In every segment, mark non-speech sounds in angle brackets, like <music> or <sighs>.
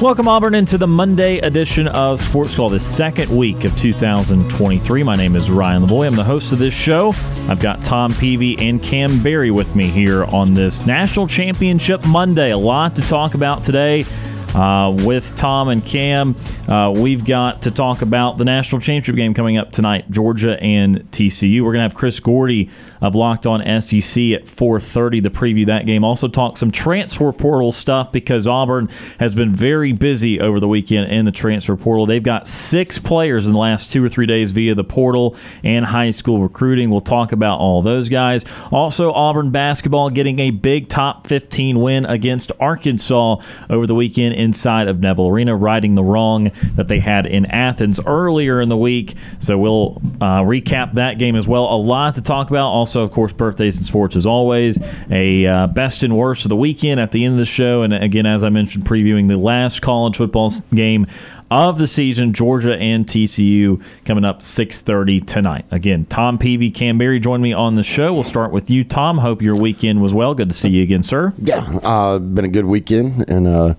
Welcome, Auburn, into the Monday edition of Sports Call, the second week of 2023. My name is Ryan Lavoie. I'm the host of this show. I've got Tom Peavy and Cam Berry with me here on this National Championship Monday. A lot to talk about today. Uh, with Tom and Cam, uh, we've got to talk about the national championship game coming up tonight, Georgia and TCU. We're going to have Chris Gordy of Locked On SEC at 4:30 to preview that game. Also talk some transfer portal stuff because Auburn has been very busy over the weekend in the transfer portal. They've got six players in the last two or three days via the portal and high school recruiting. We'll talk about all those guys. Also, Auburn basketball getting a big top 15 win against Arkansas over the weekend inside of Neville Arena, righting the wrong that they had in Athens earlier in the week. So we'll uh, recap that game as well. A lot to talk about. Also, of course, birthdays and sports as always. A uh, best and worst of the weekend at the end of the show. And again, as I mentioned, previewing the last college football game of the season, Georgia and TCU coming up 6:30 tonight. Again, Tom Peavy, Cam Berry join me on the show. We'll start with you, Tom. Hope your weekend was well. Good to see you again, sir. Yeah, uh, been a good weekend and. Uh,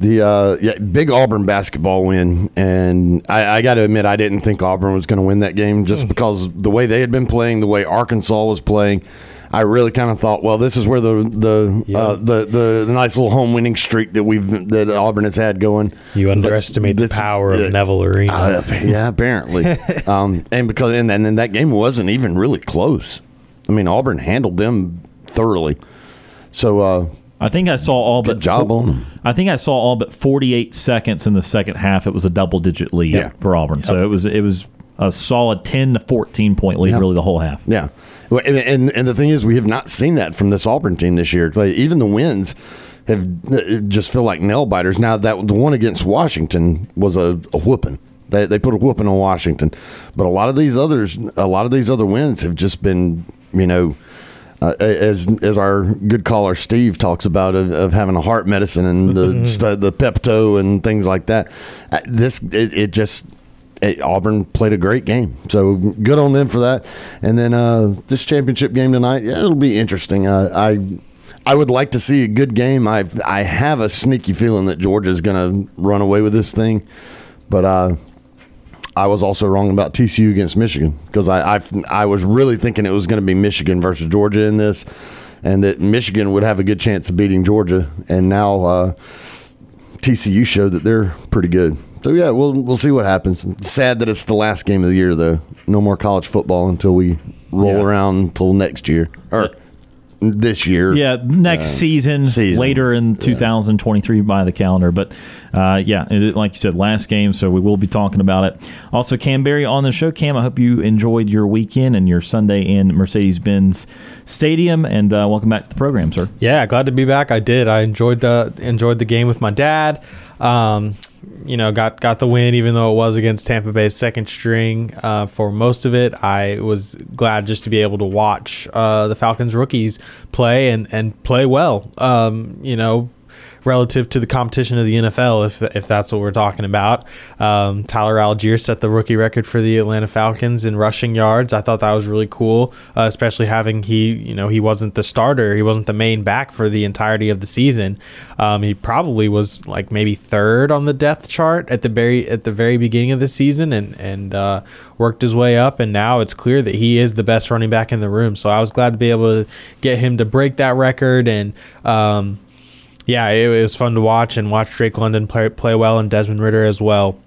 the uh, yeah, big Auburn basketball win, and I, I got to admit I didn't think Auburn was going to win that game just because the way they had been playing, the way Arkansas was playing. I really kind of thought, well, this is where the the, Yeah. uh, the the the nice little home winning streak that we've that Auburn has had going. You underestimate the power of yeah. Neville Arena. Uh, yeah, apparently, <laughs> um, and because and then and that game wasn't even really close. I mean, Auburn handled them thoroughly. So uh, I think I saw all but Good job on 'em. I think I saw all but 48 seconds in the second half. It was a double digit lead Yeah. for Auburn. So it was it was a solid 10 to 14 point lead really the whole half. Yeah, Well, and, and and the thing is, we have not seen that from this Auburn team this year. Like, even the wins have just feel like nail biters. Now that the one against Washington was a, a whooping. They they put a whooping on Washington, but a lot of these others, a lot of these other wins have just been, you know. Uh, as as our good caller Steve talks about of, of having a heart medicine and the stu- the Pepto and things like that, uh, this it, it just it, Auburn played a great game, so good on them for that. And then uh, this championship game tonight, yeah, it'll be interesting. Uh, I I would like to see a good game. I I have a sneaky feeling that Georgia's going to run away with this thing, but uh, I was also wrong about TCU against Michigan because I, I I was really thinking it was going to be Michigan versus Georgia in this, and that Michigan would have a good chance of beating Georgia. And now uh, TCU showed that they're pretty good. So yeah, we'll we'll see what happens. Sad that it's the last game of the year though. No more college football until we roll Yeah. around until next year or this year. Yeah, next season, season. later in 2023 by the calendar. But uh, yeah, it, like you said, last game, so we will be talking about it. Also, Cam Berry on the show. Cam, I hope you enjoyed your weekend and your Sunday in Mercedes Benz Stadium. And uh, welcome back to the program, sir. yeah, glad to be back. I did. I enjoyed the enjoyed the game with my dad. Um, you know, got got the win, even though it was against Tampa Bay's second string uh, for most of it. I was glad just to be able to watch uh, the Falcons rookies play and and play well. Um, you know, relative to the competition of the NFL, if if that's what we're talking about. Um, Tyler Allgeier set the rookie record for the Atlanta Falcons in rushing yards. I thought that was really cool, uh, especially having he you know he wasn't the starter, he wasn't the main back for the entirety of the season. Um, he probably was like maybe third on the depth chart at the very at the very beginning of the season, and and uh, worked his way up. And now it's clear that he is the best running back in the room. So I was glad to be able to get him to break that record and. Um, yeah, it, was fun to watch and watch Drake London play, play well and Desmond Ridder as well.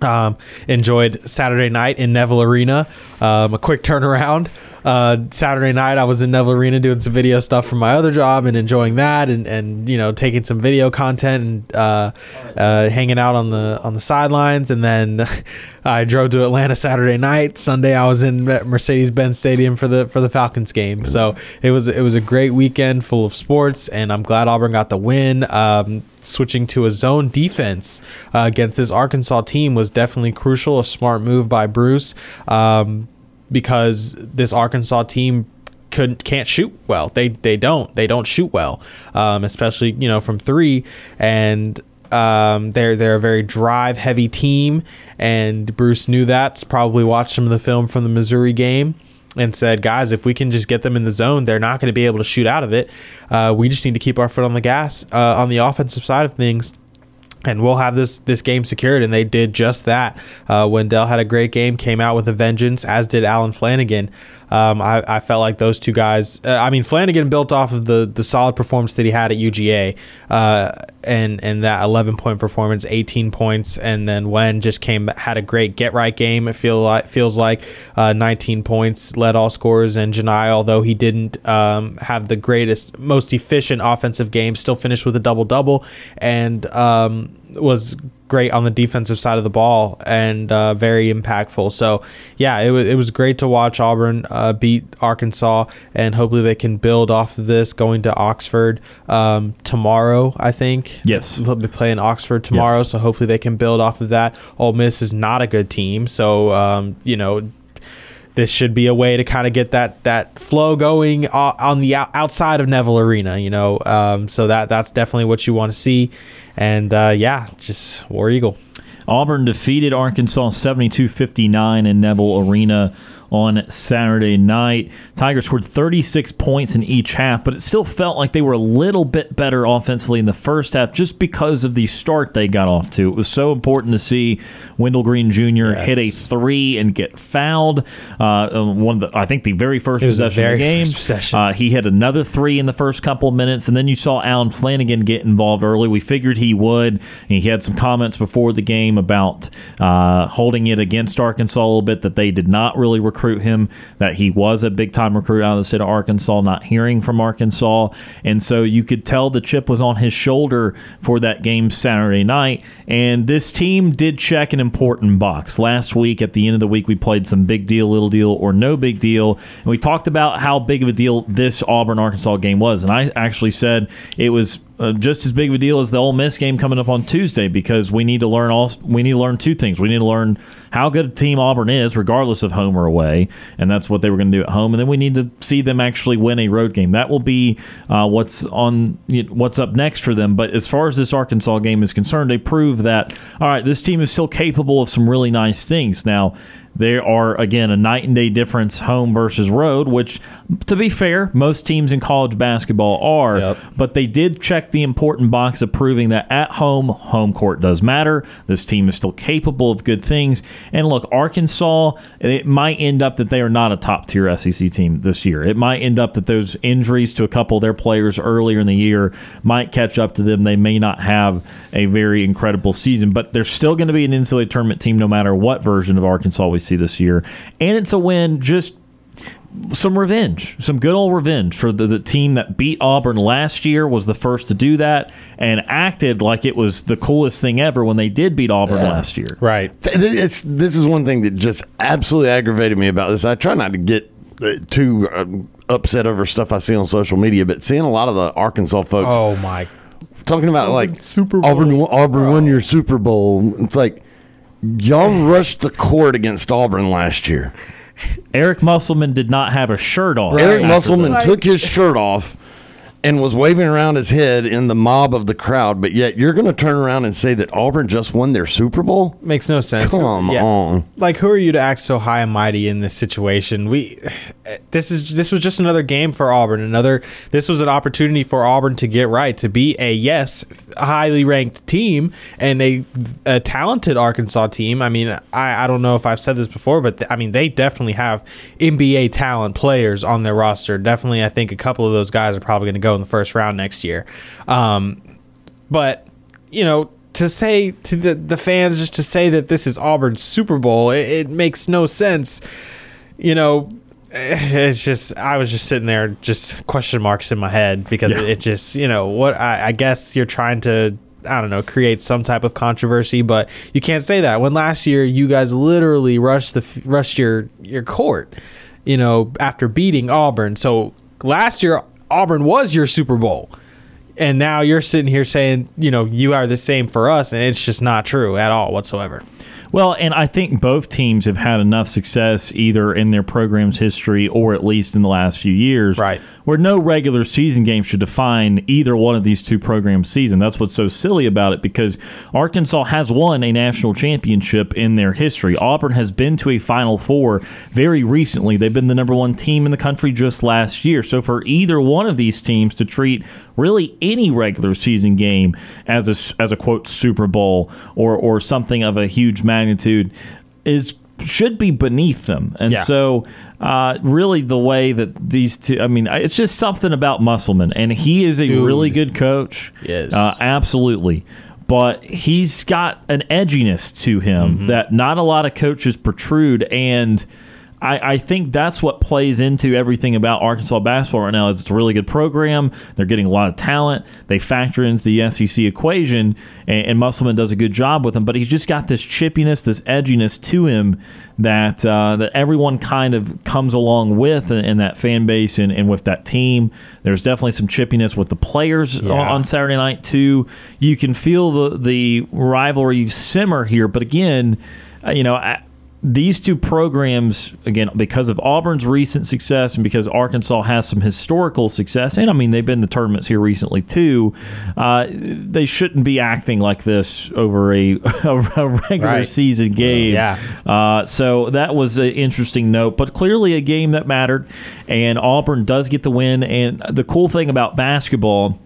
Um, enjoyed Saturday night in Neville Arena. Um, a quick turnaround. Uh, Saturday night I was in Neville Arena doing some video stuff from my other job and enjoying that, and, and you know taking some video content and uh, uh, hanging out on the on the sidelines, and then <laughs> I drove to Atlanta Saturday night. Sunday I was in Mercedes Benz Stadium for the for the Falcons game. So it was it was a great weekend full of sports, and I'm glad Auburn got the win. Um, switching to a zone defense uh, against this Arkansas team was definitely crucial. A smart move by Bruce. Um, because this Arkansas team couldn't can't shoot well. They they don't they don't shoot well, um, especially you know from three. And um, they're they're a very drive heavy team, and Bruce knew that. Probably watched some of the film from the Missouri game and said, guys, if we can just get them in the zone, they're not going to be able to shoot out of it. Uh, we just need to keep our foot on the gas uh, on the offensive side of things and we'll have this this game secured. And they did just that. Uh, Wendell had a great game, came out with a vengeance, as did Allen Flanagan. Um, I, I, felt like those two guys. Uh, I mean, Flanagan built off of the the solid performance that he had at UGA, uh, and and that 11 point performance, 18 points, and then when just came had a great get right game. It feel like feels like uh, 19 points, led all scorers, and Johni, although he didn't um, have the greatest, most efficient offensive game, still finished with a double double, and um, was great on the defensive side of the ball and uh, very impactful. So, yeah, it, w- it was great to watch Auburn uh, beat Arkansas, and hopefully they can build off of this going to Oxford um, tomorrow, I think. Yes. They'll be playing Oxford tomorrow, Yes. so hopefully they can build off of that. Ole Miss is not a good team, so, um, you know, this should be a way to kind of get that that flow going on the outside of Neville Arena, you know. Um, so that that's definitely what you want to see, and uh, yeah, just War Eagle. Auburn defeated Arkansas 72 59 in Neville Arena on Saturday night. Tigers scored 36 points in each half, but it still felt like they were a little bit better offensively in the first half just because of the start they got off to. It was so important to see Wendell Green Jr. Yes. hit a three and get fouled. Uh, one of the, I think the very first It was the possession of the game. possession. Uh, he hit another three in the first couple of minutes, and then you saw Allen Flanagan get involved early. We figured he would. He had some comments before the game about uh, holding it against Arkansas a little bit that they did not really recruit him, that he was a big time recruit out of the state of Arkansas, not hearing from Arkansas. And so you could tell the chip was on his shoulder for that game Saturday night. And this team did check an important box. Last week, at the end of the week, we played some big deal, little deal, or no big deal. And we talked about how big of a deal this Auburn Arkansas game was. And I actually said it was uh, just as big of a deal as the Ole Miss game coming up on Tuesday because we need to learn all we need to learn two things. We need to learn how good a team Auburn is, regardless of home or away, and that's what they were going to do at home. And then we need to see them actually win a road game. That will be uh, what's on what's up next for them. But as far as this Arkansas game is concerned, they prove that all right, this team is still capable of some really nice things. Now there are again a night and day difference home versus road which to be fair most teams in college basketball are. Yep. but they did check the important box of proving that at home home court does matter. This team is still capable of good things. And look arkansas it might end up that they are not a top tier sec team this year. It might end up that those injuries to a couple of their players earlier in the year might catch up to them. They may not have a very incredible season but they're still going to be an NCAA tournament team no matter what version of arkansas we see this year and it's a win just some revenge, some good old revenge for the, the team that beat Auburn last year was the first to do that and acted like it was the coolest thing ever when they did beat Auburn last year. Right. Th- th- It's, this is one thing that just absolutely aggravated me about this. I try not to get uh, too um, upset over stuff I see on social media, but seeing a lot of the Arkansas folks Oh my. talking about like Super Bowl. Auburn, won- Auburn won your Super Bowl. It's like y'all rushed the court against Auburn last year. Eric Musselman did not have a shirt on. Eric Musselman took his shirt off and was waving around his head in the mob of the crowd, but yet you're going to turn around and say that Auburn just won their Super Bowl? Makes no sense. Come on. Like, who are you to act so high and mighty in this situation? We, this is this was just another game for Auburn. Another, this was an opportunity for Auburn to get right, to be a yes, highly ranked team and a, a talented Arkansas team. I mean, I, I don't know if I've said this before, but th- I mean they definitely have NBA talent players on their roster. Definitely, I think a couple of those guys are probably going to go in the first round next year. Um, but you know to say to the, the fans just to say that this is auburn's super bowl it, it makes no sense you know it's just I was just sitting there, just question marks in my head because Yeah. it, just you know what I, I guess you're trying to I don't know create some type of controversy, but you can't say that when last year you guys literally rushed the rushed your your court, you know after beating Auburn. So last year Auburn was your Super Bowl. And now you're sitting here saying, you know, you are the same for us, and it's just not true at all whatsoever. Well, and I think both teams have had enough success either in their program's history or at least in the last few years, Right. Where no regular season game should define either one of these two programs' season. That's what's so silly about it because Arkansas has won a national championship in their history. Auburn has been to a Final Four very recently. They've been the number one team in the country just last year. So for either one of these teams to treat really any regular season game as a as a quote Super Bowl or or something of a huge magnitude is should be beneath them. And Yeah. so uh, really the way that these two I mean it's just something about Musselman and he is a Dude. really good coach. Yes. Uh, absolutely. But he's got an edginess to him that not a lot of coaches protrude and I, I think that's what plays into everything about Arkansas basketball right now is it's a really good program. They're getting a lot of talent. They factor into the SEC equation, and, and Musselman does a good job with them. But he's just got this chippiness, this edginess to him that uh, that everyone kind of comes along with in, in that fan base and, and with that team. There's definitely some chippiness with the players on, Yeah. on Saturday night too. You can feel the the rivalry simmer here, but again, uh, you know. I, these two programs, again, because of Auburn's recent success and because Arkansas has some historical success, and I mean, they've been to tournaments here recently too, uh, they shouldn't be acting like this over a, <laughs> a regular Right. season game. Yeah. Uh, so that was an interesting note, but clearly a game that mattered, and Auburn does get the win. And the cool thing about basketball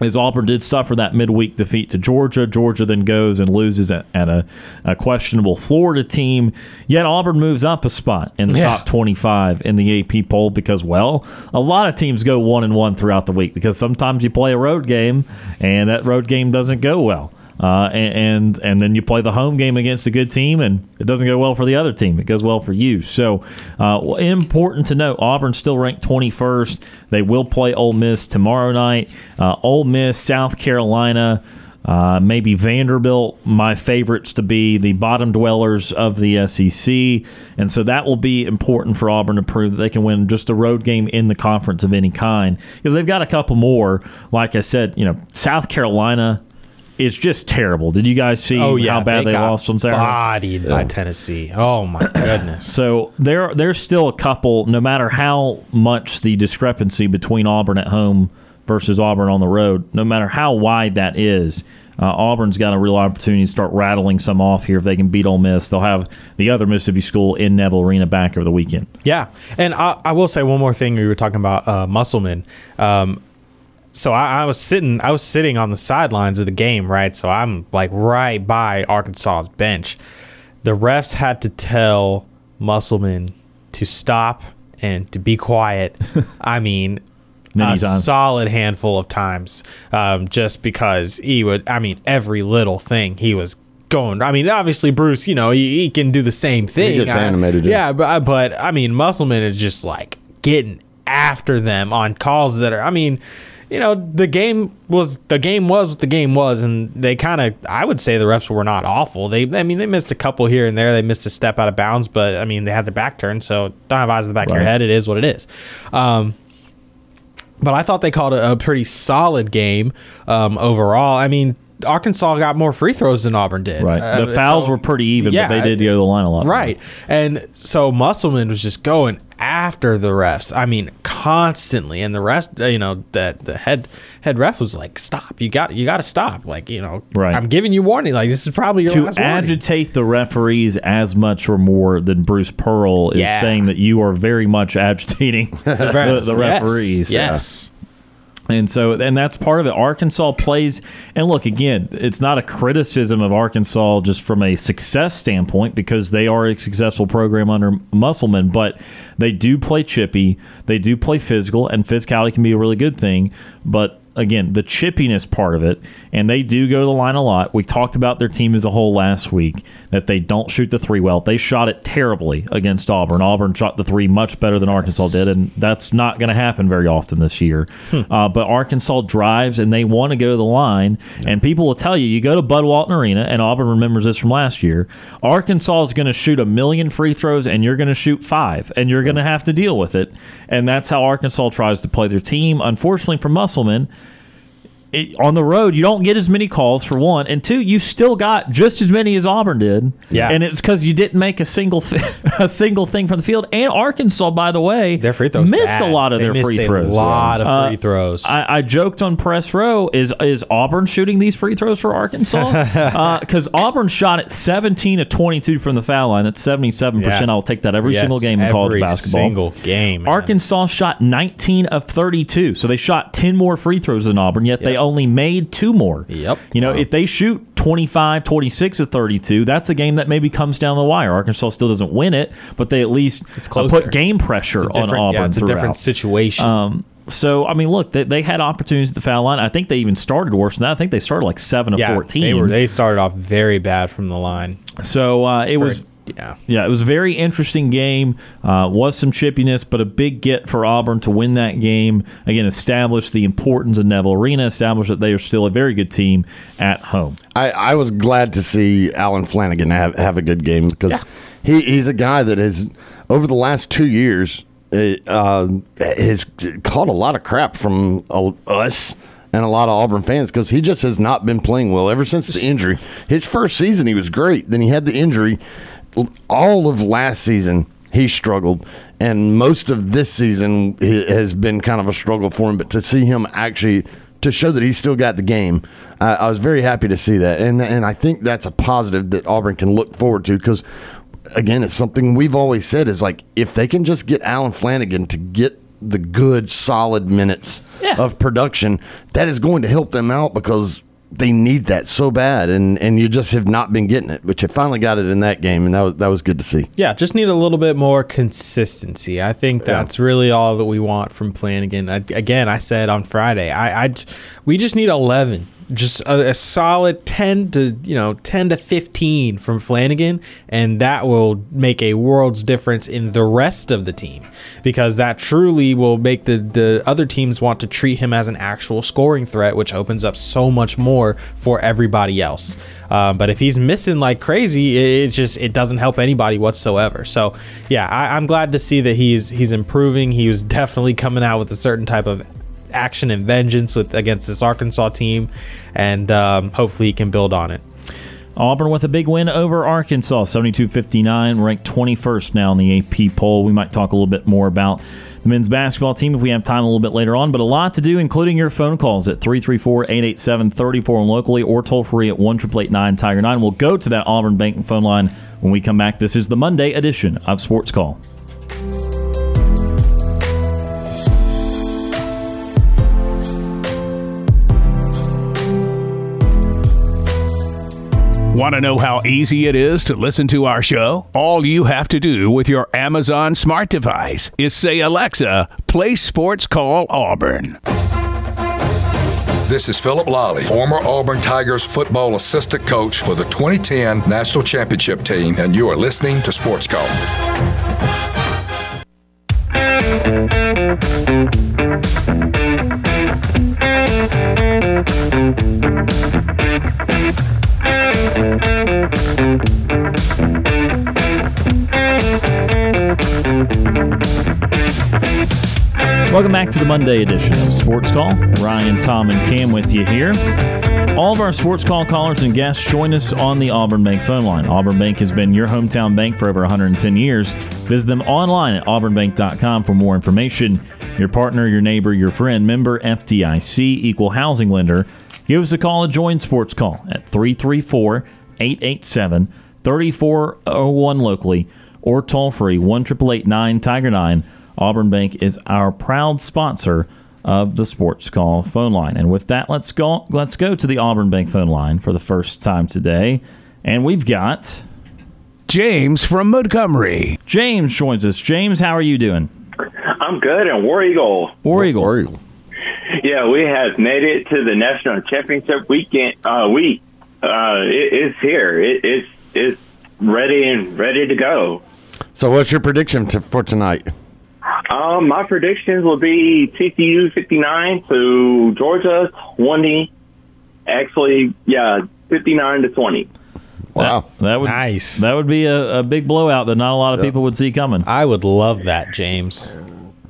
is Auburn did suffer that midweek defeat to Georgia. Georgia then goes and loses at, at a, a questionable Florida team. Yet Auburn moves up a spot in the Yeah. top 25 in the AP poll because, well, a lot of teams go one and one throughout the week because sometimes you play a road game and that road game doesn't go well. Uh, and, and and then you play the home game against a good team, and it doesn't go well for the other team. It goes well for you. So, uh, important to note: Auburn still ranked 21st. They will play Ole Miss tomorrow night. Uh, Ole Miss, South Carolina. Uh, maybe Vanderbilt, my favorites to be the bottom dwellers of the SEC. And so that will be important for Auburn to prove that they can win just a road game in the conference of any kind. Because they've got a couple more. Like I said, you know, South Carolina is just terrible. Did you guys see Oh yeah, how bad they, got lost on Saturday? Bodied by Tennessee. Oh my <coughs> goodness. So there, there's still a couple. No matter how much the discrepancy between Auburn at home versus Auburn on the road, no matter how wide that is, uh, Auburn's got a real opportunity to start rattling some off here if they can beat Ole Miss. They'll have the other Mississippi school in Neville Arena back over the weekend. Yeah, and I, I will say one more thing. We were talking about uh, Musselman. Um, so I, I was sitting, I was sitting on the sidelines of the game, right? So I'm like right by Arkansas's bench. The refs had to tell Musselman to stop and to be quiet. <laughs> I mean, a solid handful of times, um, just because he would. I mean, every little thing he was going. I mean, obviously Bruce, you know, he, he can do the same thing. He gets I- animated, yeah. yeah, but but I mean, Musselman is just like getting after them on calls that are. I mean, you know, the game was the game was what the game was, and they kind of. I would say the refs were not awful. They, I mean, they missed a couple here and there. They missed a step out of bounds, but I mean, they had their back turned, so don't have eyes in the back of your head. It is what it is. Um, but I thought they called a, a pretty solid game um, overall. I mean, Arkansas got more free throws than Auburn did. Right. Uh, the fouls so- were pretty even, yeah, but they did go to the line a lot. Right. And so Musselman was just going after the refs. I mean, constantly. And the rest, you know, that the head head ref was like, "Stop! You got you got to stop! Like, you know, Right. I'm giving you warning. Like, this is probably your to last warning." agitate the referees as much or more than Bruce Pearl is Yeah. saying that you are very much agitating <laughs> the, refs. the Yes. referees. Yes. And so, and that's part of it. Arkansas plays, and look, again, it's not a criticism of Arkansas just from a success standpoint because they are a successful program under Musselman, but they do play chippy, they do play physical, and physicality can be a really good thing. But again the chippiness part of it, and they do go to the line a lot. We talked about their team as a whole last week that they don't shoot the three well. They shot it terribly against Auburn. Auburn shot the three much better than Arkansas did, and that's not going to happen very often this year. Uh, but Arkansas drives and they want to go to the line, and people will tell you you go to Bud Walton Arena, and Auburn remembers this from last year. Arkansas is going to shoot a million free throws, and you're going to shoot five, and you're going to have to deal with it. And that's how Arkansas tries to play their team. Unfortunately for Musselman, it, on the road, you don't get as many calls for one, and two, you still got just as many as Auburn did. Yeah. and it's because you didn't make a single <laughs> a single thing from the field. And Arkansas, by the way, Their free throws missed bad. a lot of They their missed free a throws. lot of Uh, free throws. I, I joked on press row is is Auburn shooting these free throws for Arkansas <laughs> because Auburn shot at 17 to 22 from the foul line. That's 77 percent. I'll take that every Yes, single game in college basketball. Single game. man. Arkansas shot 19 of 32, so they shot 10 more free throws than Auburn, yet they Yep. Only made two more. Yep. You know, Wow. if they shoot 25, 26 of 32, that's a game that maybe comes down the wire. Arkansas still doesn't win it, but they at least put game pressure on Auburn Yeah, it's a throughout. different situation. Um, so I mean, look, they, they had opportunities at the foul line. I think they even started worse than that. I think they started like seven of yeah, fourteen. they were. They started off very bad from the line. so uh, it was. Yeah. Yeah, it was a very interesting game. Uh, was some chippiness, but a big get for Auburn to win that game. Again, establish the importance of Neville Arena, establish that they are still a very good team at home. I, I was glad to see Allen Flanagan have, have a good game because he, he's a guy that has, over the last two years, uh, has caught a lot of crap from uh, us and a lot of Auburn fans because he just has not been playing well ever since the injury. His first season, he was great. Then he had the injury. All of last season, he struggled. And most of this season has been kind of a struggle for him. But to see him actually to show that he's still got the game. I I was very happy to see that, and and I think that's a positive that Auburn can look forward to because, again, it's something we've always said is like if they can just get Allen Flanagan to get the good solid minutes Yeah. of production, that is going to help them out because they need that so bad, and and you just have not been getting it, but you finally got it in that game, and that was that was good to see. Yeah, just need a little bit more consistency. I think that's really all that we want from Flanagan. I, again, I said on Friday, I, I we just need 11, just a, a solid 10 to you know 10 to 15 from Flanagan, and that will make a world's difference in the rest of the team because that truly will make the the other teams want to treat him as an actual scoring threat, which opens up so much more for everybody else. Um, but if he's missing like crazy, it, it just it doesn't help anybody whatsoever. So yeah, I, I'm glad to see that he's he's improving. He was definitely coming out with a certain type of action and vengeance with against this Arkansas team, and um, hopefully he can build on it. Auburn with a big win over Arkansas, 72-59, ranked 21st now in the AP poll. We might talk a little bit more about the men's basketball team if we have time a little bit later on, but a lot to do, including your phone calls at 334-887-34 and locally or toll free at 1 Tiger 9. We'll go to that Auburn Bank phone line when we come back. This is the Monday edition of Sports Call. Want to know how easy it is to listen to our show? All you have to do with your Amazon smart device is say, Alexa, play Sports Call Auburn. This is Philip Lolley, former Auburn Tigers football assistant coach for the 2010 National Championship team, and you are listening to Sports Call. Welcome back to the Monday edition of Sports Call. Ryan, Tom, and Cam with you here. All of our Sports Call callers and guests join us on the Auburn Bank phone line. Auburn Bank has been your hometown bank for over 110 years. Visit them online at auburnbank.com for more information. Your partner, your neighbor, your friend, member FDIC, equal housing lender. Give us a call and join Sports Call at 334 887 3401 locally or toll free 1 Tiger 9. Auburn Bank is our proud sponsor of the Sports Call phone line. And with that, let's go let's go to the Auburn Bank phone line for the first time today. And we've got James from Montgomery. James joins us. James, how are you doing? I'm good, and War Eagle. War Eagle. Or- Yeah, yeah, we have made it to the national championship weekend uh, week. Uh, it, it's here. It, it's it's ready and ready to go. So, what's your prediction to, for tonight? Um, my predictions will be TCU 59 to Georgia 20. Actually, yeah, 59 to 20. Wow. That, that would Nice. That would be a, a big blowout that not a lot of people would see coming. I would love that, James.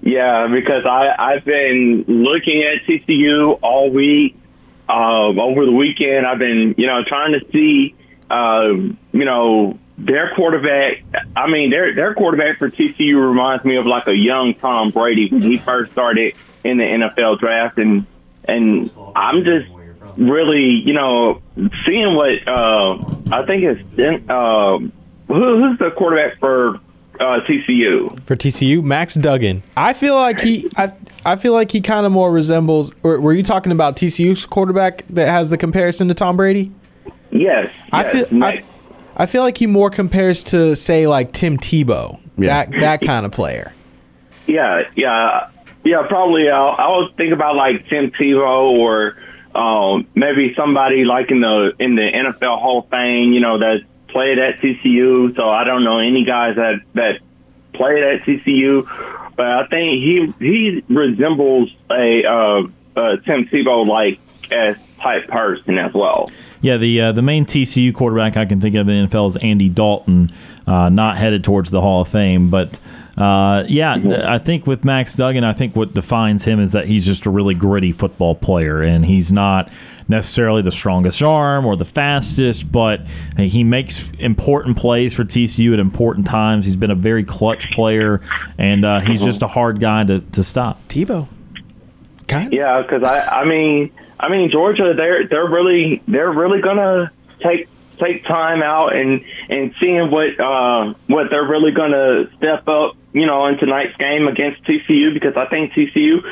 Yeah, because I I've been looking at TCU all week. Um, over the weekend, I've been you know trying to see um, you know their quarterback. I mean their their quarterback for TCU reminds me of like a young Tom Brady when he first started in the NFL draft, and and I'm just really you know seeing what uh, I think is uh, who, who's the quarterback for uh, TCU. For TCU, Max Duggan. I feel like he I I feel like he kind of more resembles or were you talking about TCU's quarterback that has the comparison to Tom Brady? Yes, I yes, feel Max- I feel like he more compares to say like Tim Tebow. Yeah. That that kind of player. Yeah, yeah, yeah. Probably, I'll, I'll think about like Tim Tebow or um, maybe somebody like in the in the NFL Hall of Fame. You know, that played at TCU. So I don't know any guys that that played at TCU, but I think he he resembles a uh, uh, Tim Tebow like as type person as well. Yeah, the uh, the main TCU quarterback I can think of in the NFL is Andy Dalton, uh, not headed towards the Hall of Fame, but. Uh, yeah, I think with Max Duggan, I think what defines him is that he's just a really gritty football player, and he's not necessarily the strongest arm or the fastest, but he makes important plays for TCU at important times. He's been a very clutch player, and uh, he's just a hard guy to, to stop. Tebow. Kind Yeah, because I, I mean, I mean Georgia, they're they're really they're really gonna take take time out and and seeing what uh, what they're really gonna step up, you know, in tonight's game against TCU because I think TCU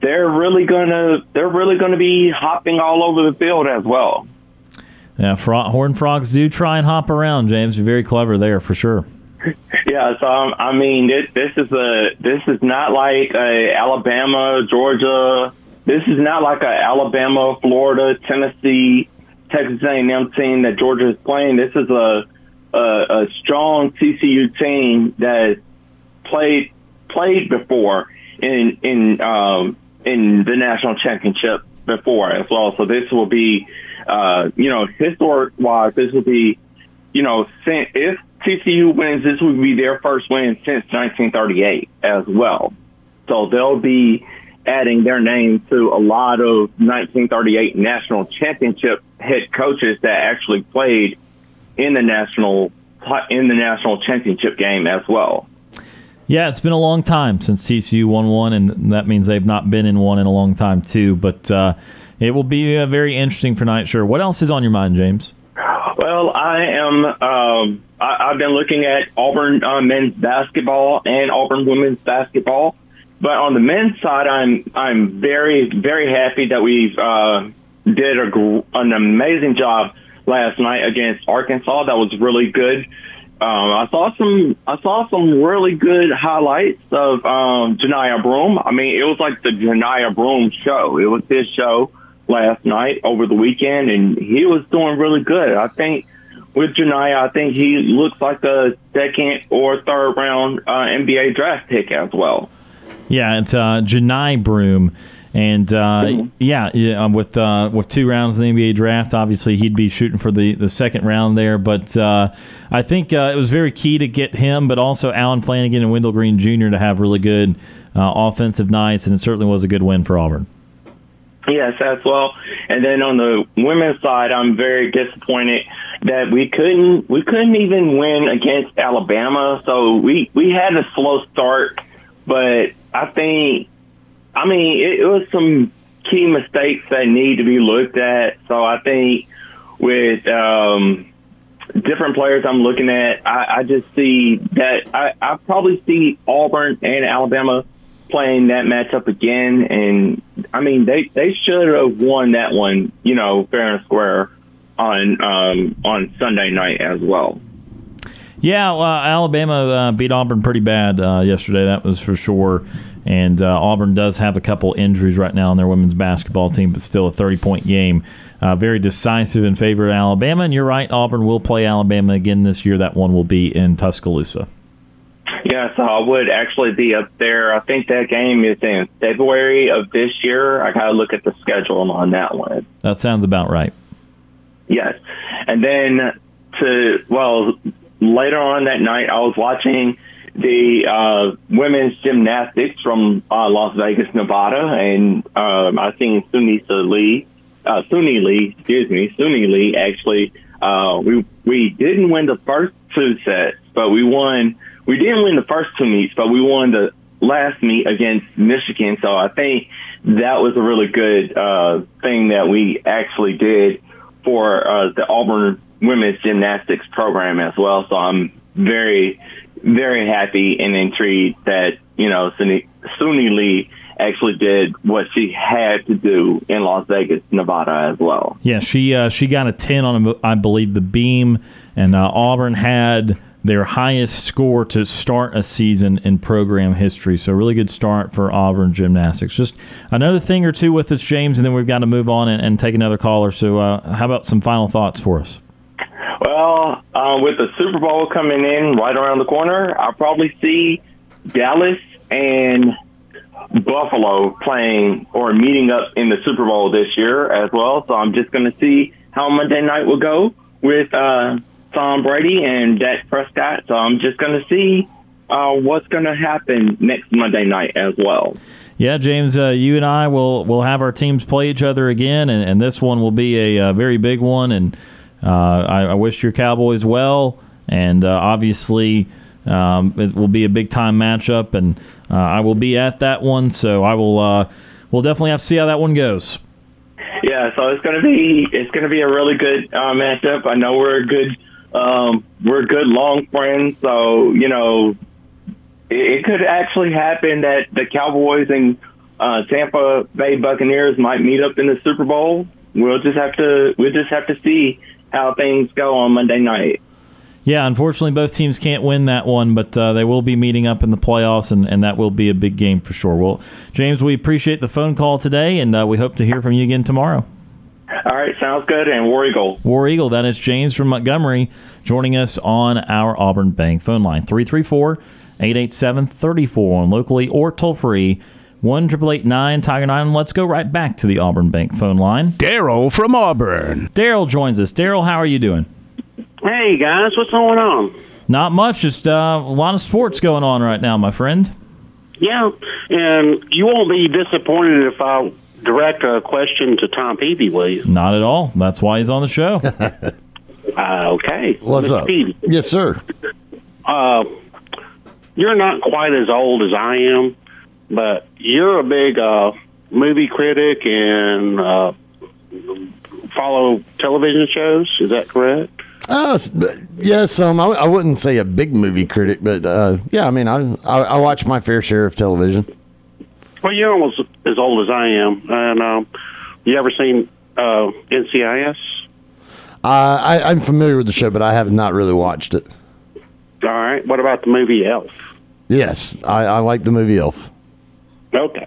they're really gonna they're really gonna be hopping all over the field as well. Yeah, fro- horn frogs do try and hop around, James. You're very clever there for sure. <laughs> Yeah, so um, I mean, this this is a this is not like a Alabama, Georgia. This is not like a Alabama, Florida, Tennessee, Texas A&M team that Georgia is playing. This is a a, a strong TCU team that played played before in in um, in the national championship before as well. So this will be, uh, you know, historic wise, this will be you know, if TCU wins, this would be their first win since 1938 as well. So they'll be adding their name to a lot of 1938 national championship head coaches that actually played in the national in the national championship game as well. Yeah, it's been a long time since TCU won one, and that means they've not been in one in a long time too. But uh, it will be uh, very interesting for night. Sure. What else is on your mind, James? Well, I am. Um, I, I've been looking at Auburn uh, men's basketball and Auburn women's basketball, but on the men's side, I'm I'm very very happy that we uh, did a, an amazing job last night against Arkansas. That was really good. Um, I saw some I saw some really good highlights of um, Janiyah Broome. I mean, it was like the Janiyah Broome show. It was his show last night over the weekend, and he was doing really good. I think with Janiyah, I think he looks like a second or third round uh, NBA draft pick as well. Yeah, it's uh, Johni Broome, and uh, yeah, yeah, um, with uh, with two rounds in the NBA draft, obviously he'd be shooting for the, the second round there. But uh, I think uh, it was very key to get him, but also Allen Flanagan and Wendell Green Jr. to have really good uh, offensive nights, and it certainly was a good win for Auburn. Yes, as well. And then on the women's side, I'm very disappointed that we couldn't we couldn't even win against Alabama. So we we had a slow start, but I think I mean it, it was some key mistakes that need to be looked at. So I think with um, different players I'm looking at, I, I just see that I, I probably see Auburn and Alabama playing that matchup again. And I mean, they, they should have won that one, you know, fair and square on um, on Sunday night as well. Yeah, Alabama uh, beat Auburn pretty bad uh, yesterday. That was for sure. And uh, Auburn does have a couple injuries right now on their women's basketball team, but still a 30 point game. Uh, very decisive in favor of Alabama. And you're right, Auburn will play Alabama again this year. That one will be in Tuscaloosa. Yeah, so I would actually be up there. I think that game is in February of this year. I got to look at the schedule on that one. That sounds about right. Yes. And then to, well, later on that night, I was watching the uh, women's gymnastics from uh, Las Vegas, Nevada, and um, I seen Sunisa Lee, uh, Suni Lee, excuse me, Suni Lee. Actually, uh, we we didn't win the first two sets, but we won. We didn't win the first two meets, but we won the last meet against Michigan. So I think that was a really good uh, thing that we actually did for uh, the Auburn women's gymnastics program as well. So I'm very, very happy and intrigued that, you know, Suni, Suni Lee actually did what she had to do in Las Vegas, Nevada as well. Yeah, she uh, she got a 10 on, I believe, the beam, and uh, Auburn had their highest score to start a season in program history. So, really good start for Auburn gymnastics. Just another thing or two with us, James, and then we've got to move on and, and take another caller. So, uh, how about some final thoughts for us? Well, uh, with the Super Bowl coming in right around the corner, I'll probably see Dallas and Buffalo playing or meeting up in the Super Bowl this year as well. So I'm just going to see how Monday night will go with uh, Tom Brady and Dak Prescott. So I'm just going to see uh, what's going to happen next Monday night as well. Yeah, James, uh, you and I will will have our teams play each other again, and, and this one will be a, a very big one. And uh, I, I, wish your Cowboys well, and uh, obviously um, it will be a big time matchup, and uh, I will be at that one. So I will uh, we'll definitely have to see how that one goes. Yeah, so it's gonna be it's gonna be a really good uh, matchup. I know we're a good um, we're good long friends, so you know it, it could actually happen that the Cowboys and uh, Tampa Bay Buccaneers might meet up in the Super Bowl. We'll just have to we'll just have to see how things go on Monday night. Yeah, unfortunately, both teams can't win that one, but uh, they will be meeting up in the playoffs, and, and that will be a big game for sure. Well, James, we appreciate the phone call today, and uh, we hope to hear from you again tomorrow. All right, sounds good. And War Eagle. War Eagle, that is James from Montgomery joining us on our Auburn Bank phone line 334 887 34 locally or toll free. 1 Tiger 9. Let's go right back to the Auburn Bank phone line. Daryl from Auburn. Daryl joins us. Daryl, how are you doing? Hey, guys, what's going on? Not much, just uh, a lot of sports going on right now, my friend. Yeah, and you won't be disappointed if I direct a question to Tom Peavy, will you? Not at all. That's why he's on the show. <laughs> uh, okay. What's Mr. up? Peavy, Yes, sir. uh, you're not quite as old as I am, but you're a big uh, movie critic and uh, follow television shows. Is that correct? Uh, yes, um, I, I wouldn't say a big movie critic, but uh, yeah, I mean, I, I I watch my fair share of television. Well, you're almost as old as I am, and um, you ever seen uh, NCIS? Uh, I, I'm familiar with the show, but I have not really watched it. All right. What about the movie Elf? Yes, I, I like the movie Elf. Okay.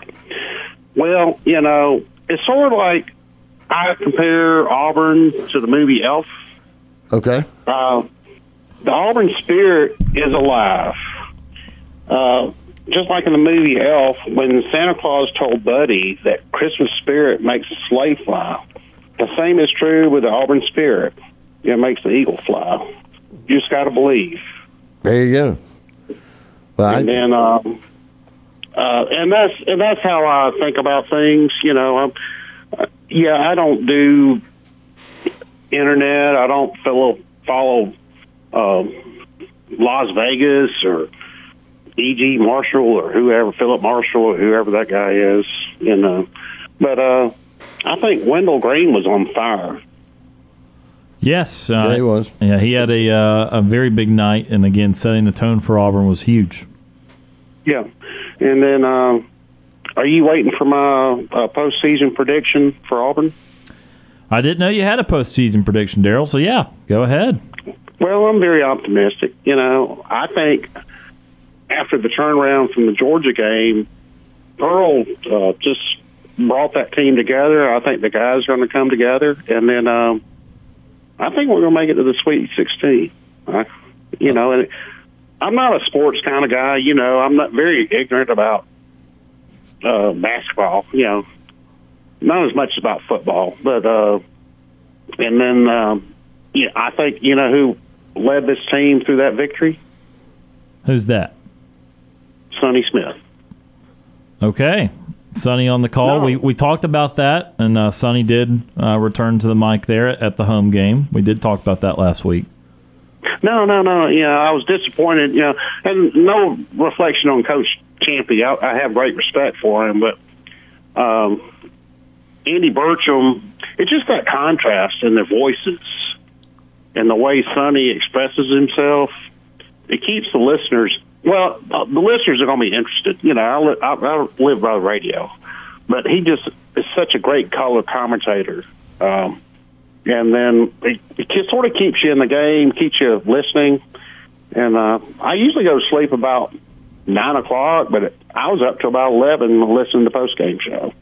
Well, you know, it's sort of like I compare Auburn to the movie Elf. Okay. Uh, the Auburn spirit is alive. Uh, just like in the movie Elf, when Santa Claus told Buddy that Christmas spirit makes a sleigh fly, the same is true with the Auburn spirit. It makes the eagle fly. You just got to believe. There you go. Well, I, and then um, uh, and that's and that's how I think about things. You know, I'm, uh, yeah, I don't do internet. I don't follow follow um, Las Vegas or E.G. Marshall or whoever Philip Marshall or whoever that guy is. You know, but uh, I think Wendell Green was on fire. Yes, uh, Yeah, he was. Yeah, he had a uh, a very big night, and again, setting the tone for Auburn was huge. Yeah, and then uh, are you waiting for my uh, postseason prediction for Auburn? I didn't know you had a postseason prediction, Daryl. So yeah, go ahead. Well, I'm very optimistic. You know, I think after the turnaround from the Georgia game, Earl uh, just brought that team together. I think the guys are going to come together, and then um, I think we're going to make it to the Sweet 16. I, you know, and I'm not a sports kind of guy. You know, I'm not very ignorant about uh, basketball. You know, not as much about football, but uh, and then um, yeah, I think you know who led this team through that victory. Who's that? Sonny Smith. Okay. Sonny on the call. No. We, we talked about that, and uh, Sonny did uh, return to the mic there at the home game. We did talk about that last week. No, no, no. You know, I was disappointed. You know, and no reflection on Coach Champy. I, I have great respect for him, but um, Andy Burcham. It's just that contrast in their voices and the way Sonny expresses himself. It keeps the listeners. Well, uh, the listeners are going to be interested. You know, I, li- I, I live by the radio, but he just is such a great color commentator. Um, and then it, it just sort of keeps you in the game, keeps you listening. And uh, I usually go to sleep about nine o'clock, but I was up till about eleven listening to post game show.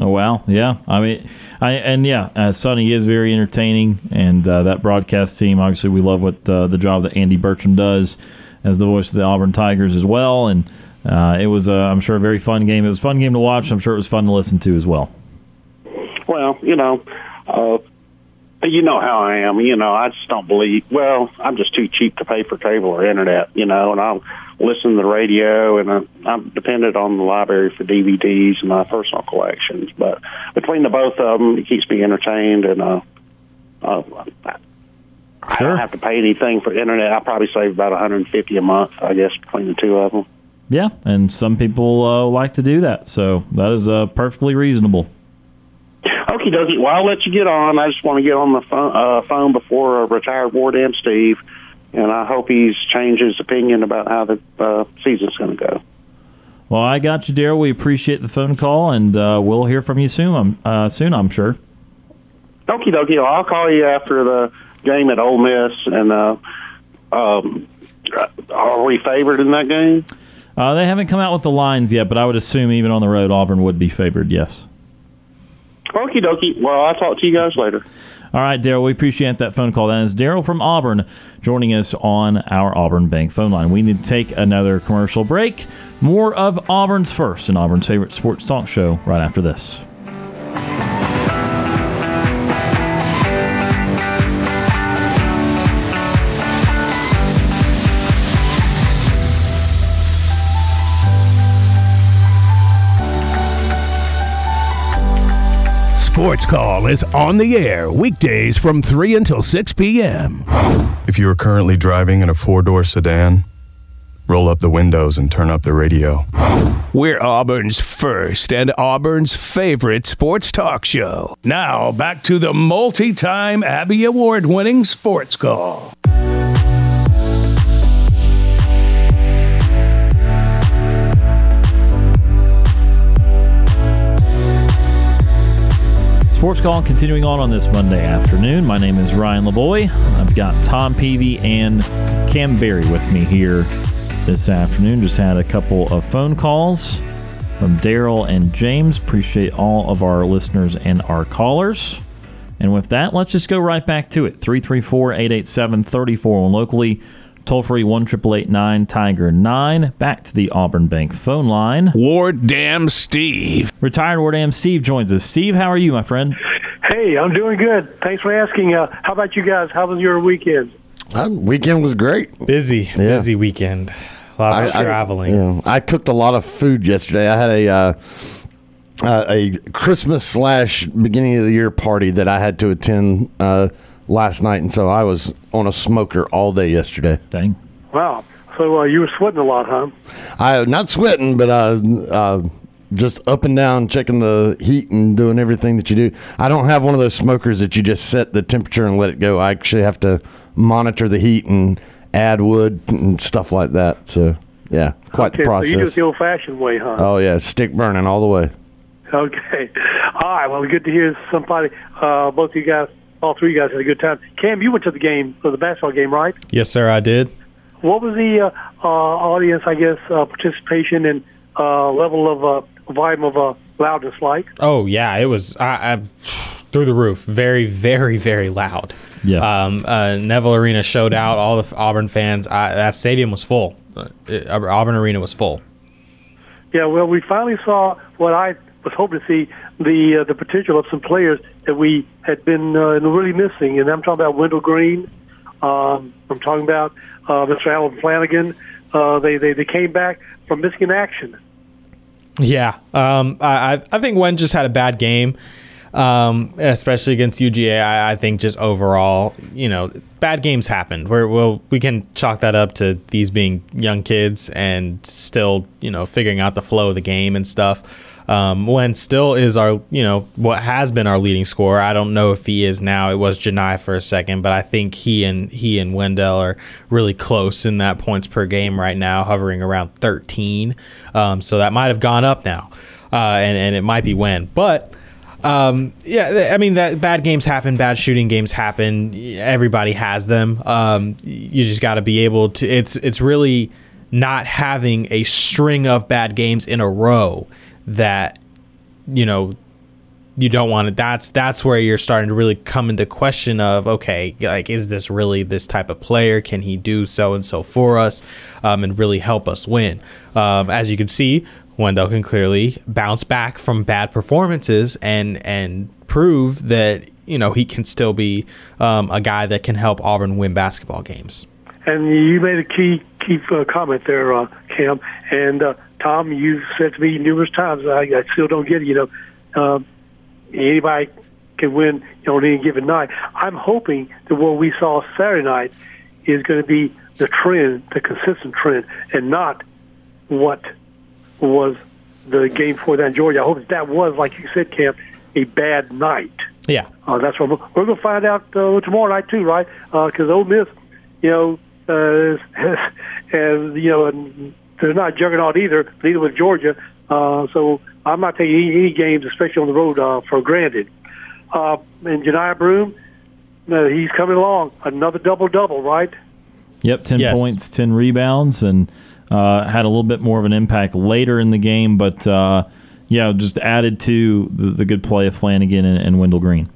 Oh wow, yeah. I mean, I and yeah, uh, Sonny is very entertaining, and uh, that broadcast team. Obviously, we love what uh, the job that Andy Burcham does as the voice of the Auburn Tigers as well. And uh, it was, uh, I'm sure, a very fun game. It was a fun game to watch. I'm sure it was fun to listen to as well. Well, you know, uh, you know how I am. You know, I just don't believe. Well, I'm just too cheap to pay for cable or internet. You know, and I'll listen to the radio, and I'm, I'm dependent on the library for DVDs and my personal collections. But between the both of them, it keeps me entertained, and uh, uh, I Sure. don't have to pay anything for internet. I probably save about 150 a month, I guess, between the two of them. Yeah, and some people uh, like to do that, so that is uh, perfectly reasonable. Okie dokie. Well, I'll let you get on. I just want to get on the phone, uh, phone before uh, retired Ward M. Steve, and I hope he's changed his opinion about how the uh, season's going to go. Well, I got you, Daryl. We appreciate the phone call, and uh, we'll hear from you soon. I'm uh, soon, I'm sure. Okie dokie. Well, I'll call you after the game at Ole Miss. And uh, um, are we favored in that game? Uh, they haven't come out with the lines yet, but I would assume even on the road, Auburn would be favored. Yes. Okie dokie. Well, I'll talk to you guys later. All right, Daryl, we appreciate that phone call. That is Daryl from Auburn joining us on our Auburn Bank phone line. We need to take another commercial break. More of Auburn's first and Auburn's favorite sports talk show right after this. Sports Call is on the air weekdays from 3 until 6 p.m. If you are currently driving in a four door sedan, roll up the windows and turn up the radio. We're Auburn's first and Auburn's favorite sports talk show. Now, back to the multi time Abby Award winning Sports Call. Sports Call continuing on on this Monday afternoon. My name is Ryan Lavoie. I've got Tom Peavy and Cam Berry with me here this afternoon. Just had a couple of phone calls from Daryl and James. Appreciate all of our listeners and our callers. And with that, let's just go right back to it. 334 887 34 locally. Toll free 1 Tiger 9. Back to the Auburn Bank phone line. Ward Dam Steve. Retired Ward Am Steve joins us. Steve, how are you, my friend? Hey, I'm doing good. Thanks for asking. Uh, how about you guys? How was your weekend? Uh, weekend was great. Busy, busy weekend. A lot of traveling. I, you know, I cooked a lot of food yesterday. I had a uh, uh, a Christmas slash beginning of the year party that I had to attend uh, last night, and so I was on a smoker all day yesterday. Dang. Wow. So uh, you were sweating a lot, huh? I not sweating, but uh, uh, just up and down, checking the heat and doing everything that you do. I don't have one of those smokers that you just set the temperature and let it go. I actually have to monitor the heat and add wood and stuff like that. So yeah, quite okay, the process. So you do it the old-fashioned way, huh? oh yeah, stick burning all the way. Okay. All right. Well, good to hear somebody. Uh, both of you guys, all three of you guys, had a good time. Cam, you went to the game, for the basketball game, right? Yes, sir, I did. What was the uh, uh, audience, I guess, uh, participation and uh, level of uh, volume of uh, loudness like? Oh yeah, it was I, I, through the roof. Very, very, very loud. Yeah. Um, uh, Neville Arena showed out. All the Auburn fans. I, that stadium was full. Uh, it- Auburn Arena was full. Yeah, well, we finally saw what I was hoping to see the uh, the potential of some players that we had been uh, really missing, and I'm talking about Wendell Green. Um, I'm talking about uh, Mr. Allen Flanagan. Uh, they, they they came back from missing in action. Yeah, um, I I- think Wen just had a bad game, um, especially against UGA. I, I think just overall, you know, bad games happened. We're, we'll we can chalk that up to these being young kids and still, you know, figuring out the flow of the game and stuff. Um, Wen still is our, you know, what has been our leading scorer. I don't know if he is now. It was Johni for a second, but I think he and he and Wendell are really close in that points per game right now, hovering around 13. Um, so that might have gone up now, uh, and and it might be Wen, but. Um, yeah, I mean that bad games happen, bad shooting games happen. Everybody has them. Um, you just got to be able to. It's it's really not having a string of bad games in a row that you know you don't want to that's that's where you're starting to really come into question of okay like is this really this type of player? Can he do so and so for us um, and really help us win? Um, as you can see wendell can clearly bounce back from bad performances and and prove that you know he can still be um, a guy that can help auburn win basketball games. And you made a key key uh, comment there, uh, Cam. And uh, Tom, you've said to me numerous times, I, I still don't get it. You know, um, anybody can win on any given night. I'm hoping that what we saw Saturday night is going to be the trend, the consistent trend, and not what was the game for that in Georgia. I hope that, that was, like you said, Cam, a bad night. yeah Uh, that's what we're, going to find out uh, tomorrow night too, right? Because Ole Miss, you know, uh, <laughs> and you know, and they're not juggernaut either. Neither with Georgia. Uh, so I'm not taking any, any games, especially on the road, uh, for granted. Uh, and Johni Broome, uh, he's coming along. Another double double, right? Yep, 10 Yes. points, 10 rebounds, and uh, had a little bit more of an impact later in the game, but uh, yeah, just added to the, the good play of Flanagan and, and Wendell Green.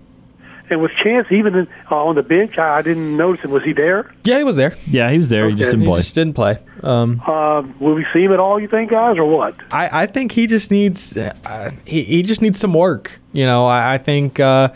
And with Chance even in, uh, on the bench, I, I didn't notice him. Was he there? yeah he was there Yeah, he was there. He just Okay. didn't he play. just didn't play um, Uh, will we see him at all? You think, guys, or what? I, I think he just needs uh, he, he just needs some work. You know, I, I think uh, hi-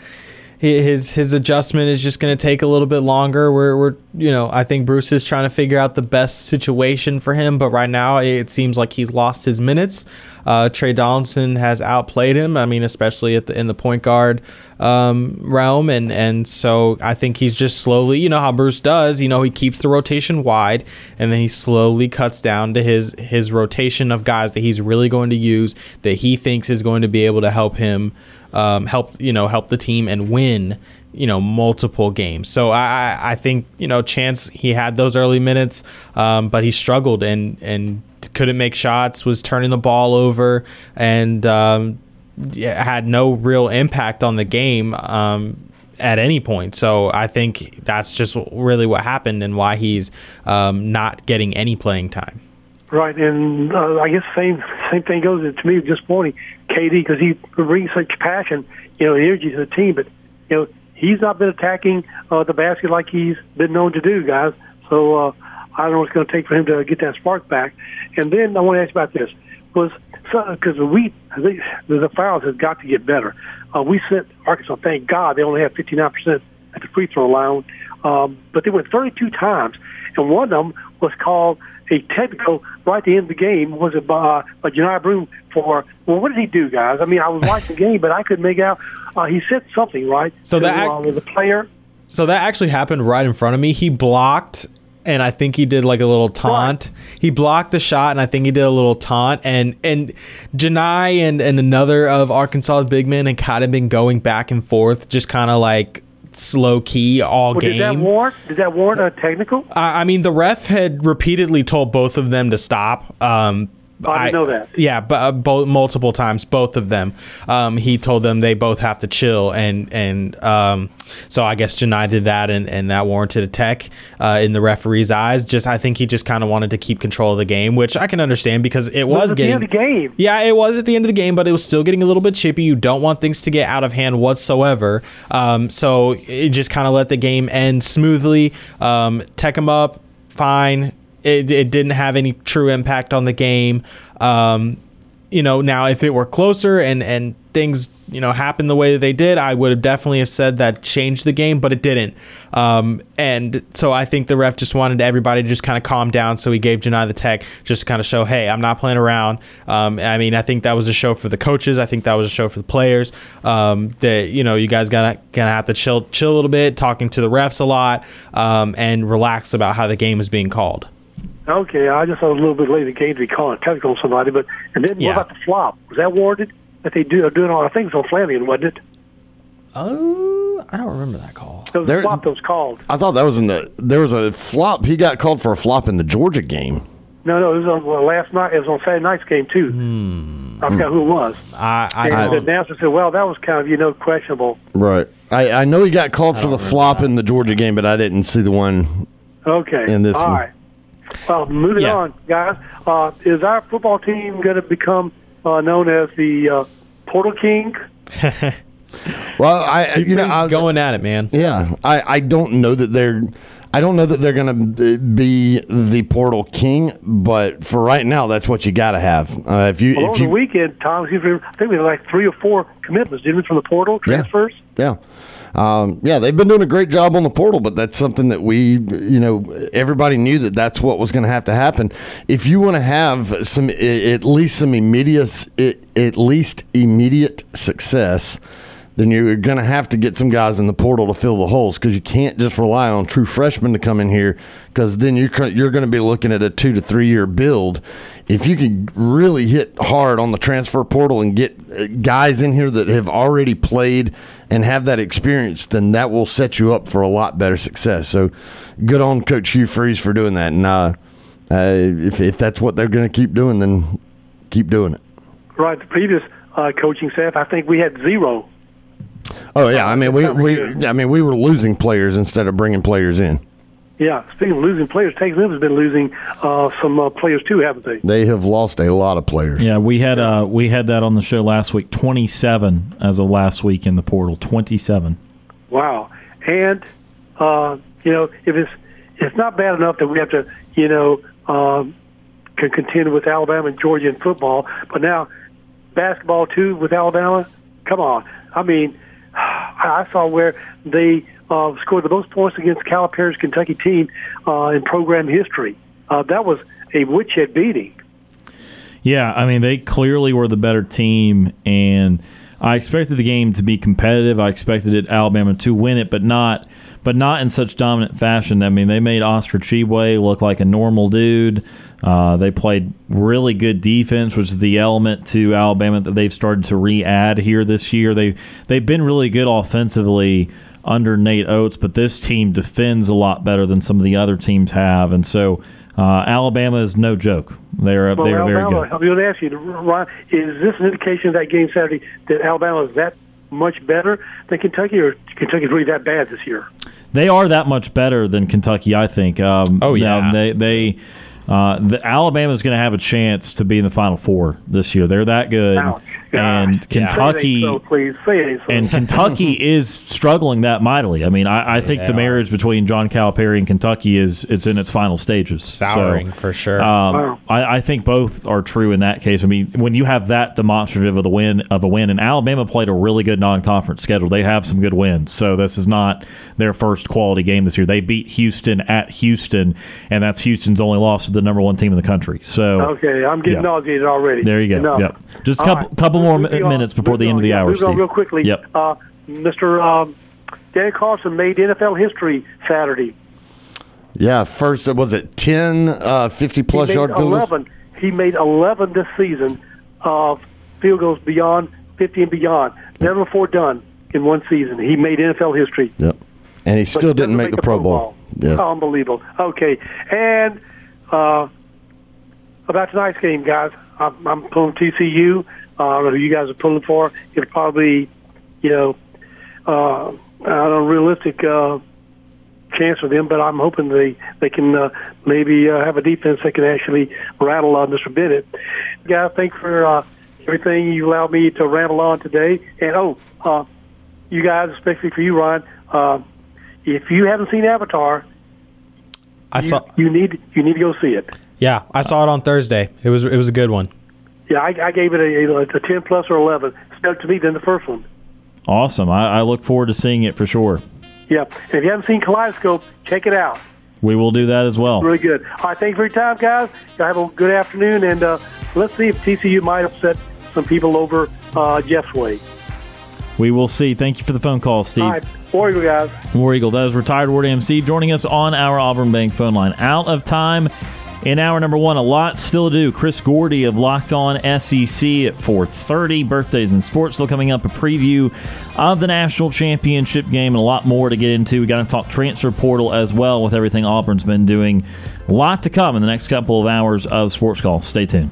his his adjustment is just going to take a little bit longer. We're, we're you know I think Bruce is trying to figure out the best situation for him, but right now it seems like he's lost his minutes. Uh, Trey Donaldson has outplayed him. I mean, especially at the in the point guard um, realm, and and so I think he's just slowly. You know how Bruce does. You know he keeps the rotation wide, and then he slowly cuts down to his his rotation of guys that he's really going to use that he thinks is going to be able to help him um, help you know help the team and win you know multiple games. So I I think you know Chance he had those early minutes, um, but he struggled and and couldn't make shots, was turning the ball over, and um, had no real impact on the game. Um, at any point, so I think that's just really what happened and why he's um, not getting any playing time. Right, and uh, I guess same same thing goes to me this morning, KD, because he brings such passion, you know, energy to the team. But you know, he's not been attacking uh, the basket like he's been known to do, guys. So uh, I don't know what it's going to take for him to get that spark back. And then I want to ask about this: was because we the, the fouls has got to get better. Uh, we sent Arkansas. Thank God they only have fifty nine percent at the free throw line, um, but they went thirty two times, and one of them was called a technical right at the end of the game. Was it by, by Johni Broome for? Well, what did he do, guys? I mean, I was watching the game, but I couldn't make out. Uh, he said something right. So that- uh, the player. So that actually happened right in front of me. He blocked, and I think he did like a little taunt. He blocked the shot, and I think he did a little taunt. And and Johni and and another of Arkansas's big men had kind of been going back and forth, just kind of like slow key all Well, did that game. warrant? Did that warrant a technical? I I mean, the ref had repeatedly told both of them to stop. Um, I didn't know that. Yeah, but uh, both multiple times, both of them. Um, he told them they both have to chill, and and um, so I guess Johni did that, and, and that warranted a tech uh, in the referee's eyes. Just I think he just kind of wanted to keep control of the game, which I can understand because it was, at the getting end of the game. Yeah, it was at the end of the game, but it was still getting a little bit chippy. You don't want things to get out of hand whatsoever. Um, so it just kind of let the game end smoothly. Um, tech him up, fine. It, it didn't have any true impact on the game. Um, you know, now if it were closer and and things you know happened the way they did, I would have definitely have said that changed the game, but it didn't. Um, and so I think the ref just wanted everybody to just kind of calm down. So he gave Johni the tech just to kind of show, hey, I'm not playing around. Um, I mean, I think that was a show for the coaches. I think that was a show for the players. Um, that you know, you guys gotta gonna have to chill chill a little bit, talking to the refs a lot, um, and relax about how the game is being called. Okay, I just thought it was a little bit late in the game to be calling a technical on somebody. But and then Yeah. what about the flop? Was that warranted? That they do are doing all the things on Flanagan, wasn't it? Oh, I don't remember that call. There was There- flop that was called. I thought that was in the. There was a flop. He got called for a flop in the Georgia game. No, no, it was on well, last night. It was on Saturday night's game too. Hmm. I forgot who it was. I I And the announcer said, "Well, that was kind of you know questionable." Right. I, I know he got called for the flop in the Georgia game, but I didn't see the one. Okay, In this all one. right. Well, moving Yeah. on, guys. Uh, is our football team going to become uh, known as the uh, Portal King? <laughs> Well, I you know He's I, going at it, man. Yeah, I, I don't know that they're I don't know that they're going to be the portal king, but for right now, that's what you got to have. Uh, if you Well, if over the you weekend, Tom, I think we had like three or four commitments, didn't we, from the portal transfers? yeah. Um, yeah, they've been doing a great job on the portal, but that's something that we, you know, everybody knew that that's what was going to have to happen. If you want to have some, at least some immediate, at least immediate success, then you're going to have to get some guys in the portal to fill the holes because you can't just rely on true freshmen to come in here because then you're you're going to be looking at a two to three year build. If you could really hit hard on the transfer portal and get uh, guys in here that have already played and have that experience, then that will set you up for a lot better success. So, good on Coach Hugh Freeze for doing that. And uh, uh, if if that's what they're going to keep doing, then keep doing it. Right. The previous uh, coaching staff, I think we had zero. Oh yeah, I mean we, we I mean we were losing players instead of bringing players in. Yeah. Speaking of losing players, Texas has been losing uh, some uh, players too, haven't they? They have lost a lot of players. Yeah, we had uh, we had that on the show last week. Twenty seven as of last week in the portal. Twenty seven. Wow. And uh, you know, if it's it's not bad enough that we have to, you know, um, can contend with Alabama and Georgia in football, but now basketball too with Alabama. Come on. I mean, I saw where they uh, scored the most points against Calipari's Kentucky team uh, in program history. Uh, that was a woodshed beating. Yeah, I mean they clearly were the better team, and I expected the game to be competitive. I expected it Alabama to win it, but not but not in such dominant fashion. I mean they made Oscar Tshiebwe look like a normal dude. Uh, they played really good defense, which is the element to Alabama that they've started to re-add here this year. They they've been really good offensively under Nate Oats, but this team defends a lot better than some of the other teams have, and so. Uh, Alabama is no joke. They're Well, they're very good. I'm going to ask you, Ryan, is this an indication of that game Saturday that Alabama is that much better than Kentucky, or Kentucky's really that bad this year? They are that much better than Kentucky, I think. Um, Oh, yeah. they they uh, the Alabama is going to have a chance to be in the Final Four this year. They're that good, Ouch. and Gosh. Kentucky. Say it so, please say it so. And Kentucky <laughs> is struggling that mightily. I mean, I, I think the marriage between John Calipari and Kentucky is it's in its final stages. Souring So, for sure. um, Wow. I, I think both are true in that case. I mean, when you have that demonstrative of the win of a win, and Alabama played a really good non-conference schedule. They have some good wins, so this is not their first quality game this year. They beat Houston at Houston, and that's Houston's only loss of the number one team in the country. So okay, I'm getting Yeah. nauseated already. there you go. Enough. Yep. Just a couple right. couple more Moving on. minutes before the Moving end of the on. hour, Moving on Steve. real quickly. Yep. Uh, Mr. Um, Danny Carlson made NFL history Saturday. Yeah, first was it 10 uh, 50 plus he yard field goals? 11. He made 11 this season of field goals beyond 50 and beyond. Never before done in one season. He made NFL history. Yep. And he still didn't doesn't make the Pro Bowl. Yeah. Unbelievable. Okay. And uh, about tonight's game, guys. I'm, I'm pulling TCU. Uh, I don't know who you guys are pulling for. It'll probably, you know, uh, I don't know, realistic uh, chance for them, but I'm hoping they they can uh, maybe uh, have a defense that can actually rattle on Mr. Bennett. Guys, thanks for uh, everything you allowed me to ramble on today. And oh, uh, you guys, especially for you, Ron, uh, if you haven't seen Avatar, I you, saw. you need you need to go see it. Yeah, I saw it on Thursday. It was it was a good one. Yeah, I, I gave it a, a, a ten plus or eleven. Stuck to me than the first one. Awesome. I, I look forward to seeing it for sure. Yeah, and if you haven't seen Kaleidoscope, check it out. We will do that as well. Really good. All right, thanks for your time, guys. Y'all have a good afternoon, and uh, let's see if TCU might upset some people over uh, Jeff's way. We will see. Thank you for the phone call, Steve. War Eagle, guys. War Eagle, that is retired Ward MC joining us on our Auburn Bank phone line. Out of time in hour number one, a lot still to do. Chris Gordy of Locked On SEC at 4:30. Birthdays in sports still coming up. A preview of the national championship game and a lot more to get into. We got to talk transfer portal as well with everything Auburn's been doing. A lot to come in the next couple of hours of Sports Call. Stay tuned.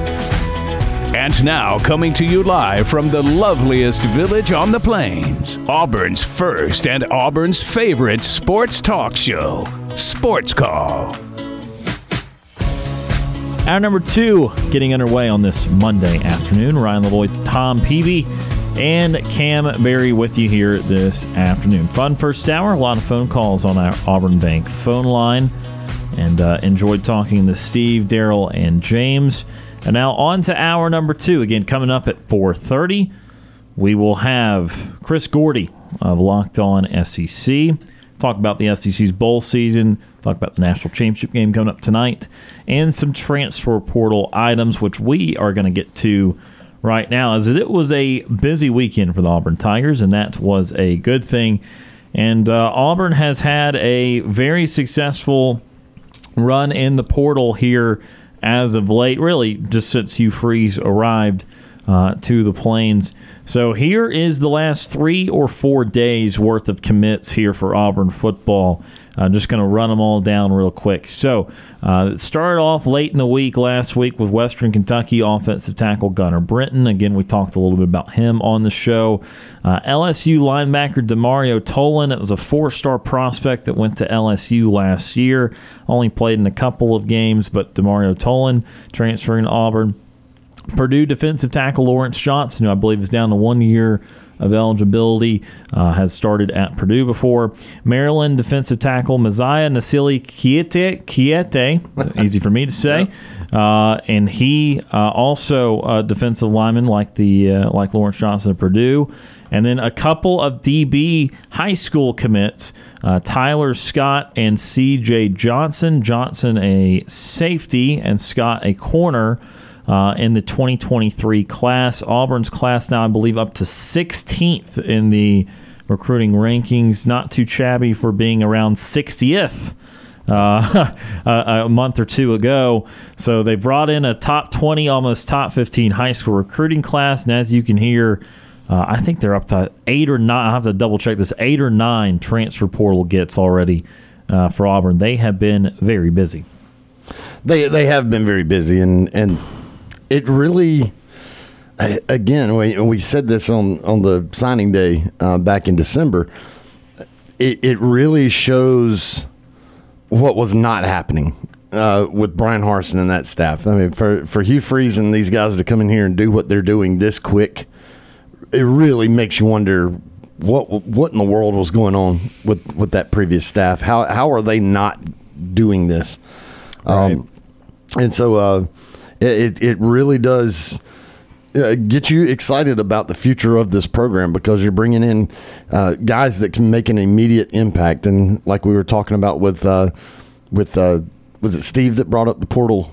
And now, coming to you live from the loveliest village on the plains, Auburn's first and Auburn's favorite sports talk show, Sports Call. Hour number two getting underway on this Monday afternoon. Ryan Lavoie, Tom Peavy, and Cam Berry with you here this afternoon. Fun first hour. A lot of phone calls on our Auburn Bank phone line, and uh, enjoyed talking to Steve, Daryl, and James. And now on to hour number two. Again, coming up at 4:30, we will have Chris Gordy of Locked On SEC talk about the SEC's bowl season, talk about the national championship game coming up tonight, and some transfer portal items, which we are going to get to right now, as it was a busy weekend for the Auburn Tigers, and that was a good thing. And uh, Auburn has had a very successful run in the portal here as of late, really just since Hugh Freeze arrived uh, to the Plains. So here is the last three or four days worth of commits here for Auburn football. I'm just going to run them all down real quick. So uh, started off late in the week last week with Western Kentucky offensive tackle Gunner Britton. Again, we talked a little bit about him on the show. Uh, LSU linebacker Demario Tolan. It was a four-star prospect that went to LSU last year. Only played in a couple of games, but Demario Tolan transferring to Auburn. Purdue defensive tackle Lawrence Johnson, who I believe is down to one year of eligibility, uh, has started at Purdue before. Maryland defensive tackle Mosiah Nasili Kiete, Kiete <laughs> easy for me to say, uh, and he uh, also a defensive lineman like the uh, like Lawrence Johnson of Purdue. And then a couple of DB high school commits uh, Tyler Scott and CJ Johnson. Johnson, a safety, and Scott, a corner uh, in the 2023 class. Auburn's class now, I believe, up to 16th in the recruiting rankings. Not too shabby for being around 60th. Uh, <laughs> a, month or two ago. So they brought in a top 20, almost top 15 high school recruiting class. And as you can hear, uh, I think they're up to eight or nine. I have to double check this. Eight or nine transfer portal gets already uh, for Auburn. They have been very busy. They they have been very busy, and and it really, again, we we said this on on the signing day uh, back in December. It it really shows what was not happening uh, with Bryan Harsin and that staff. I mean, for for Hugh Freeze and these guys to come in here and do what they're doing this quick, it really makes you wonder what what in the world was going on with with that previous staff. How how are they not doing this? Um, and so uh, it it really does uh, get you excited about the future of this program because you're bringing in uh, guys that can make an immediate impact. And like we were talking about with uh, with uh, was it Steve that brought up the portal?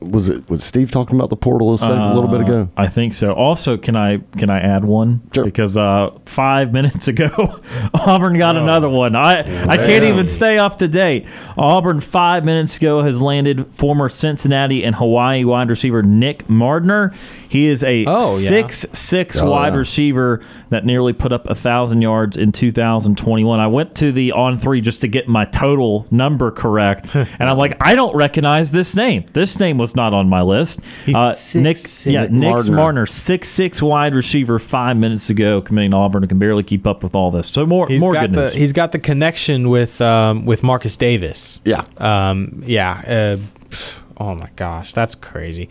Was it was Steve talking about the portal a, second, a little bit ago? I think so. Also, can I can I add one? Sure. Because uh, five <laughs> minutes ago, Auburn got another one. I I can't even stay up to date. Auburn five minutes ago has landed former Cincinnati and Hawaii wide receiver Nick Mardner. He is a Oh, yeah. six six Oh, wide yeah. receiver that nearly put up a thousand yards in 2021. I went to the on three just to get my total number correct, <laughs> and I'm like, I don't recognize this name. This name was not on my list. He's Uh, six, Nick, six. yeah, Nick Mardner. Marner, six six wide receiver, five minutes ago, committing to Auburn and can barely keep up with all this. So more He's more got good the news. he's got the connection with um, with Marcus Davis. Yeah. Um, yeah. Uh, oh my gosh, that's crazy.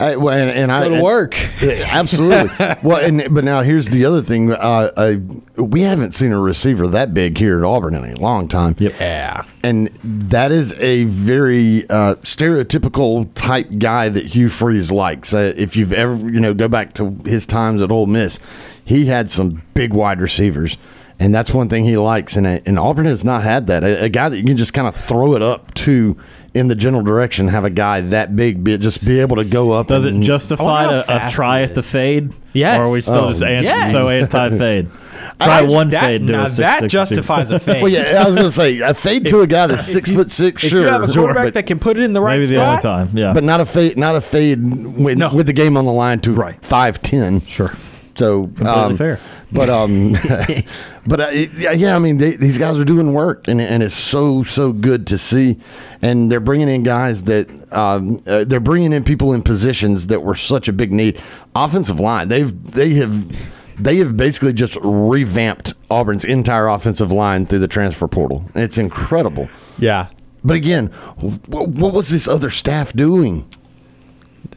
I, well, and, and I Go to work. <laughs> Yeah, absolutely. <laughs> well, and but now here's the other thing. Uh, I, we haven't seen a receiver that big here at Auburn in a long time. Yep. Yeah. and that is a very uh, stereotypical type guy that Hugh Freeze likes. Uh, if you've ever, you know, go back to his times at Ole Miss, he had some big wide receivers, and that's one thing he likes. And, and Auburn has not had that. A, a guy that you can just kind of throw it up to in the general direction, have a guy that big, be, just be able to go up. Does it justify I a, a try at the fade? Yes. Or are we still Oh, just anti, yes. so anti fade? <laughs> Try one that, fade to now a six, that six, justifies a <laughs> fade. Well, yeah, I was going to say a fade to a guy that's six foot six. If Sure, you have a quarterback but that can put it in the right Maybe the only spot, time. Yeah. but not a fade, not a fade with, No. with the game on the line to Right. five ten. sure. So um, fair. But um, <laughs> but uh, yeah, I mean they, these guys are doing work, and and it's so so good to see, and they're bringing in guys that um, uh, they're bringing in people in positions that were such a big need. Offensive line, they've they have. They have basically just revamped Auburn's entire offensive line through the transfer portal. It's incredible. yeah. But again, wh- what was this other staff doing?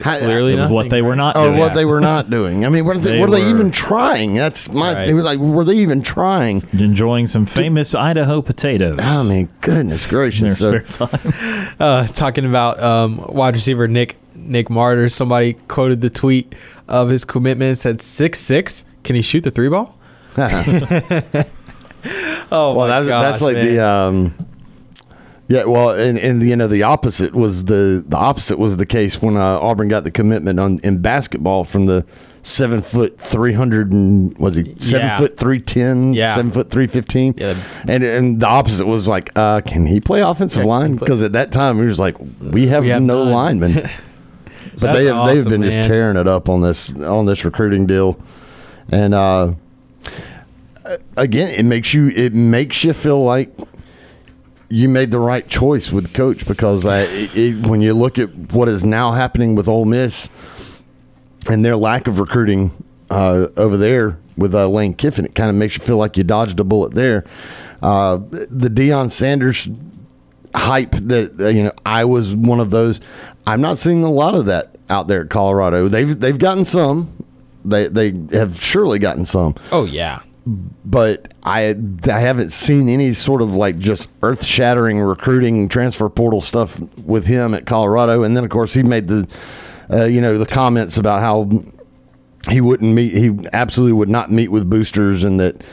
How- Clearly It was nothing, what they were right? not or doing. what they were not doing. I mean, what they, They what are they even trying? That's my. Right. They were like, were they even trying? Enjoying some famous Idaho potatoes. I mean, goodness <laughs> in their gracious! So, spare time. <laughs> uh, talking about um, wide receiver Nick Nick Mardner. Somebody quoted the tweet of his commitment said six six. Can he shoot the three ball? <laughs> oh well, my that's gosh, that's like man. the. Um, yeah, well, and, and you know the opposite was the the opposite was the case when uh, Auburn got the commitment on in basketball from the seven foot three hundred and was he seven Yeah. foot three ten Yeah. seven foot three fifteen Yeah. and and the opposite was like uh, can he play offensive line because at that time he was like we have, We have no none. linemen <laughs> but That's they have they've awesome, been just tearing it up on this on this recruiting deal, and uh, again, it makes you it makes you feel like you made the right choice with coach because it, it, when you look at what is now happening with Ole Miss and their lack of recruiting uh, over there with uh, Lane Kiffin, it kind of makes you feel like you dodged a bullet there. Uh, the Deion Sanders hype that uh, you know I was one of those. I'm not seeing a lot of that out there at Colorado. They've they've gotten some. They they have surely gotten some, Oh yeah. But I I haven't seen any sort of like just earth shattering recruiting transfer portal stuff with him at Colorado. And then of course he made the uh, you know the comments about how he wouldn't meet he absolutely would not meet with boosters and that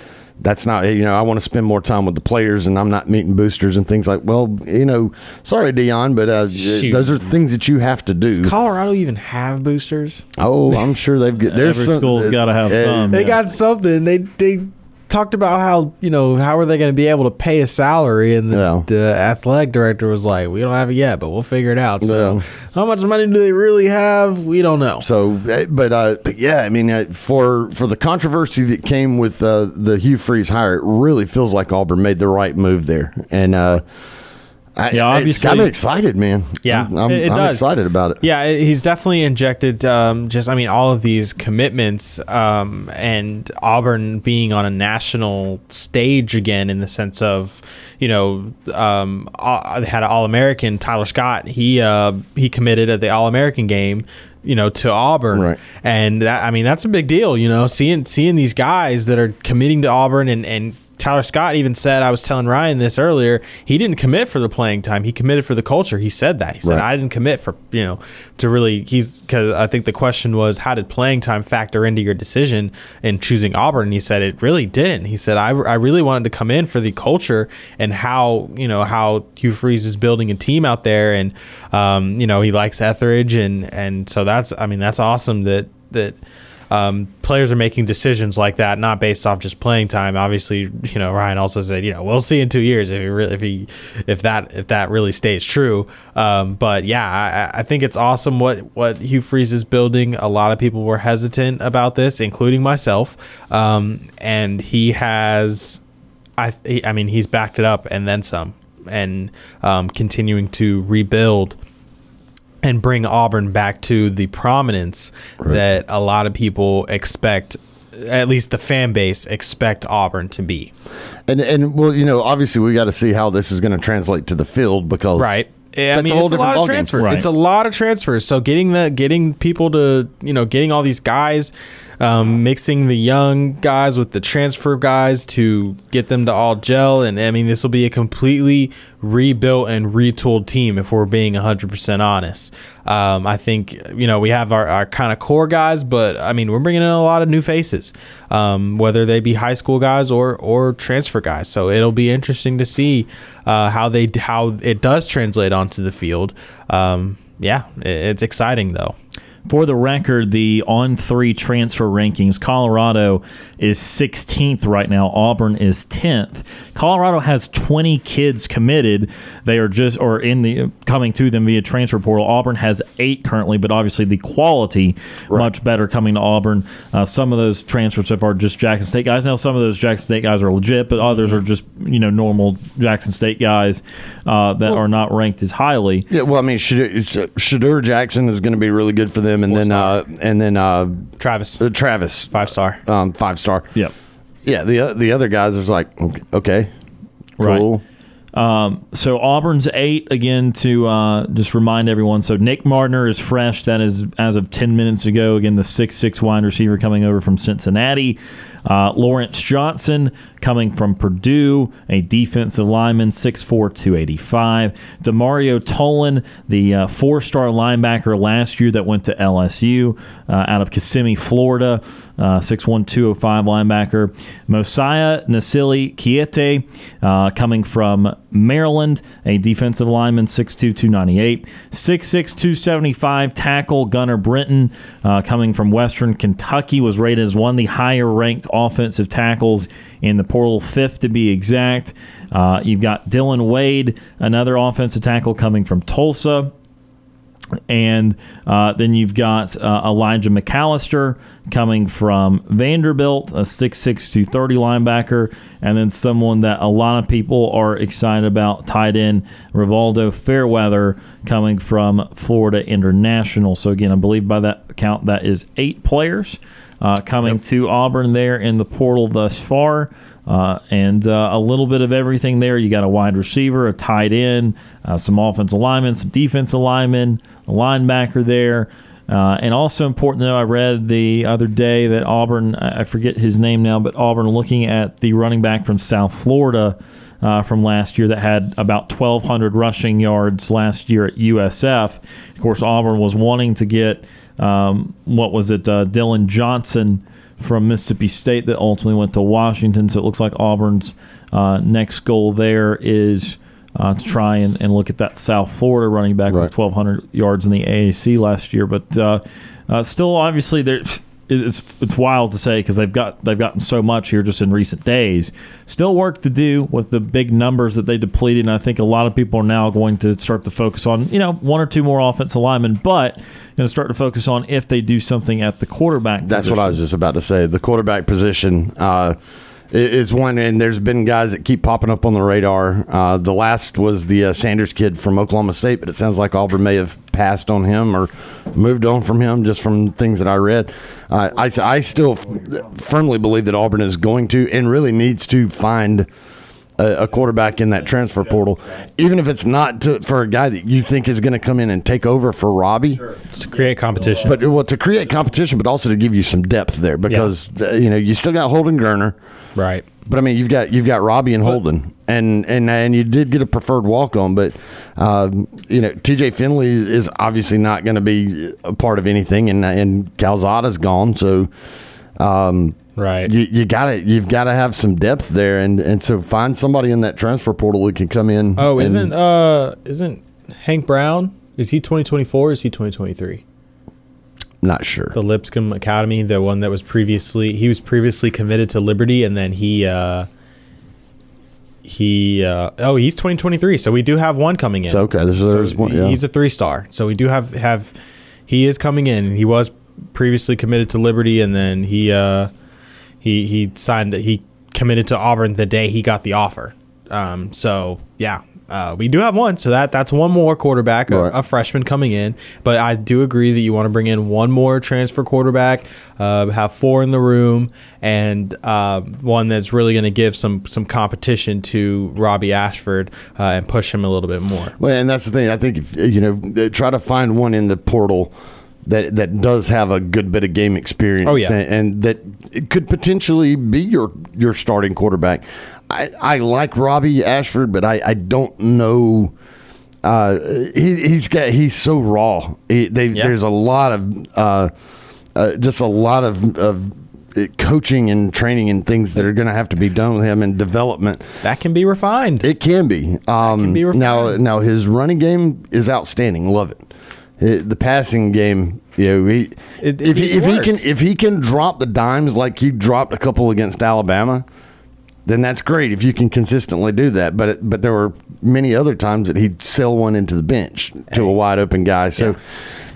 that's not you know I want to spend more time with the players and I'm not meeting boosters and things like well you know sorry Dion but uh, those are things that you have to do Does Colorado even have boosters? oh I'm sure they've got there's Every some- school's got to have uh, some. They yeah. got something. They they talked about how you know how are they going to be able to pay a salary, and the, Yeah. the athletic director was like, "We don't have it yet, but we'll figure it out." So, Yeah. how much money do they really have? We don't know. So, uh, but uh, but yeah, I mean, uh, for for the controversy that came with uh, the Hugh Freeze hire, it really feels like Auburn made the right move there, and uh, I, Yeah, it's obviously- got me excited, man. Yeah, I'm, I'm, it- it I'm does. excited about it. Yeah, he's definitely injected um, just, I mean, all of these commitments um, and Auburn being on a national stage again in the sense of, you know, um, uh, they had an All American, Tyler Scott. He uh, he committed at the All American game. You know, to Auburn, Right. and that I mean that's a big deal. You know, seeing seeing these guys that are committing to Auburn and and Tyler Scott even said, I was telling Ryan this earlier, he didn't commit for the playing time. He committed for the culture. He said that. He said, Right. I didn't commit for, you know, to really, he's, because I think the question was, how did playing time factor into your decision in choosing Auburn? And he said, it really didn't. He said, I, I really wanted to come in for the culture and how, you know, how Hugh Freeze is building a team out there. And, um, you know, he likes Etheridge. And, and so that's, I mean, that's awesome that, that, um, players are making decisions like that, not based off just playing time. Obviously, you know Ryan also said, you know, we'll see in two years if he really, if he, if that, if that really stays true. Um, but yeah, I, I think it's awesome what what Hugh Freeze is building. A lot of people were hesitant about this, including myself, um, and he has, I, I mean, he's backed it up and then some, and um, continuing to rebuild and bring Auburn back to the prominence that a lot of people expect, at least the fan base expect Auburn to be. And and well, you know, obviously we got to see how this is going to translate to the field because Right. Yeah, I mean, a whole it's a lot of transfers. Right. It's a lot of transfers. So getting the getting people to you know getting all these guys, um, mixing the young guys with the transfer guys to get them to all gel, and I mean this will be a completely rebuilt and retooled team if we're being hundred percent honest. Um, I think you know we have our, our kind of core guys, but I mean we're bringing in a lot of new faces, um, whether they be high school guys or or transfer guys. So it'll be interesting to see uh, how they how it does translate onto the field. Um, yeah, it- it's exciting though. For the record, the on three transfer rankings, Colorado is 16th right now. Auburn is 10th. Colorado has 20 kids committed. They are just or in the coming to them via transfer portal. Auburn has eight currently, but obviously the quality much better coming to Auburn. Uh, some of those transfers so far are just Jackson State guys. Now some of those Jackson State guys are legit, but others are just you know normal Jackson State guys uh, that are not ranked as highly. Yeah, well, I mean, Shedeur, Shedeur Jackson is going to be really good for them, and then uh, and then uh, Travis, uh, Travis five star. um, five star. Yep. Yeah, the the other guys was like, okay, Right. cool. So Auburn's eight again to uh, just remind everyone. So Nick Mardner is fresh. That is as of ten minutes ago. Again, the six six wide receiver coming over from Cincinnati. Uh, Lawrence Johnson coming from Purdue, a defensive lineman, 6'4", 285. Demario Tolan, the uh, four-star linebacker last year that went to LSU uh, out of Kissimmee, Florida, uh, 6'1", 205 linebacker. Mosiah Nasili Kiete uh, coming from Maryland, a defensive lineman, 6'2", 298. 6'6", 275 tackle Gunner Britton uh, coming from Western Kentucky was rated as one of the higher-ranked offensive tackles in the portal, fifth to be exact. Uh, you've got Dillon Wade, another offensive tackle coming from Tulsa. And uh, then you've got uh, Elijah McAllister coming from Vanderbilt, a 6'6", 230 linebacker, and then someone that a lot of people are excited about, tight end Rivaldo Fairweather coming from Florida International. So again, I believe by that count, that is eight players uh, coming to Auburn there in the portal thus far. Uh, and uh, a little bit of everything there. You got a wide receiver, a tight end, uh, some offensive linemen, some defensive linemen, a linebacker there. Uh, and also important, though, I read the other day that Auburn, I I forget his name now, but Auburn looking at the running back from South Florida uh, from last year that had about 1,200 rushing yards last year at USF. Of course, Auburn was wanting to get, um, what was it, uh, Dillon Johnson from Mississippi State that ultimately went to Washington. So it looks like Auburn's uh, next goal there is uh, to try and, and look at that South Florida running back Right. with 1,200 yards in the AAC last year. But uh, uh, still, obviously, there. It's it's wild to say because they've got they've gotten so much here just in recent days. Still work to do with the big numbers that they depleted, and I think a lot of people are now going to start to focus on you know one or two more offensive linemen, but going to start to focus on if they do something at the quarterback. That's what I was just about to say. The quarterback position. Uh, is one, and there's been guys that keep popping up on the radar. Uh, the last was the uh, Sanders kid from Oklahoma State, but it sounds like Auburn may have passed on him or moved on from him just from things that I read. Uh, I, I still firmly believe that Auburn is going to and really needs to find a, quarterback in that transfer portal, even if it's not to, for a guy that you think is going to come in and take over for Robbie. It's to create competition. But well, to create competition, but also to give you some depth there because uh, you know you still got Holden Geriner, right? But I mean, you've got you've got Robbie and Holden, and and and you did get a preferred walk on, but um, you know T.J. Finley is obviously not going to be a part of anything, and and Calzada's gone, so. Um, right, you, you got to you've got to have some depth there, and and so find somebody in that transfer portal that can come in. Oh, and- isn't uh isn't Hank Brown? Is he 2024? Is he 2023? Not sure. The Lipscomb Academy, the one that was previously he was previously committed to Liberty, and then he uh he uh oh he's 2023. So we do have one coming in. So, okay, there's- So there's one, yeah. He's a three star. So we do have have he is coming in. He was previously committed to Liberty, and then he uh he he signed he committed to Auburn the day he got the offer. Um, so yeah, uh, we do have one. So that that's one more quarterback, a, Right. a freshman coming in. But I do agree that you want to bring in one more transfer quarterback, uh, have four in the room, and uh, one that's really going to give some some competition to Robbie Ashford uh, and push him a little bit more. Well, and that's the thing. I think if, you know, try to find one in the portal that that does have a good bit of game experience. Oh, yeah. and, and that it could potentially be your your starting quarterback. I, I like Robbie Ashford, but I, I don't know. Uh, he, he's got he's so raw. He, they, There's a lot of uh, uh, just a lot of of coaching and training and things that are going to have to be done with him and development. That can be refined. It can be. Um, be now, now his running game is outstanding. Love it. It- the passing game, you know, he, It- it if he, if he can if he can drop the dimes like he dropped a couple against Alabama, then that's great. If you can consistently do that, but it, but there were many other times that he'd sell one into the bench to a wide open guy. So. uh,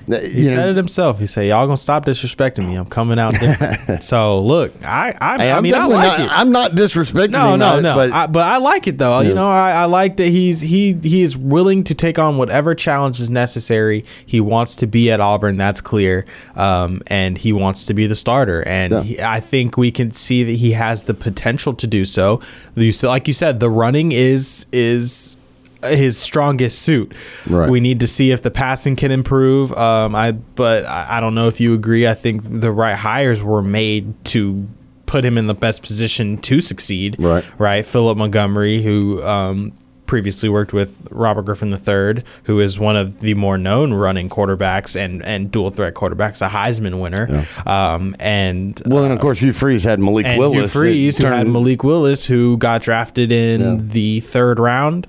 He you know, said it himself. He said, "Y'all gonna stop disrespecting me? I'm coming out different." <laughs> so look, I I, Hey, I I'm mean I like not, it. I'm not disrespecting No, him, no, no. But I, but I like it though. Yeah. You know, I, I like that he's he he is willing to take on whatever challenge is necessary. He wants to be at Auburn. That's clear. Um, and he wants to be the starter. And Yeah. he, I think we can see that he has the potential to do so. You like you said, the running is is his strongest suit. Right. We need to see if the passing can improve. Um, I but I, I don't know if you agree. I think the right hires were made to put him in the best position to succeed. Right. Right. Philip Montgomery, who um, previously worked with Robert Griffin III, who is one of the more known running quarterbacks and and dual threat quarterbacks, a Heisman winner. Um, and well, and of course Hugh Freeze had Malik and Willis. Hugh Freeze, who had Malik Willis, who got drafted in the third round.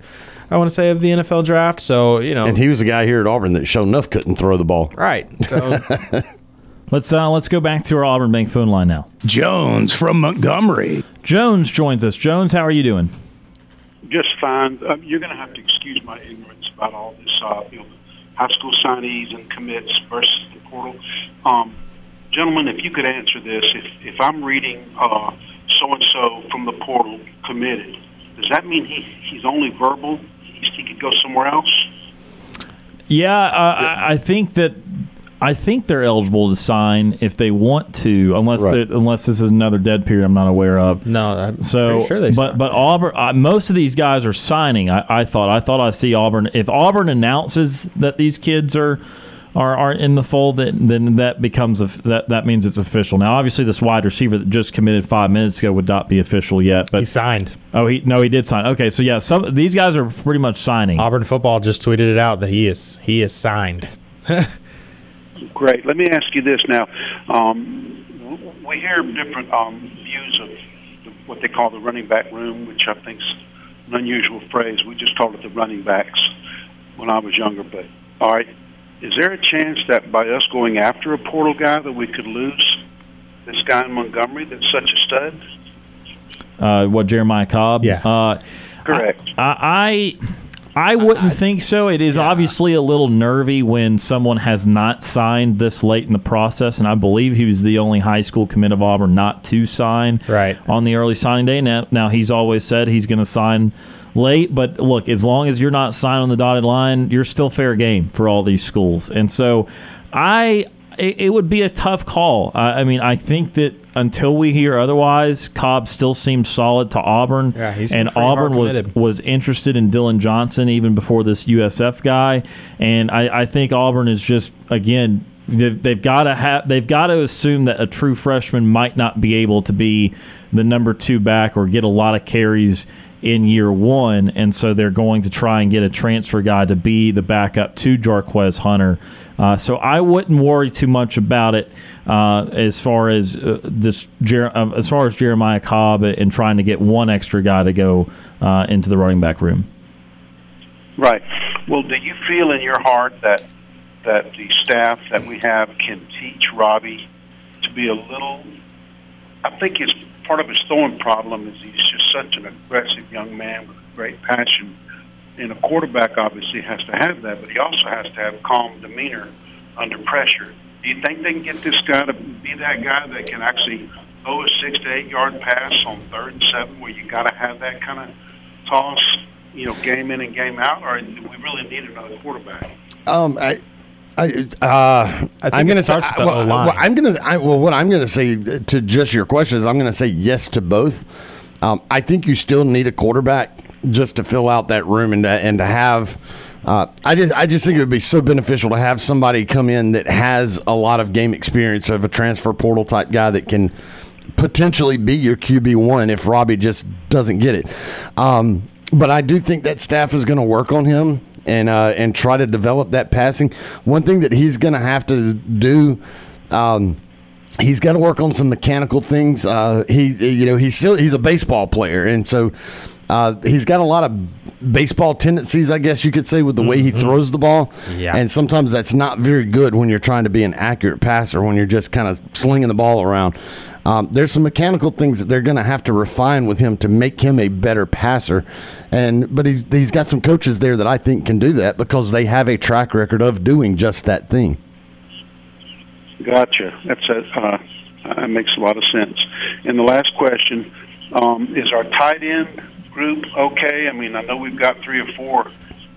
I want to say of the NFL draft. So you know, and he was the guy here at Auburn that showed enough couldn't throw the ball. right. So <laughs> Let's uh, let's go back to our Auburn Bank phone line now. Jones from Montgomery. Jones joins us. Jones, how are you doing? just fine. Um, you're going to have to excuse my ignorance about all this, uh, you know, high school signees and commits versus the portal. Um, gentlemen, if you could answer this, if if I'm reading so and so from the portal committed, does that mean he he's only verbal? He's, he could go somewhere else? Yeah, uh, I, I think that I think they're eligible to sign if they want to, unless Right. unless this is another dead period I'm not aware of. no, I'm So, sure they. but signed. but Auburn, uh, most of these guys are signing. I, I thought I thought I see Auburn. If Auburn announces that these kids are are, are in the fold, then, then that becomes a, that that means it's official. Now, obviously, this wide receiver that just committed five minutes ago would not be official yet. But he signed. oh, he no, he did sign. Okay, so yeah, some these guys are pretty much signing. Auburn football just tweeted it out that he is he is signed. <laughs> Great. Let me ask you this now. Um, we hear different um, views of the, what they call the running back room, which I think is an unusual phrase. We just called it the running backs when I was younger. But all right, is there a chance that by us going after a portal guy that we could lose this guy in Montgomery that's such a stud? Uh, what Jeremiah Cobb? Yeah. Uh, Correct. I, I I wouldn't think so. It is obviously a little nervy when someone has not signed this late in the process, and I believe he was the only high school commit of Auburn not to sign Right. on the early signing day. Now, now he's always said he's going to sign late, but look, as long as you're not signed on the dotted line, you're still fair game for all these schools. And so, I it, would be a tough call. I, I mean, I think that until we hear otherwise, Cobb still seems solid to Auburn. Yeah, he's and Auburn was was interested in Dillon Johnson even before this USF guy, and I, I think Auburn is just again they've, they've got to have they've got to assume that a true freshman might not be able to be the number two back or get a lot of carries in year one, and so they're going to try and get a transfer guy to be the backup to Jarquez Hunter. Uh, so I wouldn't worry too much about it uh, as far as uh, this uh, as far as Jeremiah Cobb and trying to get one extra guy to go uh, into the running back room. Right. Well, do you feel in your heart that that the staff that we have can teach Robbie to be a little? I think his part of his throwing problem is he's just such an aggressive young man with great passion, and a quarterback obviously has to have that, but he also has to have calm demeanor under pressure. Do you think they can get this guy to be that guy that can actually throw a six to eight yard pass on third and seven, where you got to have that kind of toss, you know, game in and game out, or do we really need another quarterback? Um, I, I, uh, I think I'm going to starts with the well, well, I'm going to. Well, what I'm going to say to just your question is, I'm going to say yes to both. Um, I think you still need a quarterback just to fill out that room and to, and to have. Uh, I just I just think it would be so beneficial to have somebody come in that has a lot of game experience of a transfer portal type guy that can potentially be your QB one if Robbie just doesn't get it. Um, but I do think that staff is going to work on him and uh, and try to develop that passing. One thing that he's going to have to do. Um, He's got to work on some mechanical things. Uh, he, you know, he's still he's a baseball player, and so uh, he's got a lot of baseball tendencies, I guess you could say, with the way he throws the ball. Yeah. And sometimes that's not very good when you're trying to be an accurate passer, when you're just kind of slinging the ball around. Um, there's some mechanical things that they're going to have to refine with him to make him a better passer, and but he's he's got some coaches there that I think can do that because they have a track record of doing just that thing. Gotcha. That's a, uh, that makes a lot of sense. And the last question um, is: Our tight end group okay? I mean, I know we've got three or four.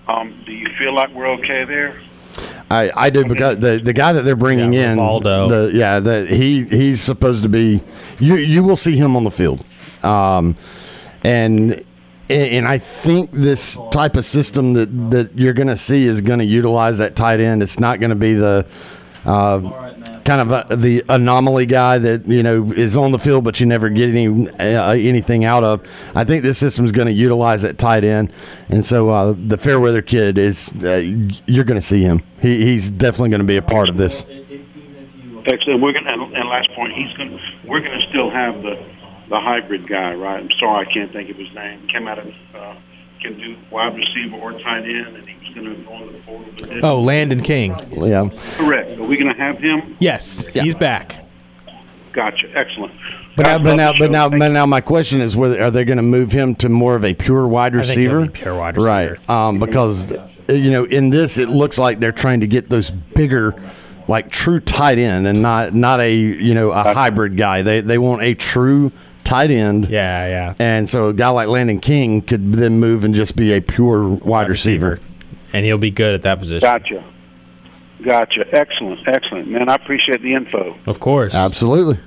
Um, do you feel like we're okay there? I, I do because the the guy that they're bringing Yeah, in, Rivaldo. the yeah, the, he he's supposed to be. You you will see him on the field, um, and and I think this type of system that that you're going to see is going to utilize that tight end. It's not going to be the. Uh, kind of a, the anomaly guy that you know is on the field, but you never get any uh, anything out of. I think this system is going to utilize that tight end, and so uh, the Fairweather kid is uh, you're going to see him. He, he's definitely going to be a part of this. Excellent. We're gonna and, and last point. He's gonna. We're gonna still have the the hybrid guy, right? I'm sorry, I can't think of his name. Came out of uh, can do wide receiver or tight end, and he was gonna go on the portal. But didn't. Oh, Landon King. Yeah, correct. Are we gonna have him? Yes, he's back. Gotcha. Excellent. but now, Guys, but love now, the but show. now, Thank but now, my question is: whether are they going to move him to more of a pure wide I think he'll receiver? be pure wide receiver. right? Um, because you know, in this, it looks like they're trying to get those bigger. Like true tight end, and not not a you know a hybrid guy. They they want a true tight end. Yeah, yeah. And so a guy like Landon King could then move and just be a pure wide receiver. And he'll be good at that position. Gotcha. Gotcha. Excellent. Excellent. Man, I appreciate the info. Of course. Absolutely.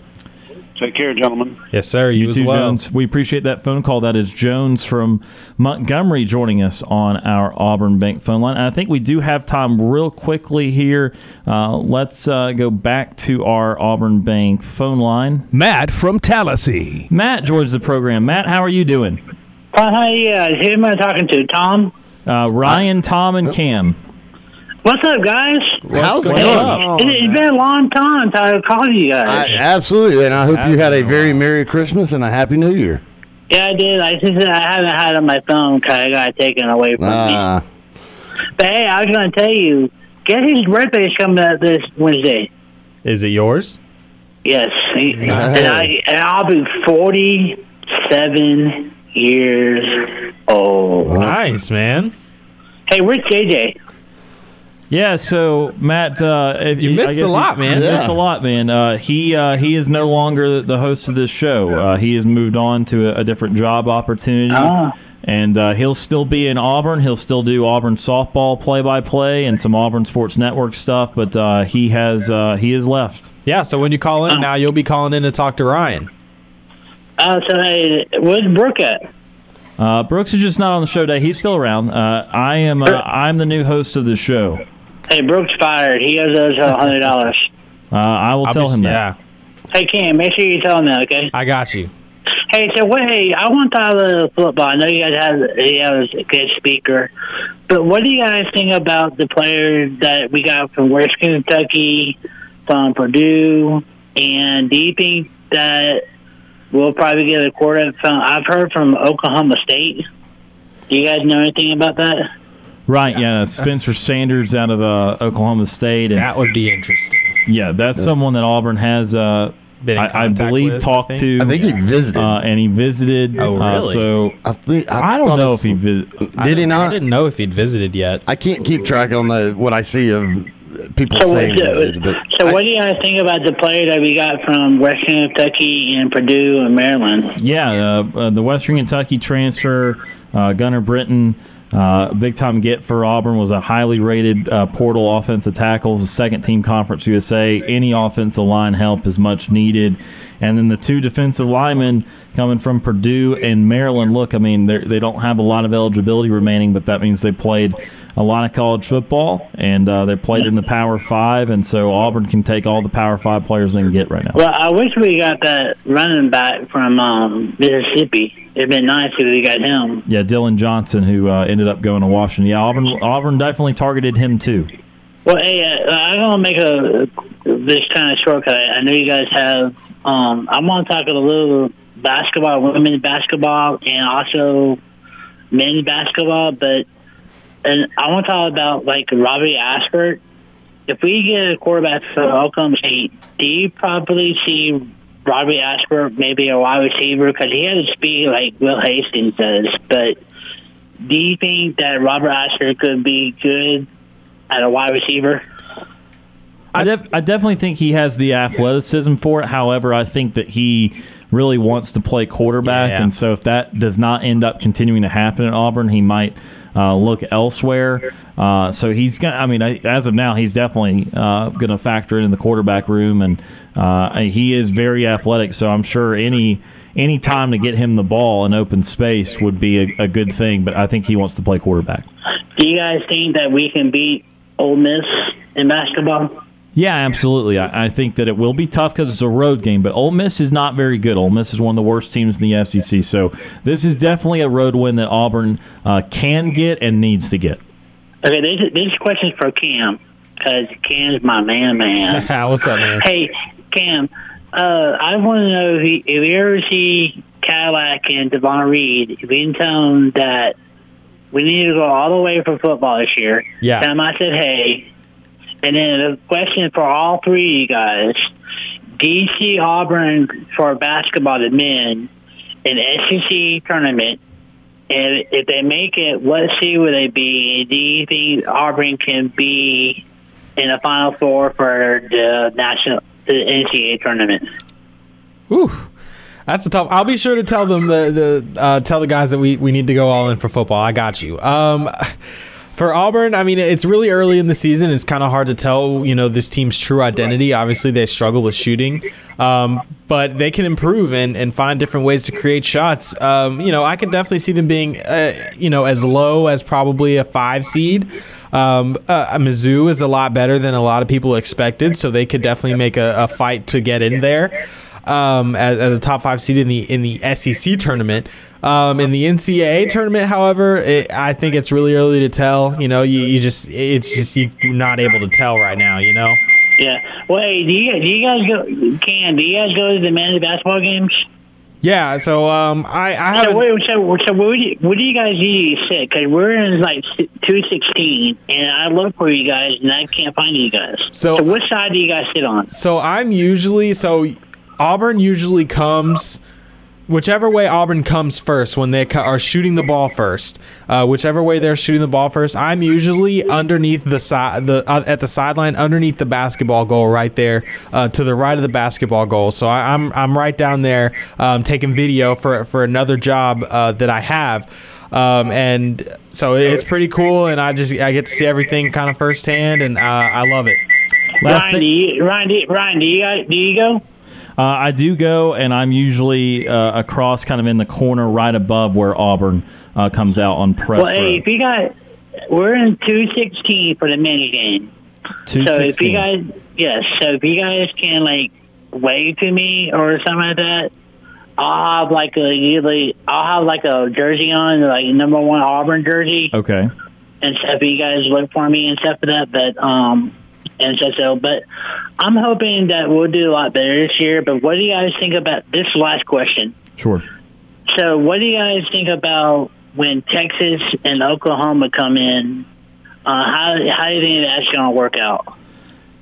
Take care, gentlemen. Yes, sir. You, You as too, well. Jones. We appreciate that phone call. That is Jones from Montgomery joining us on our Auburn Bank phone line. And I think we do have time real quickly here. Uh, let's uh, go back to our Auburn Bank phone line. Matt from Tallahassee. Matt joins the program. Matt, how are you doing? Uh, hi, uh, who am I talking to? Tom? Uh, Ryan, Tom, and Cam. What's up, guys? How's it going going? on? It, it's been a long time since I called you I, guys. absolutely, and I hope you had a very Merry Christmas and a Happy New Year. yeah, I did. I just <laughs> I haven't had it on my phone because I got it taken away from me. Ah, But hey, I was going to tell you, guess whose birthday is coming up this Wednesday? Is it yours? Yes, and I and I'll be forty-seven years old. Nice, man. Hey, where's JJ? Yeah, so Matt, uh, if You I missed guess a lot, you- man. you Yeah. Missed a lot, man. Uh, he uh, he is no longer the host of this show. Uh, he has moved on to a, a different job opportunity, Ah. and uh, he'll still be in Auburn. He'll still do Auburn softball play by play and some Auburn Sports Network stuff. But uh, he has uh, he has left. Yeah, so when you call in now, you'll be calling in to talk to Ryan. Uh, so hey, where's Brooke at? Uh, Brooks is just not on the show today. He's still around. Uh, I am uh, I'm the new host of the show. Hey, Brooke's fired. He owes us a hundred dollars. Uh, I will I'll tell be- him that. Yeah, Hey, Cam, make sure you tell him that, okay? I got you. Hey, so wait, I want to talk about football. I know you guys have he has a good speaker, but what do you guys think about the players that we got from West Kentucky, from Purdue, and do you think that we'll probably get a quarterback from? I've heard from Oklahoma State. Do you guys know anything about that? Right, yeah, Spencer Sanders out of uh, Oklahoma State, and That would be interesting. yeah, that's someone that Auburn has, uh, Been in I, I believe, with, talked think. to. I think he visited. uh, and he visited. Oh, uh, really? so I think I, I, don't know if he visited. did he not? I didn't know if he'd visited yet. I can't keep track on the what I see of people So, saying. but so I- what do you guys think about the player that we got from Western Kentucky and Purdue and Maryland? Yeah, uh, uh, the Western Kentucky transfer, uh, Gunner Britton, uh, big time get for Auburn, was a highly rated uh, portal offensive tackle, second team Conference USA. Any offensive line help is much needed. And then the two defensive linemen coming from Purdue and Maryland. Look, I mean, they don't have a lot of eligibility remaining, but that means they played a lot of college football and uh, they played in the Power Five. And so Auburn can take all the Power Five players they can get right now. Well, I wish we got that running back from um, Mississippi. It'd been nice if we got him. Yeah, Dillon Johnson, who uh, ended up going to Washington. Yeah, Auburn, Auburn definitely targeted him too. Well, hey, uh, I'm gonna make a this kind of shortcut. I know you guys have. Um, I want to talk a little basketball, women's basketball, and also men's basketball. But and I want to talk about like Robbie Ashford. If we get a quarterback for Oklahoma State, do you probably see Robbie Ashford maybe a wide receiver because he has speed like Will Hastings does? But do you think that Robert Ashford could be good at a wide receiver? I, def- I definitely think he has the athleticism for it. However, I think that he really wants to play quarterback, Yeah. and so if that does not end up continuing to happen at Auburn, he might uh, look elsewhere. Uh, so he's gonna. I mean, as of now, he's definitely uh, going to factor in the quarterback room, and uh, he is very athletic. So I'm sure any any time to get him the ball in open space would be a, a good thing. But I think he wants to play quarterback. Do you guys think that we can beat Ole Miss in basketball? Yeah, absolutely. I, I think that it will be tough because it's a road game, but Ole Miss is not very good. Ole Miss is one of the worst teams in the SEC, so this is definitely a road win that Auburn uh, can get and needs to get. Okay, this, this question is for Cam because Cam's my man, man. <laughs> What's up, man? hey, Cam, uh, I want to know if you, if you ever see Cadillac and Devon Reed, if you can tell them that we need to go all the way for football this year. Yeah. Tell them I said hey. And then the question for all three of you guys: DC Auburn for basketball, the men, in SEC tournament? And if they make it, what seed would they be? Do you think Auburn can be in the Final Four for the national, the NCAA tournament? Ooh, That's a tough. I'll be sure to tell them the the uh, tell the guys that we, we need to go all in for football. I got you. Um, for Auburn, I mean, it's really early in the season. It's kind of hard to tell, you know, this team's true identity. Obviously, they struggle with shooting, um, but they can improve and, and find different ways to create shots. Um, you know, I can definitely see them being, uh, you know, as low as probably a five seed. Um, uh, Mizzou is a lot better than a lot of people expected, so they could definitely make a, a fight to get in there um, as, as a top five seed in the in the SEC tournament. Um, in the NCAA tournament, however, it, I think it's really early to tell. You know, you, you just it's just you're not able to tell right now. You know. Yeah. Well, hey, do you do you guys go? Can do you guys go to the men's basketball games? Yeah. So um, I I haven't. wait, so, so where, do you, where do you guys usually sit? Because we're in like two sixteen, and I look for you guys, and I can't find you guys. So- so which side do you guys sit on? So I'm usually so Auburn usually comes whichever way Auburn comes first when they are shooting the ball first, uh, whichever way they're shooting the ball first, I'm usually underneath the side, the uh, at the sideline, underneath the basketball goal, right there uh, to the right of the basketball goal. So I, am I'm, I'm right down there um, taking video for for another job uh, that I have. Um, and so it's pretty cool, and I just I get to see everything kind of firsthand, and uh, I love it. Ryan, do you, Ryan, do you, Ryan, do you, do you go? Uh, I do go, and I'm usually uh, across, kind of in the corner, right above where Auburn uh, comes out on press. Well, hey, if you got, we're in two sixteen for the mini game. So if you guys, yes, so if you guys can like wave to me or something like that, I'll have like a usually I'll have like a jersey on, like number one Auburn jersey. Okay. And stuff. You guys look for me and stuff for that, but um, and so so. But I'm hoping that we'll do a lot better this year. But what do you guys think about this last question? Sure. So, what do you guys think about when Texas and Oklahoma come in? Uh, how how do you think that's going to work out?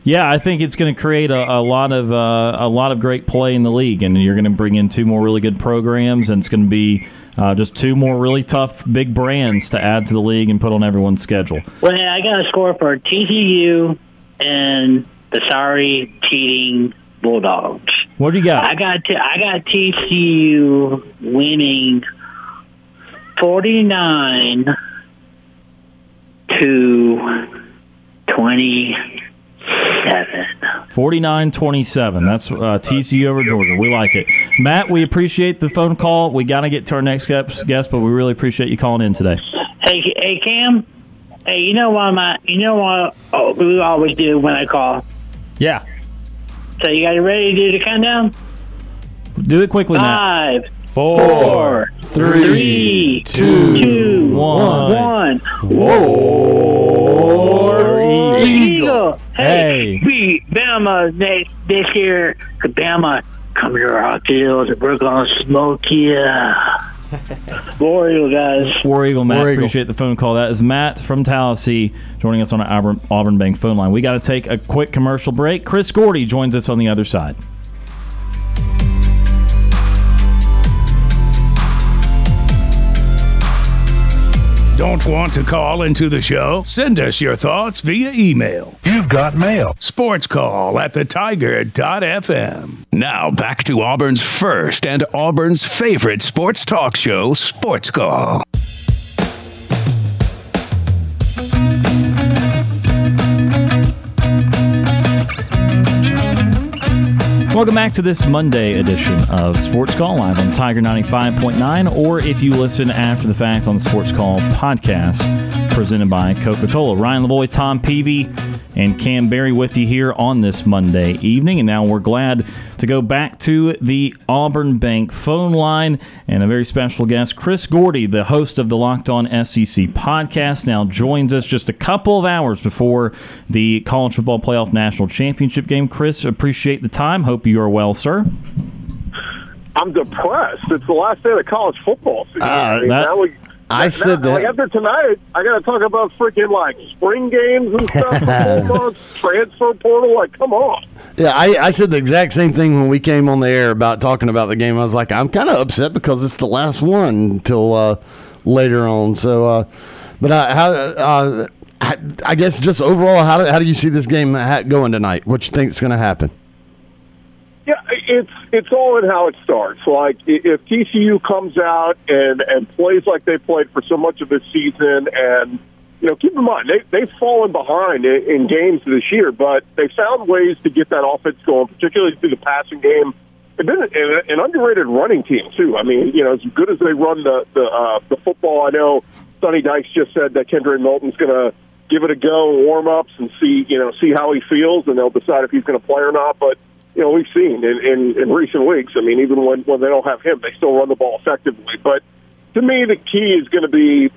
Yeah, I think it's going to create a, a lot of uh, a lot of great play in the league, and you're going to bring in two more really good programs, and it's going to be uh, just two more really tough big brands to add to the league and put on everyone's schedule. Well, I got a score for TCU and the sorry cheating Bulldogs. What do you got? I got t- I got TCU winning forty nine to twenty seven. 49-27. That's uh, TCU over Georgia. We like it. Matt, we appreciate the phone call. We got to get to our next guest, but we really appreciate you calling in today. Hey, hey, Cam. Hey, you know what my you know what oh, we always do when I call. Yeah. So you guys ready to do the countdown? Do it quickly, Five, Matt. Four, three, two, two, one. War Eagle. Hey, Hey. beat Bama next this year. Bama, come to our field. We're gonna smoke you. War Eagle, guys. War Eagle, Matt. War Eagle. Appreciate the phone call. That is Matt from Tallahassee joining us on our Auburn, Auburn Bank phone line. We got to take a quick commercial break. Chris Gordy joins us on the other side. Don't want to call into the show? Send us your thoughts via email. You've got mail. Sports call at thetiger.fm. Now back to Auburn's first and Auburn's favorite sports talk show, Sports Call. Welcome back to this Monday edition of Sports Call live on Tiger 95.9, or if you listen after the fact on the Sports Call podcast presented by Coca Cola. Ryan Lavoie, Tom Peavy, and Cam Berry with you here on this Monday evening. And now we're glad to go back to the Auburn Bank phone line and a very special guest, Chris Gordy, the host of the Locked On SEC podcast, now joins us just a couple of hours before the College Football Playoff National Championship game. Chris, appreciate the time. Hope you are well, sir. I'm depressed. It's the last day of the college football season. Uh, I, mean, that- now we, I now- said Like that. after tonight, I got to talk about freaking like spring games and stuff. <laughs> four transfer portal. Like, come on. Yeah, I, I said the exact same thing when we came on the air about talking about the game. I was like, I'm kind of upset because it's the last one until uh, later on. So, uh, but uh, how? Uh, I, I guess just overall, how do, how do you see this game going tonight? What you think is going to happen? Yeah, it's it's all in how it starts. Like if TCU comes out and and plays like they played for so much of this season, and you know, keep in mind they they've fallen behind in, games this year, but they found ways to get that offense going, particularly through the passing game. They've been an, an underrated running team too. I mean, you know, as good as they run the the uh, the football, I know Sonny Dykes just said that Kendrick Milton's going to give it a go, warm ups, and see you know see how he feels, and they'll decide if he's going to play or not. But you know, we've seen in, in, in recent weeks. I mean, even when, when they don't have him, they still run the ball effectively. But to me, the key is going to be,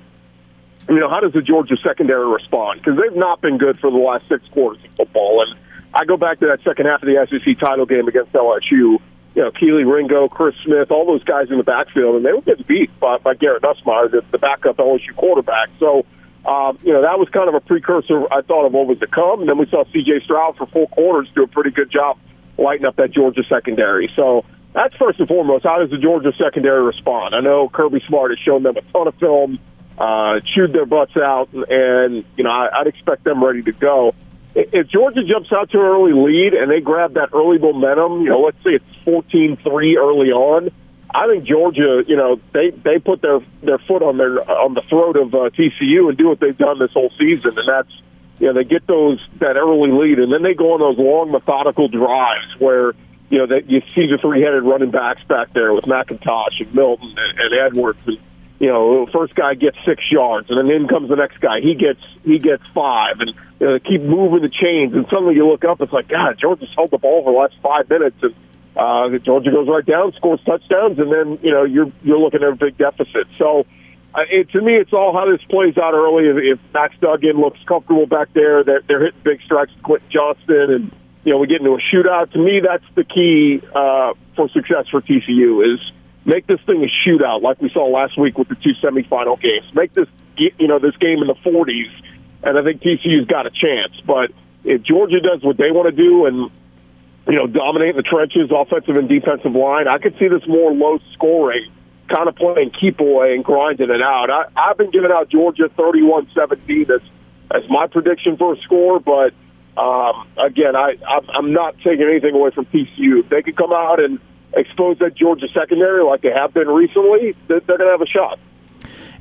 you know, how does the Georgia secondary respond? Because they've not been good for the last six quarters of football. And I go back to that second half of the SEC title game against LSU. You know, Kelee Ringo, Chris Smith, all those guys in the backfield, and they were getting beat by, by Garrett Nussmeier, the, the backup LSU quarterback. So, um, you know, that was kind of a precursor, I thought, of what was to come. And then we saw C.J. Stroud for four quarters do a pretty good job lighting up that Georgia secondary. So that's first and foremost. How does the Georgia secondary respond? I know Kirby Smart has shown them a ton of film, uh, chewed their butts out, and you know I, I'd expect them ready to go. If Georgia jumps out to an early lead and they grab that early momentum, you know, let's say it's 14-3 early on, I think Georgia, you know, they they put their their foot on their on the throat of uh, TCU and do what they've done this whole season, and that's you know they get those that early lead, and then they go on those long methodical drives where you know that you see the three headed running backs back there with McIntosh and Milton and, and Edwards, and you know first guy gets six yards, and then in comes the next guy, he gets he gets five, and you know, they keep moving the chains, and suddenly you look up, it's like God, Georgia's held the ball for the last five minutes, and uh, Georgia goes right down, scores touchdowns, and then you know you're you're looking at a big deficit. So, it, to me, it's all how this plays out early. If, Max Duggan looks comfortable back there, that they're, they're hitting big strikes, Quentin Johnston, and you know we get into a shootout. To me, that's the key uh, for success for TCU is make this thing a shootout, like we saw last week with the two semifinal games. Make this you know this game in the 40s, and I think TCU's got a chance. But if Georgia does what they want to do and you know, dominate the trenches, offensive and defensive line. I could see this more low scoring, kind of playing keep away and grinding it out. I, I've been giving out Georgia 31 17 as, as my prediction for a score, but um, again, I, I'm not taking anything away from TCU. If they could come out and expose that Georgia secondary like they have been recently, they're going to have a shot.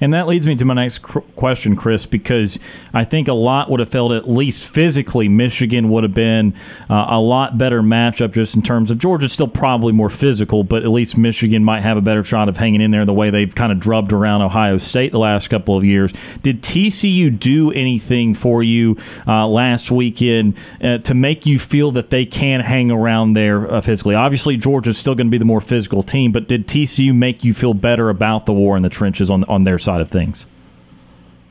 And that leads me to my next question, Chris, because I think a lot would have felt, at least physically, Michigan would have been uh, a lot better matchup just in terms of Georgia's still probably more physical, but at least Michigan might have a better shot of hanging in there the way they've kind of drubbed around Ohio State the last couple of years. Did TCU do anything for you uh, last weekend uh, to make you feel that they can hang around there uh, physically? Obviously, Georgia's still going to be the more physical team, but did TCU make you feel better about the war in the trenches on, on their side? Side of things?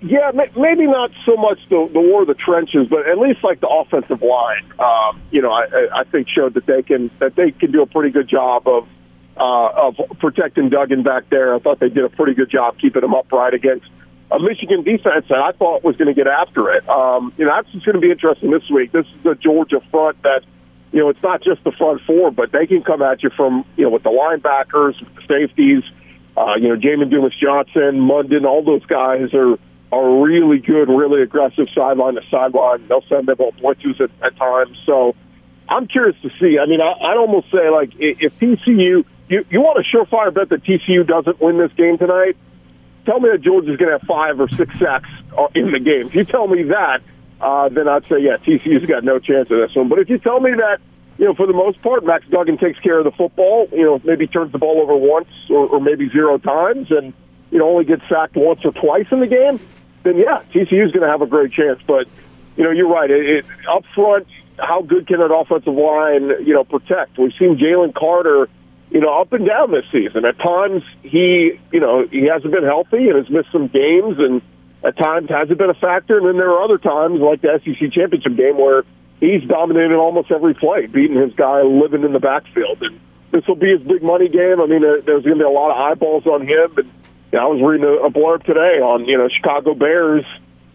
Yeah, maybe not so much the, the war of the trenches, but at least like the offensive line. Um, you know, I, I think showed that they can that they can do a pretty good job of uh, of protecting Duggan back there. I thought they did a pretty good job keeping him upright against a Michigan defense that I thought was going to get after it. Um, you know, that's going to be interesting this week. This is the Georgia front that you know it's not just the front four, but they can come at you from you know with the linebackers, with the safeties uh, you know, Jamon Dumas Johnson, Mondon, all those guys are are really good, really aggressive sideline to sideline. They'll send them all blitzes at, at times. So I'm curious to see. I mean, I, I'd almost say like if TCU, you you want a surefire bet that TCU doesn't win this game tonight. Tell me that Georgia's going to have five or six sacks uh, in the game. If you tell me that, uh, then I'd say yeah, TCU's got no chance of this one. But if you tell me that you know, for the most part, Max Duggan takes care of the football. You know, maybe turns the ball over once or, or maybe zero times, and you know only gets sacked once or twice in the game. Then yeah, TCU is going to have a great chance. But you know, you're right. It, it, up front, how good can an offensive line you know protect? We've seen Jalen Carter, you know, up and down this season. At times, he you know he hasn't been healthy and has missed some games, and at times hasn't been a factor. And then there are other times, like the SEC championship game, where he's dominated almost every play, beating his guy living in the backfield. And this will be his big money game. I mean, there's going to be a lot of eyeballs on him. And you know, I was reading a, blurb today on you know Chicago Bears,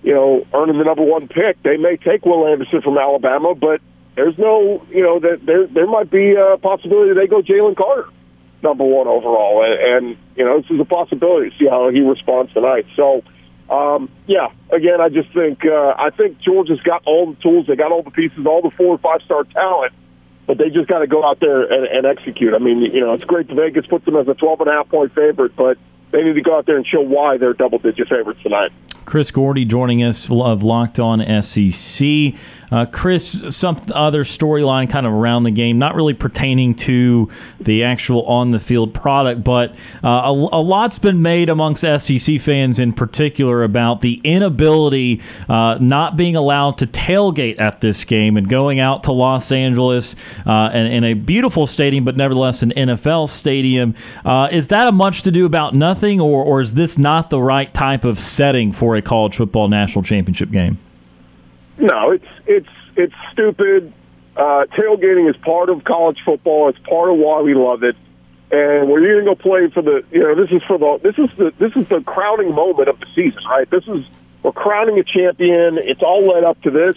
you know, earning the number one pick. They may take Will Anderson from Alabama, but there's no, you know, that there there might be a possibility they go Jalen Carter number one overall, and, and you know this is a possibility. See how he responds tonight. So um, yeah, again, I just think uh, I think Georgia's got all the tools, they got all the pieces, all the four or five star talent, but they just got to go out there and, and execute. I mean, you know, it's great that Vegas puts them as a twelve and a half point favorite, but they need to go out there and show why they're double digit favorites tonight. Chris Gordy joining us of Locked On SEC. Uh, Chris, some other storyline kind of around the game, not really pertaining to the actual on the field product, but uh, a, a, lot's been made amongst SEC fans in particular about the inability, uh, not being allowed to tailgate at this game and going out to Los Angeles uh, and in a beautiful stadium, but nevertheless an NFL stadium. Uh, is that a much to do about nothing, or, or is this not the right type of setting for a college football national championship game? No, it's it's it's stupid. Uh, tailgating is part of college football. It's part of why we love it. And we're going to go play for the you know this is for the this is the this is the crowning moment of the season, right? This is we're crowning a champion. It's all led up to this,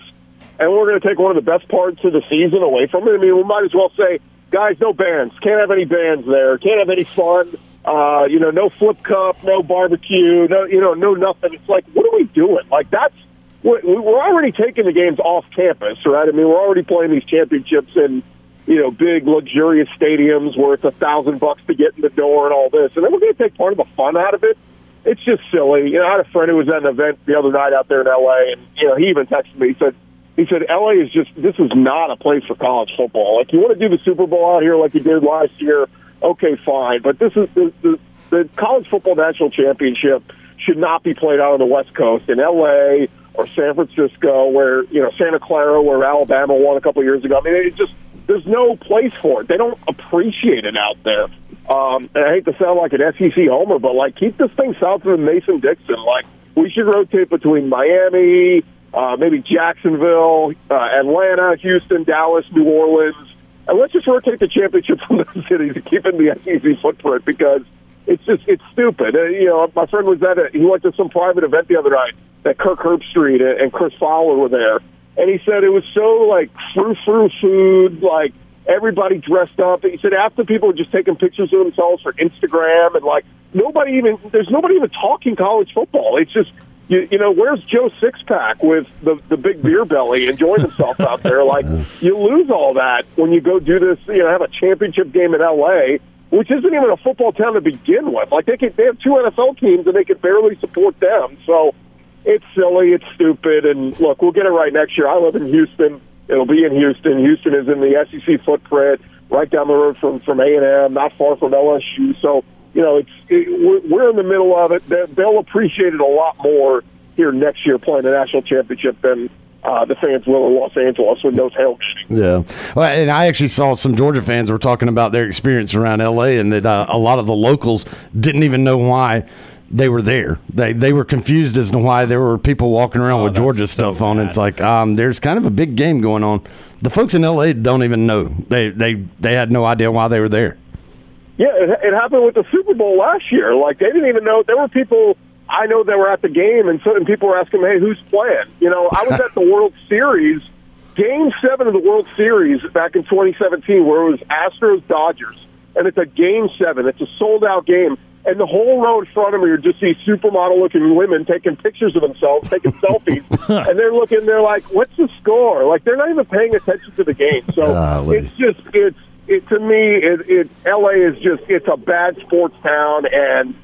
and we're going to take one of the best parts of the season away from it. I mean, we might as well say guys, no bands. Can't have any bands there. Can't have any fun. Uh, you know, no flip cup, no barbecue, no, you know, no nothing. It's like, what are we doing? Like that's we're we're already taking the games off campus, right? I mean, we're already playing these championships in you know big luxurious stadiums where it's a thousand bucks to get in the door and all this, and then we're going to take part of the fun out of it. It's just silly. You know, I had a friend who was at an event the other night out there in L.A., and you know, he even texted me. He said, he said, LA is just this is not a place for college football. Like you want to do the Super Bowl out here like you did last year, okay, fine. But this is the the, the college football national championship should not be played out on the West Coast in LA or San Francisco, where you know Santa Clara, where Alabama won a couple of years ago. I mean, it just there's no place for it. They don't appreciate it out there. Um, and I hate to sound like an SEC homer, but like keep this thing south of Mason Dixon. Like we should rotate between Miami, uh, maybe Jacksonville, uh, Atlanta, Houston, Dallas, New Orleans, and let's just rotate the championship <laughs> from those cities to keep in the SEC footprint because it's just it's stupid. Uh, you know, my friend was at a, he went to some private event the other night that Kirk Herbstreit and Chris Fowler were there, and he said it was so like frou frou food, like everybody dressed up. He said after people were just taking pictures of themselves for Instagram and like nobody even there's nobody even talking college football. It's just you, you know, where's Joe Sixpack with the the big beer belly enjoying himself out there? Like <laughs> you lose all that when you go do this. You know, have a championship game in L.A., which isn't even a football town to begin with. Like they can, they have two NFL teams and they can barely support them. So it's silly, it's stupid, and look, we'll get it right next year. I live in Houston. It'll be in Houston. Houston is in the SEC footprint, right down the road from from A and M, not far from LSU. So you know, it's it, we're, we're in the middle of it. They'll appreciate it a lot more here next year playing the national championship than uh, the fans will in Los Angeles with no tailgating. Yeah, well, and I actually saw some Georgia fans were talking about their experience around L.A. and that uh, a lot of the locals didn't even know why they were there. They they were confused as to why there were people walking around Oh, with that's Georgia so stuff on. bad. It's like um, there's kind of a big game going on. The folks in L.A. don't even know. They they they had no idea why they were there. Yeah, it, it happened with the Super Bowl last year. Like they didn't even know there were people I know that were at the game, and certain people were asking, "Hey, who's playing?" You know, I was at the <laughs> World Series, Game Seven of the World Series back in 2017, where it was Astros Dodgers, and it's a Game Seven. It's a sold out game, and the whole row in front of me are just these supermodel looking women taking pictures of themselves, taking <laughs> selfies, and they're looking. They're like, "What's the score?" Like they're not even paying attention to the game. So Golly. it's just it's it to me it, it LA is just it's a bad sports town and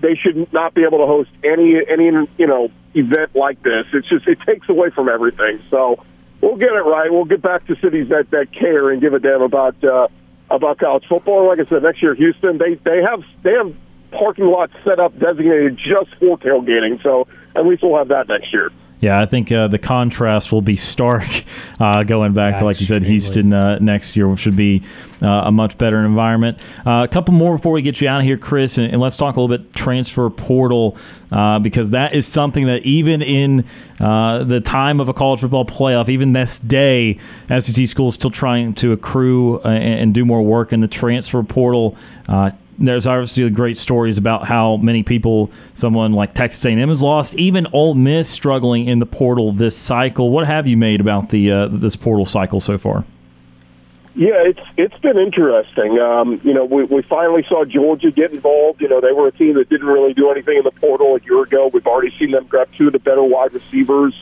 they should not be able to host any any you know event like this. It's just it takes away from everything. So we'll get it right. We'll get back to cities that that care and give a damn about uh, about college football. Like I said, next year Houston they they have they have parking lots set up designated just for tailgating. So at least we'll have that next year. Yeah, I think uh, the contrast will be stark <laughs> uh, going back to, like you said, Houston uh, next year, which should be uh, a much better environment. Uh, a couple more before we get you out of here, Chris, and, and let's talk a little bit transfer portal uh, because that is something that even in uh, the time of a college football playoff, even this day, SEC schools still trying to accrue and, and do more work in the transfer portal. There's obviously great stories about how many people, someone like Texas A&M has lost, even Ole Miss struggling in the portal this cycle. What have you made about the uh, this portal cycle so far? Yeah, it's it's been interesting. Um, you know, we we finally saw Georgia get involved. You know, they were a team that didn't really do anything in the portal a year ago. We've already seen them grab two of the better wide receivers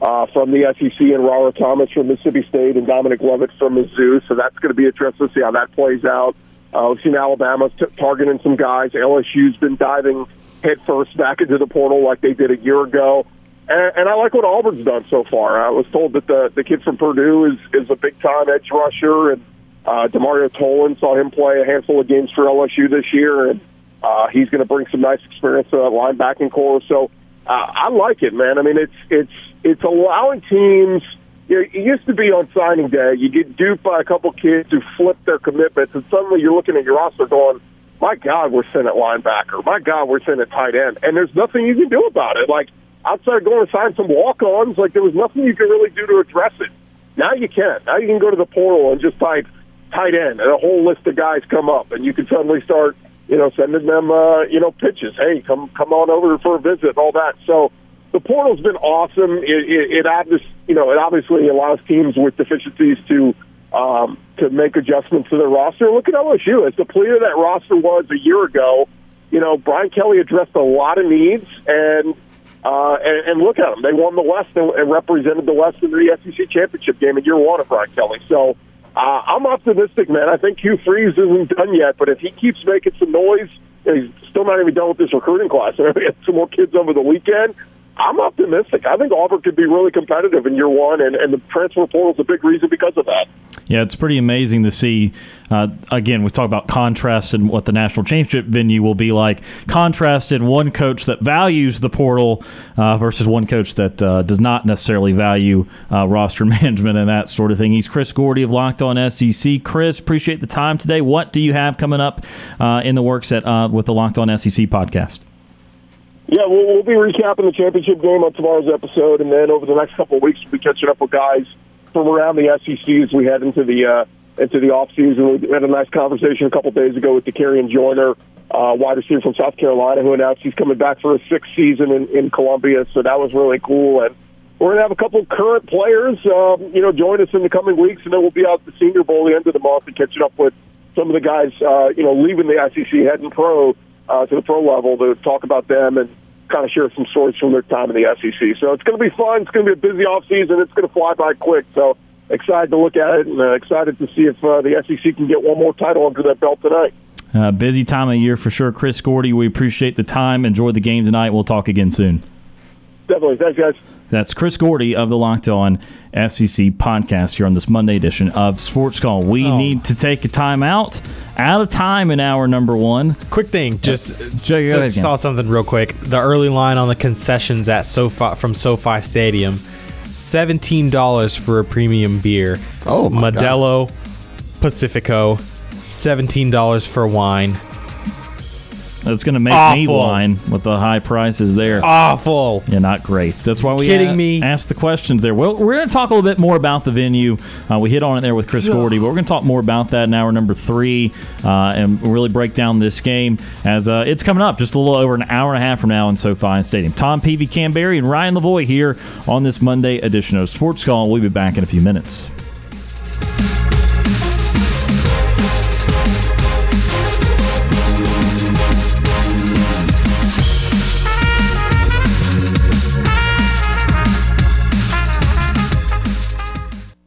uh, from the SEC and Rara Thomas from Mississippi State and Dominic Lovett from Mizzou. So that's going to be interesting to see how that plays out. Uh, we've seen Alabama t- targeting some guys. LSU's been diving headfirst back into the portal like they did a year ago. And, and I like what Auburn's done so far. I was told that the the kid from Purdue is is a big time edge rusher, and uh, Demario Tolan saw him play a handful of games for LSU this year, and uh, he's going to bring some nice experience to that linebacking core. So uh, I like it, man. I mean, it's it's it's allowing teams. You know, it used to be on signing day, you get duped by a couple kids who flip their commitments, and suddenly you're looking at your roster going, "My God, we're sitting at linebacker. My God, we're sitting at tight end," and there's nothing you can do about it. Like outside going to sign some walk-ons, like there was nothing you could really do to address it. Now you can. Now you can go to the portal and just type tight end, and a whole list of guys come up, and you can suddenly start, you know, sending them, uh, you know, pitches. Hey, come come on over for a visit, and all that. So the portal's been awesome. It, it, it obvious, you know, it obviously allows teams with deficiencies to, um, to make adjustments to their roster. Look at LSU. As depleted that roster was a year ago, you know, Brian Kelly addressed a lot of needs, and uh, and, and look at them. They won the West and, and represented the West in the SEC championship game in year one of Brian Kelly. So uh, I'm optimistic, man. I think Hugh Freeze isn't done yet, but if he keeps making some noise, he's still not even done with this recruiting class. And we had some more kids over the weekend. I'm optimistic. I think Auburn could be really competitive in year one, and, and the transfer portal is a big reason because of that. Yeah, it's pretty amazing to see. Uh, again, we talk about contrast and what the national championship venue will be like. Contrast in one coach that values the portal uh, versus one coach that uh, does not necessarily value uh, roster <laughs> management and that sort of thing. He's Chris Gordy of Locked On SEC. Chris, appreciate the time today. What do you have coming up uh, in the works at uh, with the Locked On SEC podcast? Yeah, we'll, we'll be recapping the championship game on tomorrow's episode, and then over the next couple of weeks, we'll be catching up with guys from around the SEC as we head into the uh, into the off season. We had a nice conversation a couple of days ago with Dakereon Joyner, uh, wide receiver from South Carolina, who announced he's coming back for a sixth season in, in Columbia. So that was really cool. And we're going to have a couple of current players, um, you know, join us in the coming weeks, and then we'll be out at the Senior Bowl the end of the month and catching up with some of the guys, uh, you know, leaving the SEC, heading pro uh, to the pro level to talk about them and kind of share some stories from their time in the SEC. So it's going to be fun. It's going to be a busy off season. It's going to fly by quick. So excited to look at it and uh, excited to see if uh, the SEC can get one more title under their belt tonight. Uh, busy time of year for sure. Chris Gordy, we appreciate the time. Enjoy the game tonight. We'll talk again soon. Definitely. Thanks, guys. That's Chris Gordy of the Locked On SEC podcast here on this Monday edition of Sports Call. We Oh. need to take a time out. Out of time in hour number one. Quick thing, just Joe, go again. saw something real quick. The early line on the concessions at SoFi from SoFi Stadium, seventeen dollars for a premium beer. Oh, my God. Modelo, Pacifico, seventeen dollars for wine. That's going to make me Awful. whine with the high prices there. Awful. Yeah, not great. That's why we Kidding a- me? Ask the questions there. Well, we're going to talk a little bit more about the venue. Uh, we hit on it there with Chris Gordy, but we're going to talk more about that in hour number three uh, and really break down this game as uh, it's coming up just a little over an hour and a half from now in SoFi Stadium. Tom Peavy, Cam Berry, and Ryan Lavoie here on this Monday edition of Sports Call. We'll be back in a few minutes.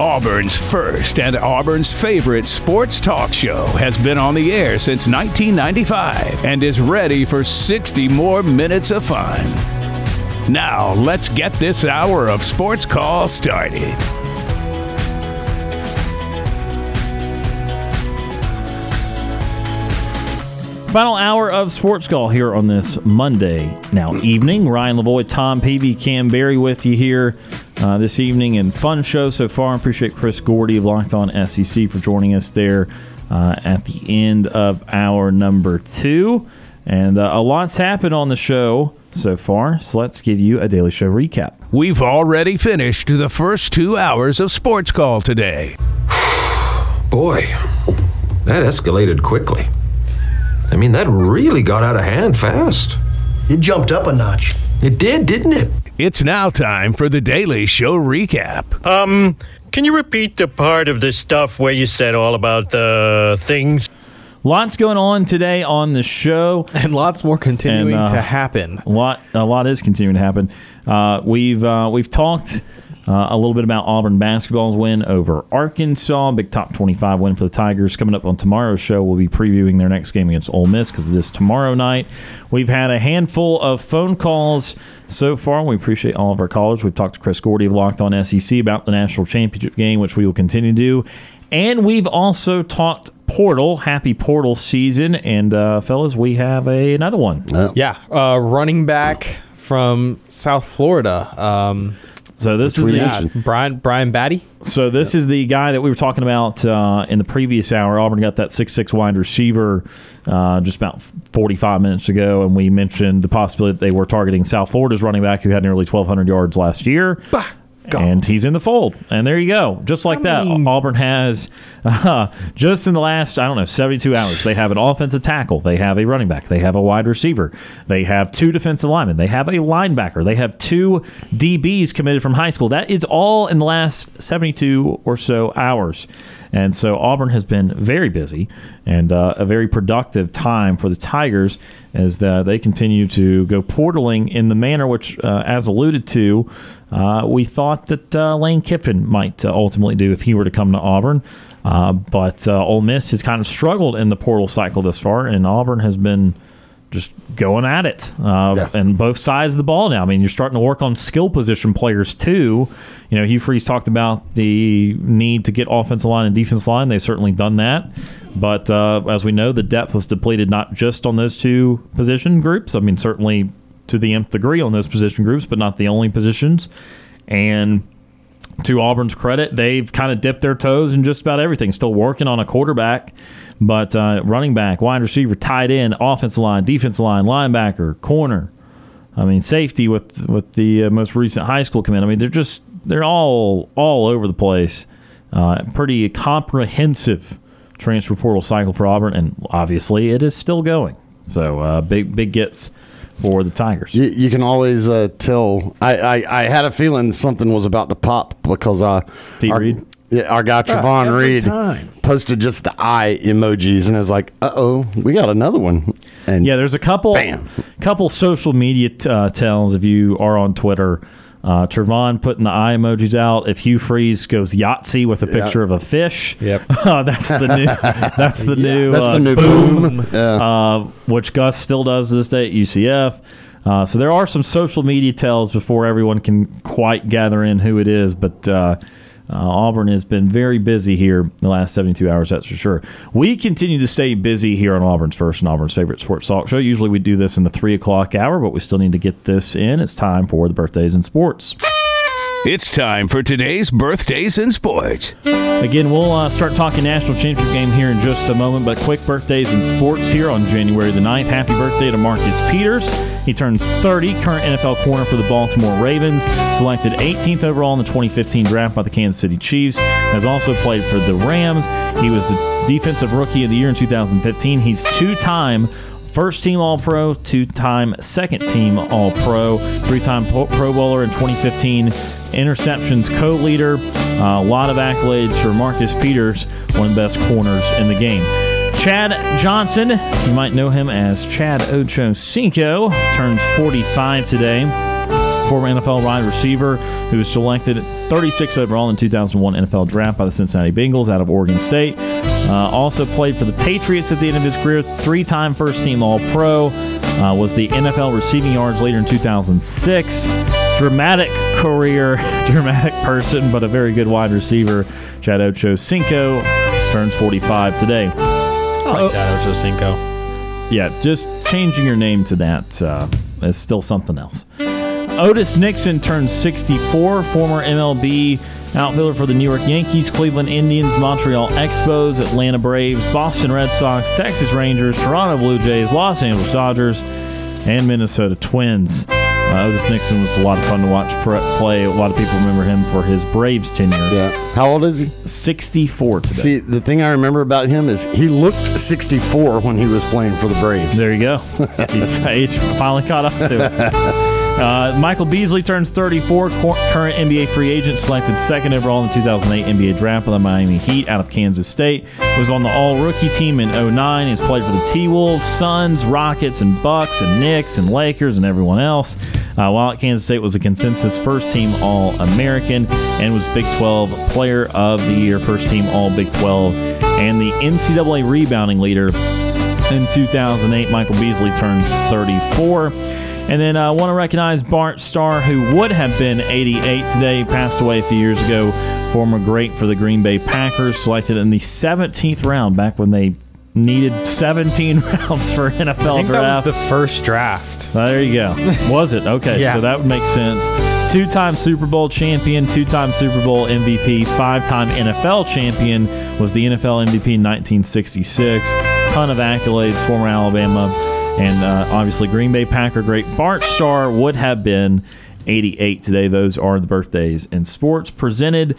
Auburn's first and Auburn's favorite sports talk show has been on the air since 1995 and is ready for 60 more minutes of fun. Now, let's get this hour of sports call started. Final hour of Sports Call here on this Monday now evening. Ryan Lavoie, Tom Peavy, Cam with you here uh, this evening, and fun show so far. I appreciate Chris Gordy of Locked On SEC for joining us there uh, at the end of our number two. And uh, a lot's happened on the show so far, so let's give you a daily show recap. We've already finished the first two hours of sports call today. <sighs> Boy, that escalated quickly. I mean, that really got out of hand fast. It jumped up a notch. It did, didn't it? It's now time for the Daily Show recap. Um, can you repeat the part of the stuff where you said all about the things? Lots going on today on the show, <laughs> and lots more continuing uh, to happen. A lot, a lot is continuing to happen. Uh, we've uh, we've talked uh, a little bit about Auburn basketball's win over Arkansas, big top twenty-five win for the Tigers. Coming up on tomorrow's show, we'll be previewing their next game against Ole Miss because it is tomorrow night. We've had a handful of phone calls so far. We appreciate all of our callers. We've talked to Chris Gordy of Locked On SEC about the national championship game, which we will continue to do, and we've also talked portal. Happy portal season, and uh, fellas, we have a, another one. Yeah, uh, running back from South Florida. Um, So this is the mentioned. Brian Brian Battie. So this is the guy that we were talking about uh, in the previous hour. Auburn got that six six wide receiver uh, just about forty five minutes ago, and we mentioned the possibility that they were targeting South Florida's running back who had nearly twelve hundred yards last year. And he's in the fold, and there you go. Just like that, Auburn has uh, just in the last I don't know seventy two hours. They have an offensive tackle, they have a running back, they have a wide receiver, they have two defensive linemen, they have a linebacker, they have two DBs committed from high school. That is all in the last seventy two or so hours. And so Auburn has been very busy and uh, a very productive time for the Tigers as the, they continue to go portaling in the manner which, uh, as alluded to, uh, we thought that uh, Lane Kiffin might uh, ultimately do if he were to come to Auburn. Uh, but uh, Ole Miss has kind of struggled in the portal cycle this far, and Auburn has been just going at it uh, and both sides of the ball now. I mean, you're starting to work on skill position players too. You know, Hugh Freeze talked about the need to get offensive line and defense line. They've certainly done that. But uh, as we know, the depth was depleted not just on those two position groups. I mean, certainly to the nth degree on those position groups, but not the only positions. And to Auburn's credit, they've kind of dipped their toes in just about everything. Still working on a quarterback, but uh, running back, wide receiver, tight end, offensive line, defensive line, linebacker, corner. I mean, safety with with the uh, most recent high school commit. I mean, they're just they're all all over the place. Uh, pretty comprehensive transfer portal cycle for Auburn, and obviously it is still going. So uh, big big gets for the Tigers. You, you can always uh, tell. I, I, I had a feeling something was about to pop because uh, our, Yeah, our guy Trevon every Reed time. posted just the eye emojis, and I was like, "Uh oh, we got another one." And yeah, there's a couple couple social media uh, tells if you are on Twitter. Uh, Trevon putting the eye emojis out. If Hugh Freeze goes Yahtzee with a picture of a fish, yep, <laughs> uh, that's the new. <laughs> That's the <laughs> new. That's uh, the new boom. boom. Yeah. Uh, which Gus still does this day at UCF. Uh, so there are some social media tells before everyone can quite gather in who it is, but. Uh, Auburn has been very busy here the last 72 hours, that's for sure. We continue to stay busy here on Auburn's First and Auburn's favorite sports talk show. Usually we do this in the 3 o'clock hour, but we still need to get this in. It's time for the birthdays in sports. It's time for today's birthdays in sports. Again, we'll uh, start talking national championship game here in just a moment, but quick birthdays in sports here on January the 9th. Happy birthday to Marcus Peters. He turns 30, current NFL corner for the Baltimore Ravens, selected 18th overall in the 2015 draft by the Kansas City Chiefs, has also played for the Rams. He was the defensive rookie of the year in 2015. He's two-time First team All Pro, two time second team All Pro, three time Pro Bowler in 2015, interceptions co leader. Uh, a lot of accolades for Marcus Peters, one of the best corners in the game. Chad Johnson, you might know him as Chad Ocho Cinco, turns 45 today former NFL wide receiver who was selected 36 overall in 2001 NFL draft by the Cincinnati Bengals out of Oregon State. Uh, also played for the Patriots at the end of his career, three-time first-team All-Pro. Uh, was the NFL receiving yards leader in 2006. Dramatic career, <laughs> dramatic person, but a very good wide receiver. Chad Ocho Cinco turns 45 today. I like that Ocho Cinco. Yeah, just changing your name to that uh, is still something else. Otis Nixon turns 64, former MLB outfielder for the New York Yankees, Cleveland Indians, Montreal Expos, Atlanta Braves, Boston Red Sox, Texas Rangers, Toronto Blue Jays, Los Angeles Dodgers, and Minnesota Twins. Uh, Otis Nixon was a lot of fun to watch play. A lot of people remember him for his Braves tenure. Yeah. How old is he? 64 today. See, the thing I remember about him is he looked 64 when he was playing for the Braves. There you go. <laughs> He's age finally caught up to it. <laughs> Uh, Michael Beasley turns 34, cor- current NBA free agent, selected second overall in the 2008 NBA draft by the Miami Heat out of Kansas State. Was on the All Rookie team in 09. He's played for the T Wolves, Suns, Rockets, and Bucks, and Knicks, and Lakers, and everyone else. Uh, while at Kansas State, was a consensus first team All American and was Big 12 Player of the Year, first team All Big 12, and the NCAA rebounding leader in 2008. Michael Beasley turns 34. And then I uh, want to recognize Bart Starr, who would have been 88 today, passed away a few years ago. Former great for the Green Bay Packers, selected in the 17th round back when they needed 17 <laughs> rounds for NFL draft. that was the first draft. There you go. Was it? Okay, Yeah. so that would make sense. Two time Super Bowl champion, two time Super Bowl MVP, five time NFL champion, was the NFL MVP in 1966. Ton of accolades, former Alabama, and uh, obviously Green Bay Packer great. Bart Starr would have been 88 today. Those are the birthdays in sports presented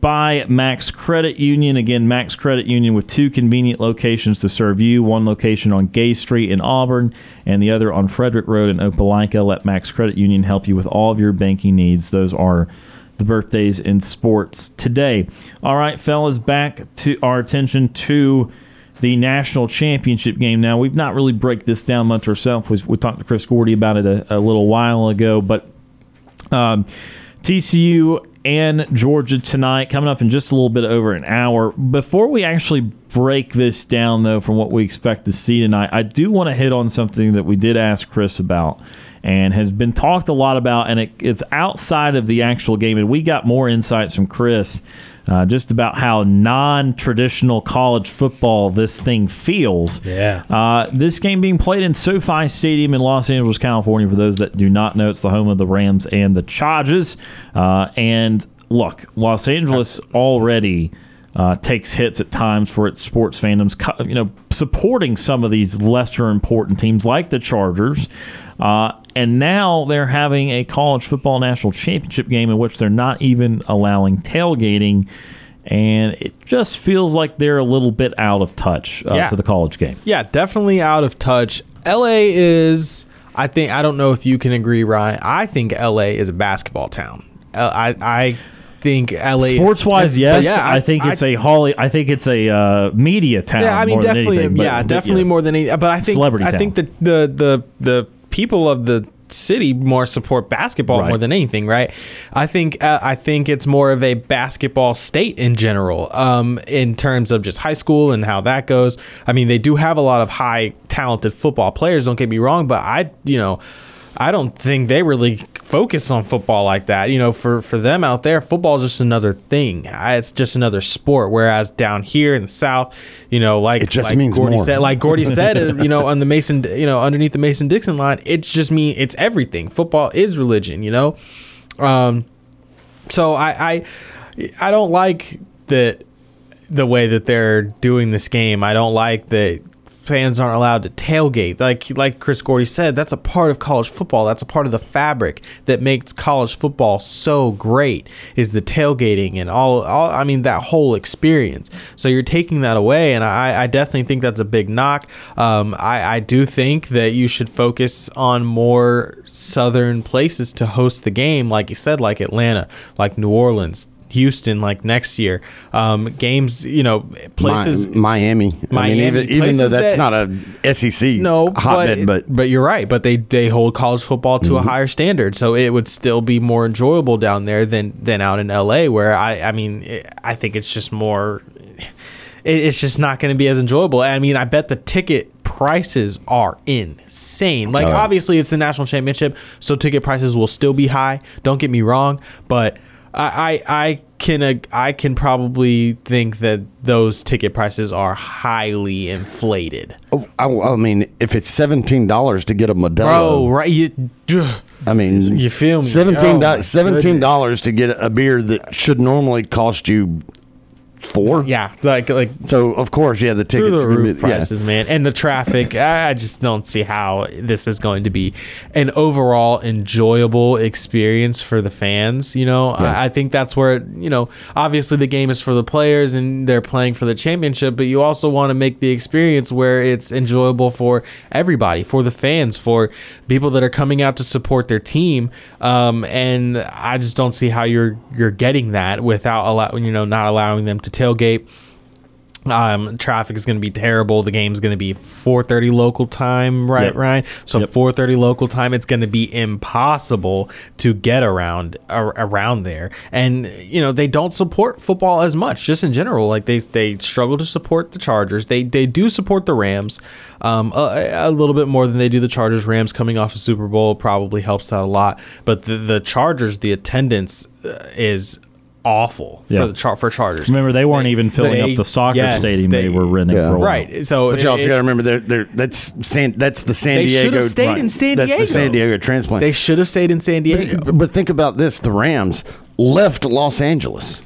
by Max Credit Union. Again, Max Credit Union with two convenient locations to serve you. One location on Gay Street in Auburn, and the other on Frederick Road in Opelika. Let Max Credit Union help you with all of your banking needs. Those are the birthdays in sports today. All right, fellas, back to our attention to the national championship game. Now, we've not really break this down much ourselves. We, we talked to Chris Gordy about it a, a little while ago, but um, TCU and Georgia tonight, coming up in just a little bit over an hour. Before we actually break this down, though, from what we expect to see tonight, I do want to hit on something that we did ask Chris about and has been talked a lot about, and it, it's outside of the actual game. And we got more insights from Chris uh, just about how non traditional college football this thing feels. Yeah. Uh, this game being played in SoFi Stadium in Los Angeles, California. For those that do not know, it's the home of the Rams and the Chargers. Uh, and look, Los Angeles already uh, takes hits at times for its sports fandoms. You know, supporting some of these lesser important teams like the Chargers. Uh, and now they're having a college football national championship game in which they're not even allowing tailgating. And it just feels like they're a little bit out of touch uh, Yeah. to the college game. Yeah, definitely out of touch. LA is. I think I don't know if you can agree, Ryan. I think LA is a basketball town. Uh, I I think LA Sports wise, yes. Yeah, I, think it's a Holly. I think it's a uh, media town. Yeah, I mean definitely. anything, but- yeah, but definitely yeah. more than any. But I think Celebrity I town. think the the the the people of the city more support basketball Right. more than anything, right? I think uh, I think it's more of a basketball state in general, um, in terms of just high school and how that goes. I mean, they do have a lot of high talented football players. Don't get me wrong, but I, you know. I don't think they really focus on football like that. You know, for for them out there, football is just another thing. It's just another sport. Whereas down here in the South, you know, like It just like means Gordy more. said, like Gordy <laughs> said, you know, on the Mason, you know, underneath the Mason Dixon line, it's just me. It's everything. Football is religion. You know, um, so I I I don't like that the way that they're doing this game. I don't like that fans aren't allowed to tailgate. Like like Chris Gordy said, that's a part of college football. That's a part of the fabric that makes college football so great is the tailgating and all, all I mean that whole experience. So you're taking that away and I, I definitely think that's a big knock. Um, I, I do think that you should focus on more southern places to host the game, like you said, like Atlanta, like New Orleans, Houston, like next year. Um, games, you know, places. Mi- Miami. I Miami, mean, even, even though that's that- not a SEC no, hotbed, but, but, but you're right. But they they hold college football to a Mhm. higher standard, so it would still be more enjoyable down there than than out in LA, where I I mean it, I think it's just more. It's just not going to be as enjoyable. I mean, I bet the ticket prices are insane. Like, Oh. obviously, it's the national championship, so ticket prices will still be high. Don't get me wrong, but I, I, I can I can probably think that those ticket prices are highly inflated. Oh, I, I mean, if it's seventeen dollars to get a Modelo, Bro, right? You, <sighs> I mean, You feel me? Seventeen Oh, dollars to get a beer that should normally cost you four. Yeah, like like so. Of course, yeah, the tickets through the roof yeah. prices, man, and the traffic. I just don't see how this is going to be an overall enjoyable experience for the fans. You know, Yeah. I, I think that's where you know, obviously the game is for the players and they're playing for the championship, but you also want to make the experience where it's enjoyable for everybody, for the fans, for people that are coming out to support their team. Um, and I just don't see how you're you're getting that without allow you know not allowing them to tailgate. Um, traffic is going to be terrible. The game's going to be 4:30 local time, right, Yep. Ryan? So 4:30 local time, it's going to be impossible to get around ar- around there. And you know they don't support football as much, just in general. Like they they struggle to support the Chargers. They they do support the Rams, um, a, a little bit more than they do the Chargers. Rams coming off a Super Bowl probably helps that a lot. But the the Chargers, the attendance uh, is awful Yeah. for the char- for Chargers. Remember, they weren't even filling they- up the soccer yes, stadium they, they- were renting Yeah. for a while. right. So But you also got to remember they're, they're, that's San, that's the San They should Diego. have stayed in San Diego. That's the Diego. San Diego transplant. they should have stayed in San Diego. but, but think about this: the Rams left Los Angeles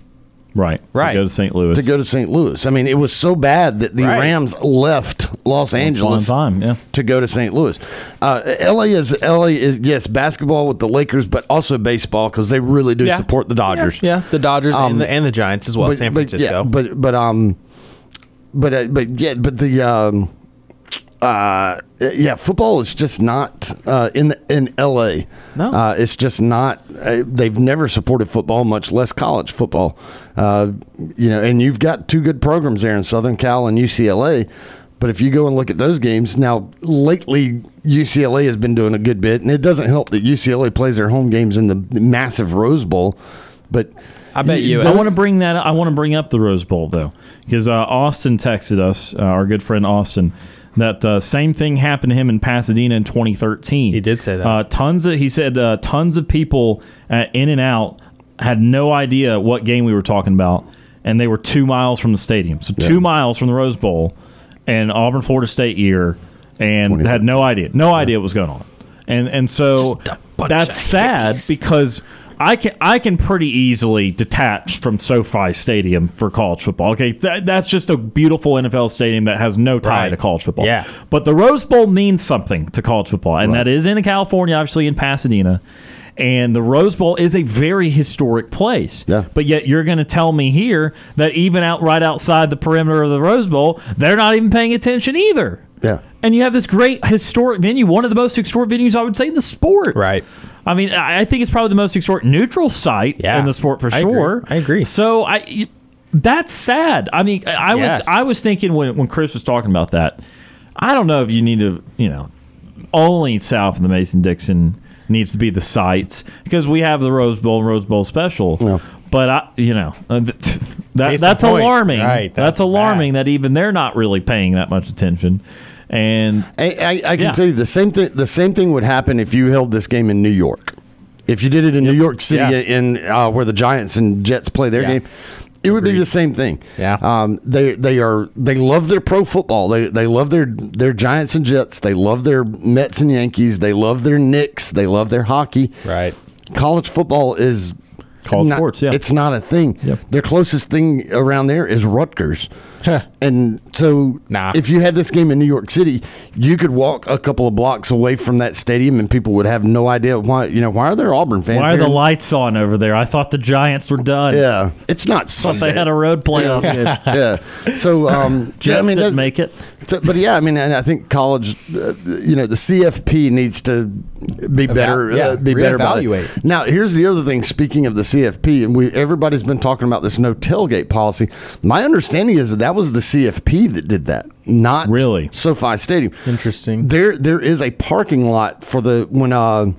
Right. Right. To go to St. Louis. to go to St. Louis. I mean, it was so bad that the Right. Rams left Los Angeles time, yeah. to go to St. Louis. Uh, LA is LA is yes basketball with the Lakers, but also baseball because they really do Yeah. support the Dodgers. Yeah, the Dodgers Um, and the and the Giants as well. San Francisco. yeah, but but um, but uh, but yeah, but the um, uh, yeah, football is just not uh, in the, in L.A. No. uh, it's just not. Uh, they've never supported football, much less college football. Uh, you know, and you've got two good programs there in Southern Cal and UCLA. But if you go and look at those games now, lately UCLA has been doing a good bit, and it doesn't help that UCLA plays their home games in the massive Rose Bowl. But I bet you. I want to bring that. I want to bring up the Rose Bowl though, because uh, Austin texted us, uh, our good friend Austin, that uh, same thing happened to him in Pasadena in 2013. He did say that. Uh, tons of he said uh, tons of people at In and Out had no idea what game we were talking about, and they were two miles from the stadium. So two miles from the Rose Bowl, and Auburn Florida State year, and had no idea, no idea what was going on, and and so that's sad because. I can I can pretty easily detach from SoFi Stadium for college football. Okay, that, that's just a beautiful NFL stadium that has no tie Right. to college football. Yeah. but the Rose Bowl means something to college football, and that is in California, obviously in Pasadena. And the Rose Bowl is a very historic place. Yeah. But yet you're going to tell me here that even out right outside the perimeter of the Rose Bowl, they're not even paying attention either. yeah, And you have this great historic venue, one of the most historic venues I would say in the sport. Right. I mean, I think it's probably the most historic neutral site Yeah, in the sport for I agree. sure. I agree. So I, that's sad. I mean, I was I was thinking when when Chris was talking about that, I don't know if you need to, you know, only south of the Mason Dixon needs to be the sites because we have the Rose Bowl and Rose Bowl special. Yeah. But I, you know, <laughs> that, that's alarming. Right, That's, that's alarming that even they're not really paying that much attention. And I, I, I can Yeah. tell you the same thing. The same thing would happen if you held this game in New York. If you did it in New York City, Yeah. in uh, where the Giants and Jets play their Yeah. game, it would be the same thing. Yeah. Um, they they are they love their pro football. They they love their their Giants and Jets. They love their Mets and Yankees. They love their Knicks. They love their hockey. Right. College football is College not- sports, yeah. It's not a thing. Yep. Their closest thing around there is Rutgers. <laughs> and so Nah. if you had this game in New York City, you could walk a couple of blocks away from that stadium and people would have no idea why, you know, why are there Auburn fans why are here? the lights on over there? I thought the Giants were done. Yeah. It's not Thought they had a road playoff game. <laughs> yeah. So, um, Jets <laughs> yeah, I mean, didn't that- make it. so- but yeah, I mean, and I think college, uh, you know, the CFP needs to be better. yeah, uh, be better about it. Now, here's the other thing. Speaking of the CFP, and we everybody's been talking about this no tailgate policy. My understanding is that that was the CFP that did that, not Really? SoFi Stadium. Interesting. There, there is a parking lot for the when uh.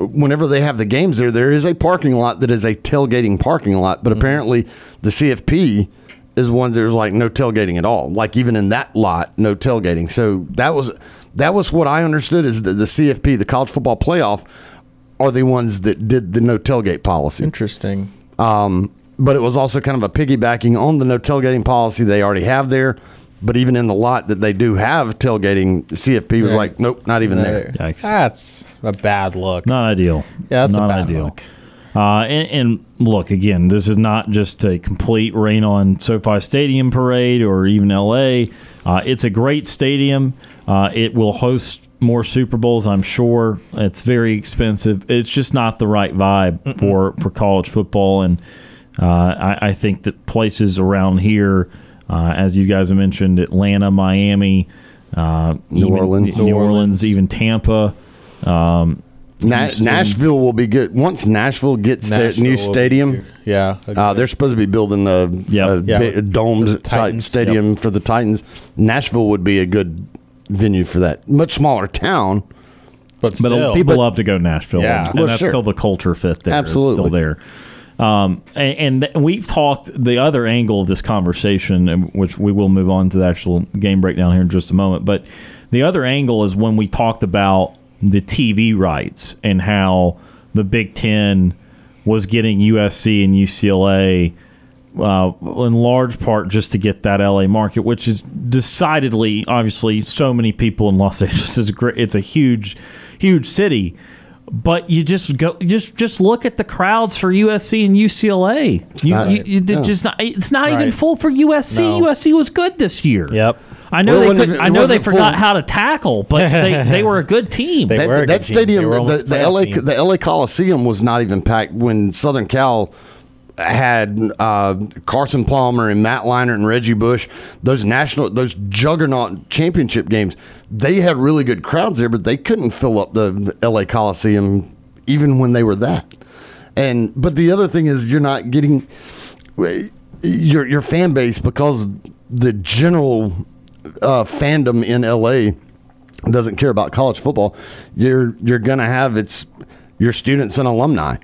Whenever they have the games there, there is a parking lot that is a tailgating parking lot, but apparently the CFP is one there's like no tailgating at all. Like even in that lot, no tailgating. So that was that was what I understood is that the CFP, the college football playoff, are the ones that did the no tailgate policy. Interesting. Um, but it was also kind of a piggybacking on the no tailgating policy they already have there. But even in the lot that they do have tailgating, CFP was Yeah. like, nope, not even there. Yikes. That's a bad look. Not ideal. Yeah, that's a not bad ideal. look. Uh, and, and look, again, this is not just a complete rain on SoFi Stadium parade or even LA. Uh, it's a great stadium. Uh, it will host more Super Bowls, I'm sure. It's very expensive. It's just not the right vibe for, for college football. And I, I think that places around here, uh, as you guys have mentioned, Atlanta, Miami, uh, New even- Orleans. New, New Orleans, Orleans. even Tampa. Um, Na- Nashville will be good once Nashville gets their Nashville new stadium. Yeah. Uh, they're supposed to be building a, yep. a, yeah. big, a domed type Titans. stadium for the Titans. Nashville would be a good venue for that. Much smaller town. but But people But- love to go to Nashville, Yeah. and, Well, that's sure. still the culture fit there. It's Absolutely. still there. Um, and, and we've talked the other angle of this conversation, which we will move on to the actual game breakdown here in just a moment. But the other angle is when we talked about the TV rights and how the Big Ten was getting USC and UCLA uh, in large part just to get that LA market, which is decidedly, obviously, so many people in Los <laughs> Angeles is great. It's a huge, huge city. But you just go, just just look at the crowds for USC and UCLA. You, not- you, you Yeah. just not, it's not even full for USC. No. USC was good this year. Yep. I know Well, they could, even- I know they wasn't forgot full. how to tackle, but <laughs> they, they were a good team. that, that stadium, the, the LA, the LA Coliseum was not even packed when Southern Cal had uh, Carson Palmer and Matt Leinart and Reggie Bush. Those national, those juggernaut championship games, they had really good crowds there, but they couldn't fill up the, the LA Coliseum even when they were that. And but the other thing is, you're not getting your your fan base because the general uh, fandom in LA doesn't care about college football, you're you're gonna have it's your students and alumni.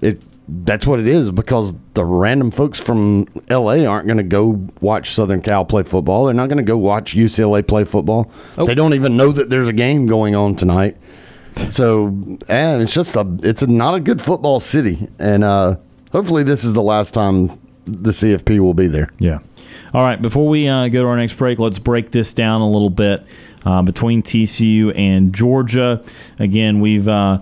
It that's what it is because the random folks from LA aren't going to go watch Southern Cal play football. They're not going to go watch UCLA play football. They don't even know that there's a game going on tonight. So, and it's just a it's a, not a good football city, and uh, hopefully this is the last time the CFP will be there. Yeah. All right. Before we uh, go to our next break, let's break this down a little bit uh, between TCU and Georgia. Again, we've uh,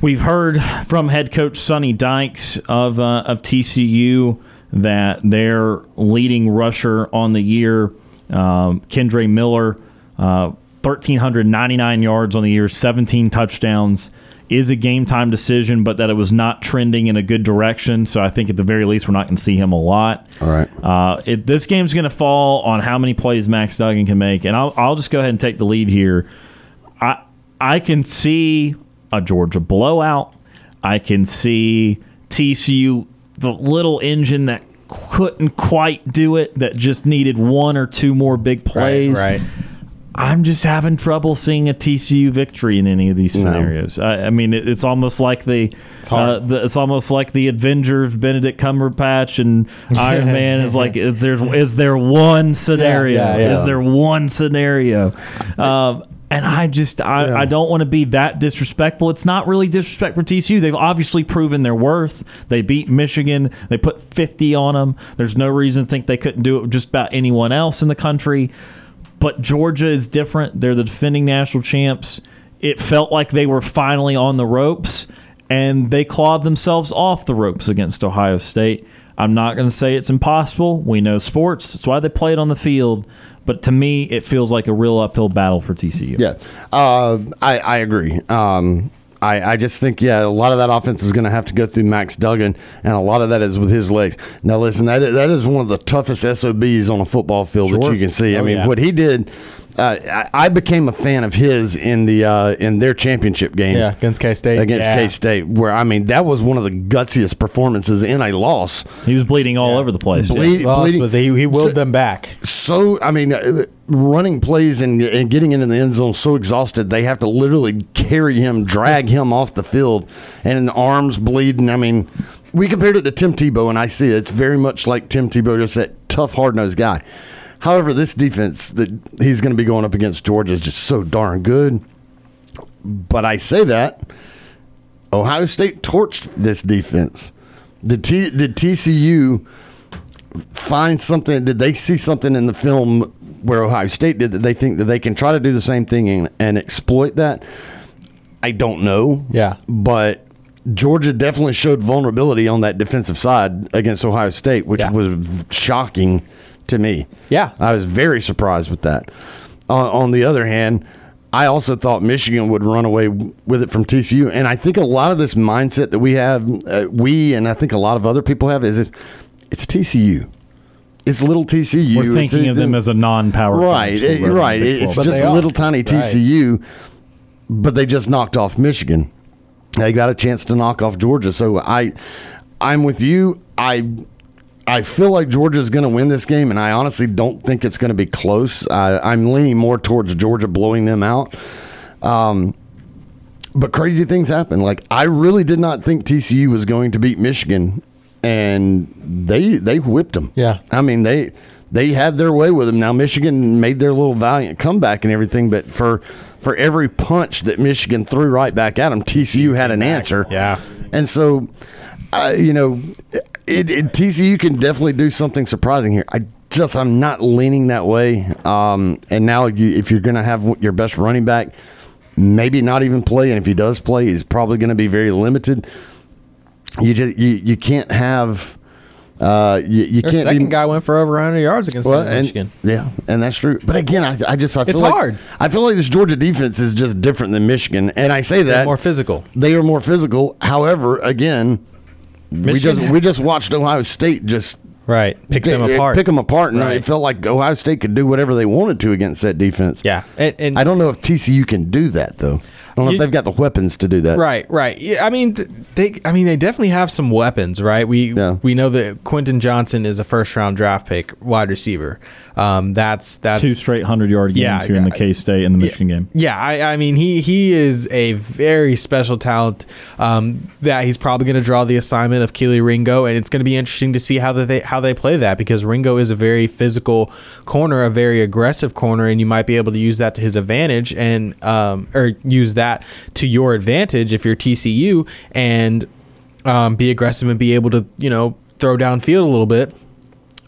we've heard from head coach Sonny Dykes of uh, of TCU that their leading rusher on the year, um, Kendre Miller, uh, 1,399 yards on the year, 17 touchdowns. Is a game time decision, but that it was not trending in a good direction. So I think at the very least, we're not going to see him a lot. All right. Uh, it, this game's going to fall on how many plays Max Duggan can make, and I'll, I'll just go ahead and take the lead here. I I can see a Georgia blowout. I can see TCU, the little engine that couldn't quite do it, that just needed one or two more big plays. right. I'm just having trouble seeing a TCU victory in any of these No. scenarios. I, I mean, it, it's almost like the it's, uh, the it's almost like the Avengers, Benedict Cumberbatch and <laughs> Iron Man is like, is there is there one scenario? yeah, yeah. Is there one scenario? Um, and I just I, I don't want to be that disrespectful. It's not really disrespect for TCU. They've obviously proven their worth. They beat Michigan. They put 50 on them. There's no reason to think they couldn't do it with just about anyone else in the country. But Georgia is different. They're the defending national champs. It felt like they were finally on the ropes, and they clawed themselves off the ropes against Ohio State. I'm not going to say it's impossible. We know sports. That's why they play it on the field. But to me, it feels like a real uphill battle for TCU. Yeah, uh, I, I agree. Um, I, I just think, yeah, a lot of that offense is going to have to go through Max Duggan, and a lot of that is with his legs. Now, listen, that is, that is one of the toughest SOBs on a football field that you can see. I Oh, mean, yeah. what he did, uh, I, I became a fan of his in the uh, in their championship game. Yeah, against K State. Against yeah. K State, where I mean that was one of the gutsiest performances in a loss. He was bleeding all over the place. Bleed- Lost, bleeding- but he, he willed them back. So I mean, uh, running plays and, and getting into the end zone so exhausted they have to literally carry him, drag him off the field, and the arms bleeding. I mean, we compared it to Tim Tebow, and I see it. It's very much like Tim Tebow, just that tough, hard nosed guy. However, this defense that he's going to be going up against Georgia is just so darn good. But I say that Ohio State torched this defense. Did, T, did TCU find something? Did they see something in the film where Ohio State did that they think that they can try to do the same thing and, and exploit that? I don't know. Yeah. But Georgia definitely showed vulnerability on that defensive side against Ohio State, which Yeah. was shocking to me. Yeah. I was very surprised with that. On, on the other hand, I also thought Michigan would run away with it from TCU, and I think a lot of this mindset that we have, uh, we and I think a lot of other people have, is it's, it's TCU. It's little TCU. We're thinking It's- of them as a non-power. right, it- right. It's 12. just a little tiny Right. TCU, but they just knocked off Michigan. They got a chance to knock off Georgia. So I, I'm with you. I, I feel like Georgia's going to win this game, and I honestly don't think it's going to be close. I, I'm leaning more towards Georgia blowing them out. Um, but crazy things happen. Like I really did not think TCU was going to beat Michigan, and they they whipped them. Yeah. I mean they they had their way with them. Now Michigan made their little valiant comeback and everything, but for for every punch that Michigan threw right back at them, TCU had an answer. Yeah. and so uh, you know, it, it, TCU can definitely do something surprising here. I just I'm not leaning that way. Um, and now you, if you're going to have your best running back, maybe not even play, and if he does play, he's probably going to be very limited. You just you, you can't have. Uh, you, you Their can't second be, guy went for over 100 yards against well, Michigan. yeah, and that's true. But again, I, I just I feel It's like hard. I feel like this Georgia defense is just different than Michigan, and I say that more physical. They are more physical. However, again, we just we just watched Ohio State just right pick them apart. pick them apart, and Right. it felt like Ohio State could do whatever they wanted to against that defense. Yeah, and, and I don't know if TCU can do that though. I don't know You- if they've got the weapons to do that. Right, right. Yeah, I mean, they. I mean, they definitely have some weapons, right? We we know that Quentin Johnston is a first round draft pick wide receiver. Um, that's that's Two straight hundred yard games Yeah, here in the. K State and the Michigan game. Yeah, I, I mean he he is a very special talent. Um, that he's probably going to draw the assignment of Kelee Ringo, and it's going to be interesting to see how they how they play that because Ringo is a very physical corner, a very aggressive corner, and you might be able to use that to his advantage and um, or use that to your advantage if you're TCU and um, be aggressive and be able to you know throw downfield a little bit.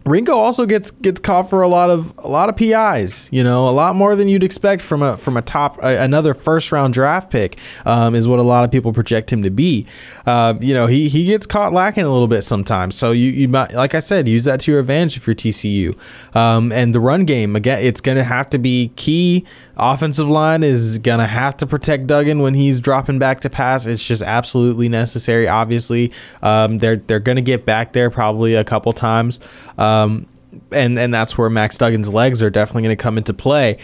Ringo also gets gets caught for a lot of a lot of PIs, you know, a lot more than you'd expect from a from a top a, another first round draft pick um, is what a lot of people project him to be. Uh, you know, he he gets caught lacking a little bit sometimes. So you you might like I said, use that to your advantage if you're TCU. Um, and the run game again, it's going to have to be key. Offensive line is going to have to protect Duggan when he's dropping back to pass. It's just absolutely necessary. Obviously, um, they're they're going to get back there probably a couple times. Um, and and that's where Max Duggan's legs are definitely going to come into play.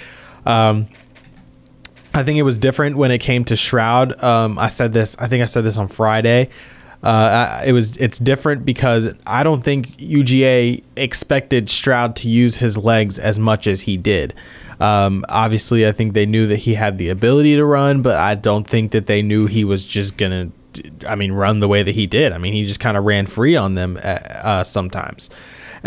Um, I think it was different when it came to Stroud. Um, I said this. I think I said this on Friday. Uh, it was it's different because I don't think UGA expected Stroud to use his legs as much as he did. Um, obviously, I think they knew that he had the ability to run, but I don't think that they knew he was just gonna. I mean, run the way that he did. I mean, he just kind of ran free on them uh, uh, sometimes.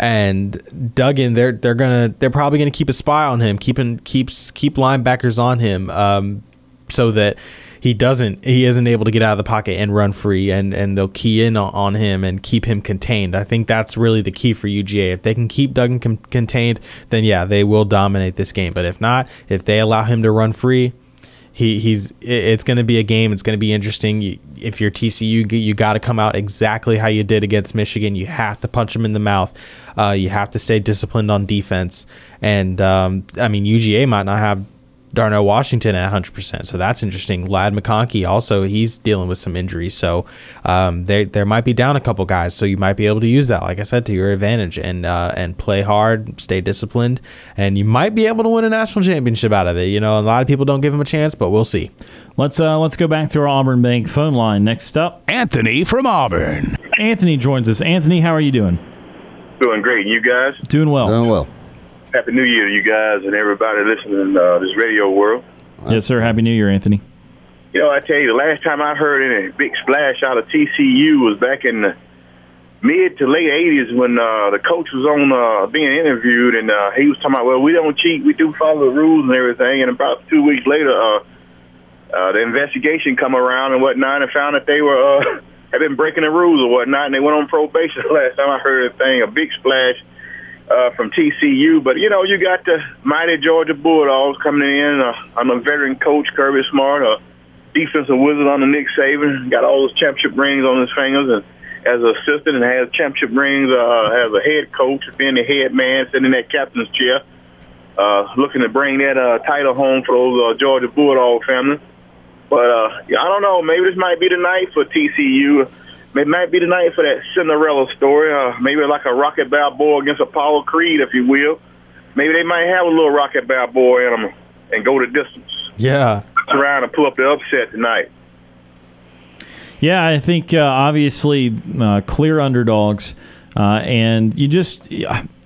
And Duggan, they're they're gonna they're probably gonna keep a spy on him, keeping keeps keep linebackers on him, um, so that he doesn't he isn't able to get out of the pocket and run free, and and they'll key in on, him and keep him contained. I think that's really the key for UGA. If they can keep Duggan com- contained, then yeah, they will dominate this game. But if not, if they allow him to run free, he he's it's going to be a game. It's going to be interesting. If you're TCU, you got to come out exactly how you did against Michigan. You have to punch them in the mouth. Uh, you have to stay disciplined on defense. And um, I mean, UGA might not have Darnell Washington at 100%. So that's interesting. Ladd McConkey also, he's dealing with some injuries. So um, they, there might be down a couple guys. So you might be able to use that, like I said, to your advantage and uh, and play hard, stay disciplined, and you might be able to win a national championship out of it. You know, a lot of people don't give him a chance, but we'll see. Let's uh, let's go back to our Auburn Bank phone line. Next up, Anthony from Auburn. Anthony joins us. Anthony, how are you doing? Doing great. You guys? Doing well. Doing well. Happy New Year to you guys and everybody listening uh, this radio world. Yes, sir. Happy New Year, Anthony. You know, I tell you, the last time I heard any big splash out of TCU was back in the mid to late 80s when uh, the coach was on uh, being interviewed and uh, he was talking about, well, we don't cheat, we do follow the rules and everything. And about two weeks later, uh, uh, the investigation come around and whatnot and found that they were uh, <laughs> had been breaking the rules or whatnot, and they went on probation. <laughs> The last time I heard a thing, a big splash uh, from TCU. But you know, you got the mighty Georgia Bulldogs coming in. Uh, I'm a veteran coach, Kirby Smart, a defensive wizard under Nick Saban. Got all those championship rings on his fingers, and as an assistant, and has championship rings uh, as a head coach, being the head man, sitting in that captain's chair, uh, looking to bring that uh, title home for those uh, Georgia Bulldog family. But uh, I don't know. Maybe this might be the night for TCU. It might be the night for that Cinderella story. Uh, maybe like a Rocky Balboa against Apollo Creed, if you will. Maybe they might have a little Rocky Balboa in them and go the distance. Yeah. Around and pull up the upset tonight. Yeah, I think uh, obviously uh, clear underdogs, uh, and you just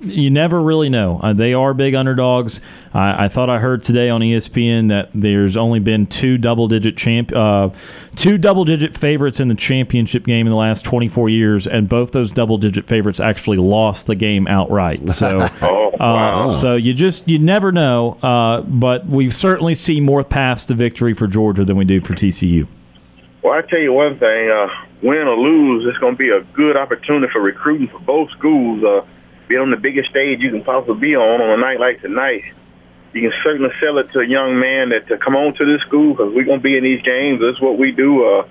you never really know. Uh, they are big underdogs. I, I thought I heard today on ESPN that there's only been two double-digit champ, uh, two double-digit favorites in the championship game in the last 24 years, and both those double-digit favorites actually lost the game outright. <laughs> So, uh, so you just you never know. Uh, but we certainly see more paths to victory for Georgia than we do for TCU. Well, I tell you one thing: uh, win or lose, it's going to be a good opportunity for recruiting for both schools. Uh, be on the biggest stage you can possibly be on on a night like tonight. You can certainly sell it to a young man that to come on to this school because we're to be in these games. That's what we do. Uh,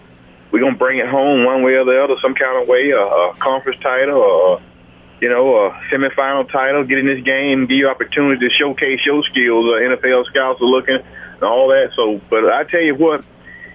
we're to bring it home one way or the other, some kind of way, a, a conference title or, you know, a semifinal title, get in this game, give you opportunity to showcase your skills. Uh, NFL scouts are looking and all that. So, but I tell you what,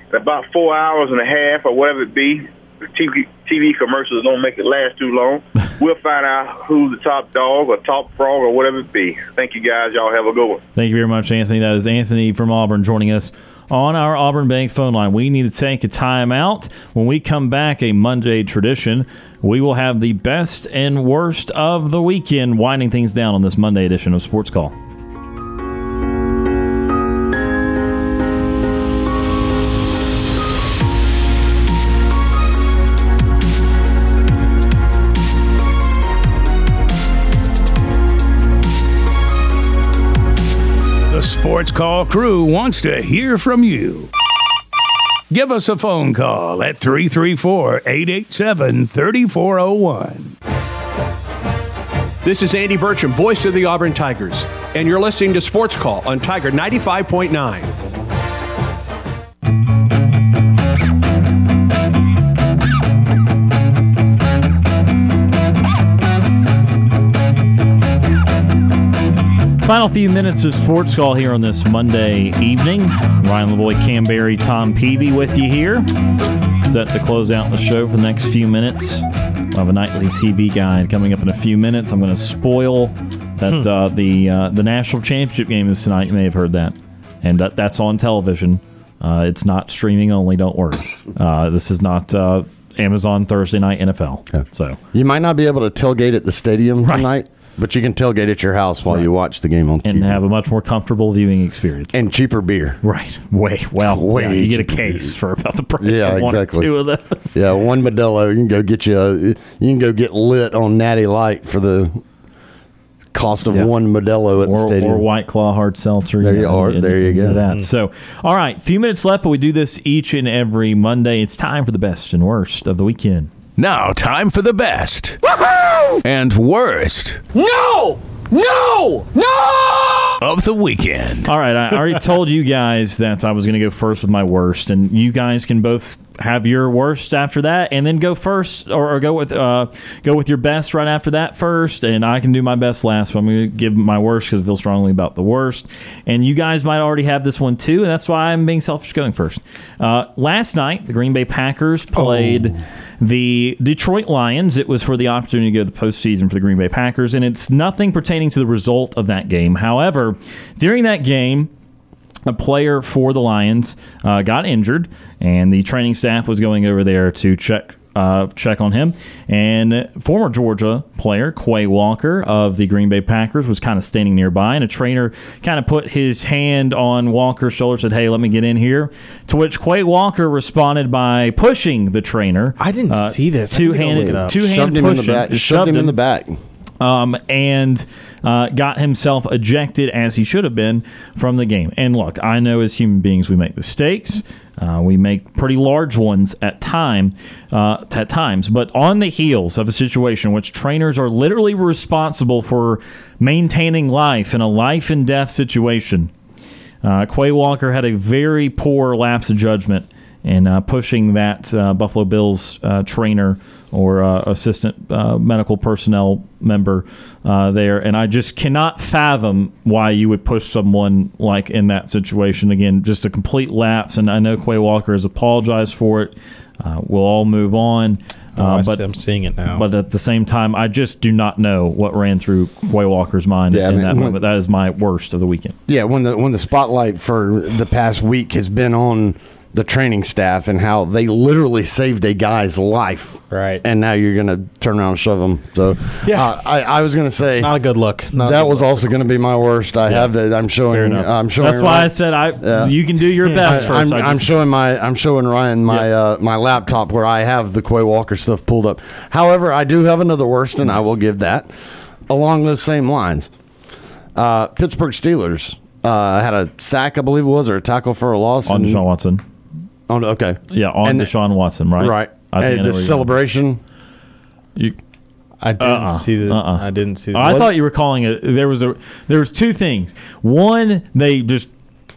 in about four hours and a half or whatever it be, TV, TV commercials don't make it last too long. <laughs> we'll find out who's the top dog or top frog or whatever it be. Thank you guys. Y'all have a good one. Thank you very much, Anthony. That is Anthony from Auburn joining us on our Auburn Bank phone line. We need to take a timeout. When we come back, a Monday tradition, we will have the best and worst of the weekend, winding things down on this Monday edition of Sports Call. Sports Call crew wants to hear from you. Give us a phone call at 334 887 3401. This is Andy Burcham, voice of the Auburn Tigers, and you're listening to Sports Call on Tiger 95.9. Final few minutes of sports call here on this Monday evening. Ryan Lavoie, Cam Berry, Tom Peavy with you here. Set to close out the show for the next few minutes. We'll have a nightly TV guide coming up in a few minutes. I'm going to spoil that Hmm. uh, the uh, the national championship game is tonight. You may have heard that, and that, that's on television. Uh, it's not streaming only. Don't worry. Uh, this is not uh, Amazon Thursday night NFL. So You might not be able to tailgate at the stadium tonight, but you can tailgate at your house while you watch the game on TV. and TV. have a much more comfortable viewing experience and cheaper beer. Right. Way well. Way yeah, you get a case for about the price Yeah, of one or exactly. two of those. Yeah, one Modelo. You can go get you. A, you can go get lit on Natty Light for the cost of one Modelo at the stadium. or White Claw hard seltzer. There you know, are. and- There you go. That. So, all right, few minutes left, but we do this each and every Monday. It's time for the best and worst of the weekend. Now, time for the best and worst No! No! No! Of the weekend. All right, I already <laughs> told you guys that I was going to go first with my worst, and you guys can both have your worst after that, and then go first, or, or go with uh, go with your best right after that first, and I can do my best last. But I'm going to give my worst because I feel strongly about the worst, and you guys might already have this one too, and that's why I'm being selfish going first. Uh, last night, the Green Bay Packers played. The Detroit Lions, it was for the opportunity to go to the postseason for the Green Bay Packers, and it's nothing pertaining to the result of that game. However, during that game, a player for the Lions uh, got injured, and the training staff was going over there to check uh, check on him. And former Georgia player Quay Walker of the Green Bay Packers was kind of standing nearby, and a trainer kind of put his hand on Walker's shoulder, said, "Hey, let me get in here." To which Quay Walker responded by pushing the trainer. I didn't see this. I need Two to go look handed, two Shoved hand him in the pushing, back. Shoved him in the back. Um, and uh, got himself ejected as he should have been from the game. And look, I know as human beings we make mistakes. Uh, we make pretty large ones at time uh, at times, but on the heels of a situation in which trainers are literally responsible for maintaining life in a life and death situation, uh, Quay Walker had a very poor lapse of judgment in uh, pushing that uh, Buffalo Bills trainer or uh, assistant uh, medical personnel member uh, there, and I just cannot fathom why you would push someone like in that situation. Again, just a complete lapse, and I know Quay Walker has apologized for it. Uh, we'll all move on. Oh, I Uh, see- but I'm seeing it now. But at the same time, I just do not know what ran through Quay Walker's mind Yeah, I in mean, that when- moment. That is my worst of the weekend. Yeah, when the when the spotlight for the past week has been on the training staff and how they literally saved a guy's life, right? And now you're gonna turn around and shove him. So Yeah. uh, I, I was gonna say Not a good look. Not that good was look. also gonna be my worst. I have that. I'm Fair showing. enough. I'm showing. That's why I said I. Yeah. You can do your best I, first. I'm, I I'm showing my I'm showing Ryan my uh, my laptop where I have the Quay Walker stuff pulled up. However, I do have another worst, and I will give that along those same lines. Uh, Pittsburgh Steelers uh, had a sack, I believe it was, or a tackle for a loss on and- Deshaun Watson. Oh, okay. Yeah, on And- Deshaun Watson, right? Right. I think I And the where you're celebration. You, I didn't Uh-uh. see the. Uh-uh. I didn't see. The, I thought you were calling it. There was a. There was two things. One, they just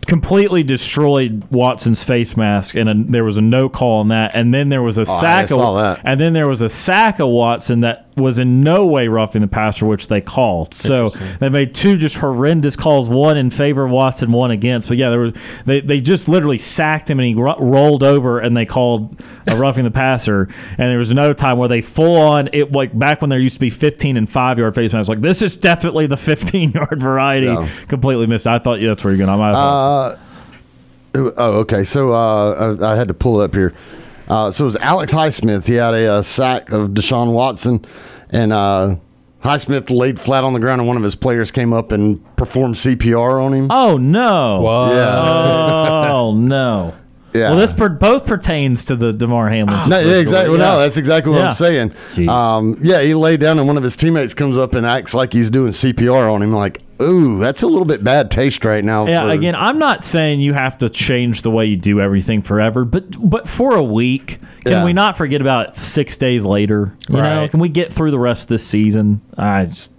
completely destroyed Watson's face mask, and a, there was a no call on that. And then there was a Oh, I sack. saw of, that. And then there was a sack of Watson that was in no way roughing the passer, which they called. So they made two just horrendous calls. One in favor of Watson, one against. But yeah, there was they, they just literally sacked him, and he ro- rolled over, and they called a roughing the passer. And there was another time where they full on it like back when there used to be 15 and five yard face masks. Like this is definitely the 15 <laughs> yard variety. Completely missed. I thought yeah, that's where you're going. I might have Uh, oh, okay. So uh, I, I had to pull it up here. Uh, so it was Alex Highsmith. He had a, uh sack of Deshaun Watson, and uh, Highsmith laid flat on the ground, and one of his players came up and performed CPR on him. Oh no! Yeah. Oh no! Yeah. Well, this per- both pertains to the Damar Hamlin. No, yeah, exactly. Well, no, that's exactly what Yeah. I'm saying. Um, yeah, he laid down, and one of his teammates comes up and acts like he's doing CPR on him. Like, ooh, that's a little bit bad taste right now. Yeah, for- again, I'm not saying you have to change the way you do everything forever, but but for a week, can Yeah. we not forget about it six days later? You know, can we get through the rest of this season? I just,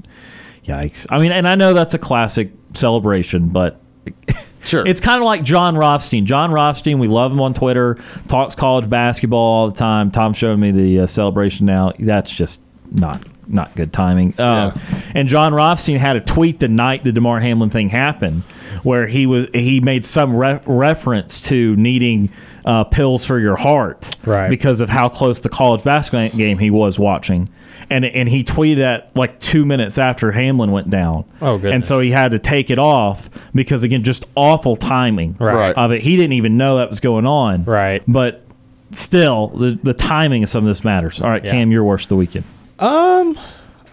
yikes. I mean, and I know that's a classic celebration, but <laughs> Sure. It's kind of like Jon Rothstein. Jon Rothstein, we love him on Twitter, talks college basketball all the time. Tom showed me the uh, celebration now. That's just not not good timing. Uh, And Jon Rothstein had a tweet the night the Damar Hamlin thing happened where he was he made some re- reference to needing uh, pills for your heart Right. because of how close the college basketball game he was watching. And, and he tweeted that like two minutes after Hamlin went down. Oh, goodness. And so he had to take it off because again, just awful timing Right. of it. He didn't even know that was going on. Right. But still, the, the timing of some of this matters. All right, Yeah. Cam, your worst of the weekend. Um,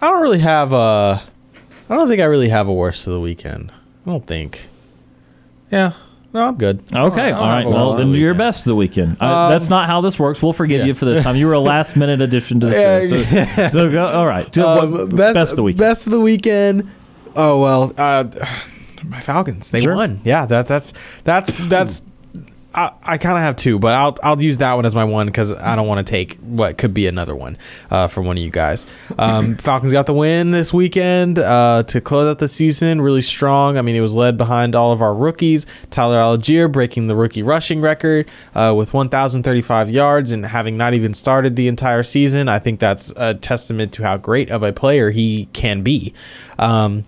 I don't really have a. I don't think I really have a worst of the weekend. I don't think. Yeah. No, I'm good. Okay, I don't all have right. a worst Well, then do your best of the weekend. Uh, Um, that's not how this works. We'll forgive yeah. you for this time. You were a last minute addition to the show. So, <laughs> so go, all right. So Um, what- best, best of the weekend. Best of the weekend. Oh well, uh, <sighs> my Falcons. They Sure. won. Yeah, that, that's that's that's. I, I kind of have two, but I'll I'll use that one as my one because I don't want to take what could be another one uh, from one of you guys. Um, <laughs> Falcons got the win this weekend uh, to close out the season really strong. I mean, it was led behind all of our rookies. Tyler Allgeier breaking the rookie rushing record uh, with 1,035 yards and having not even started the entire season. I think that's a testament to how great of a player he can be. Um,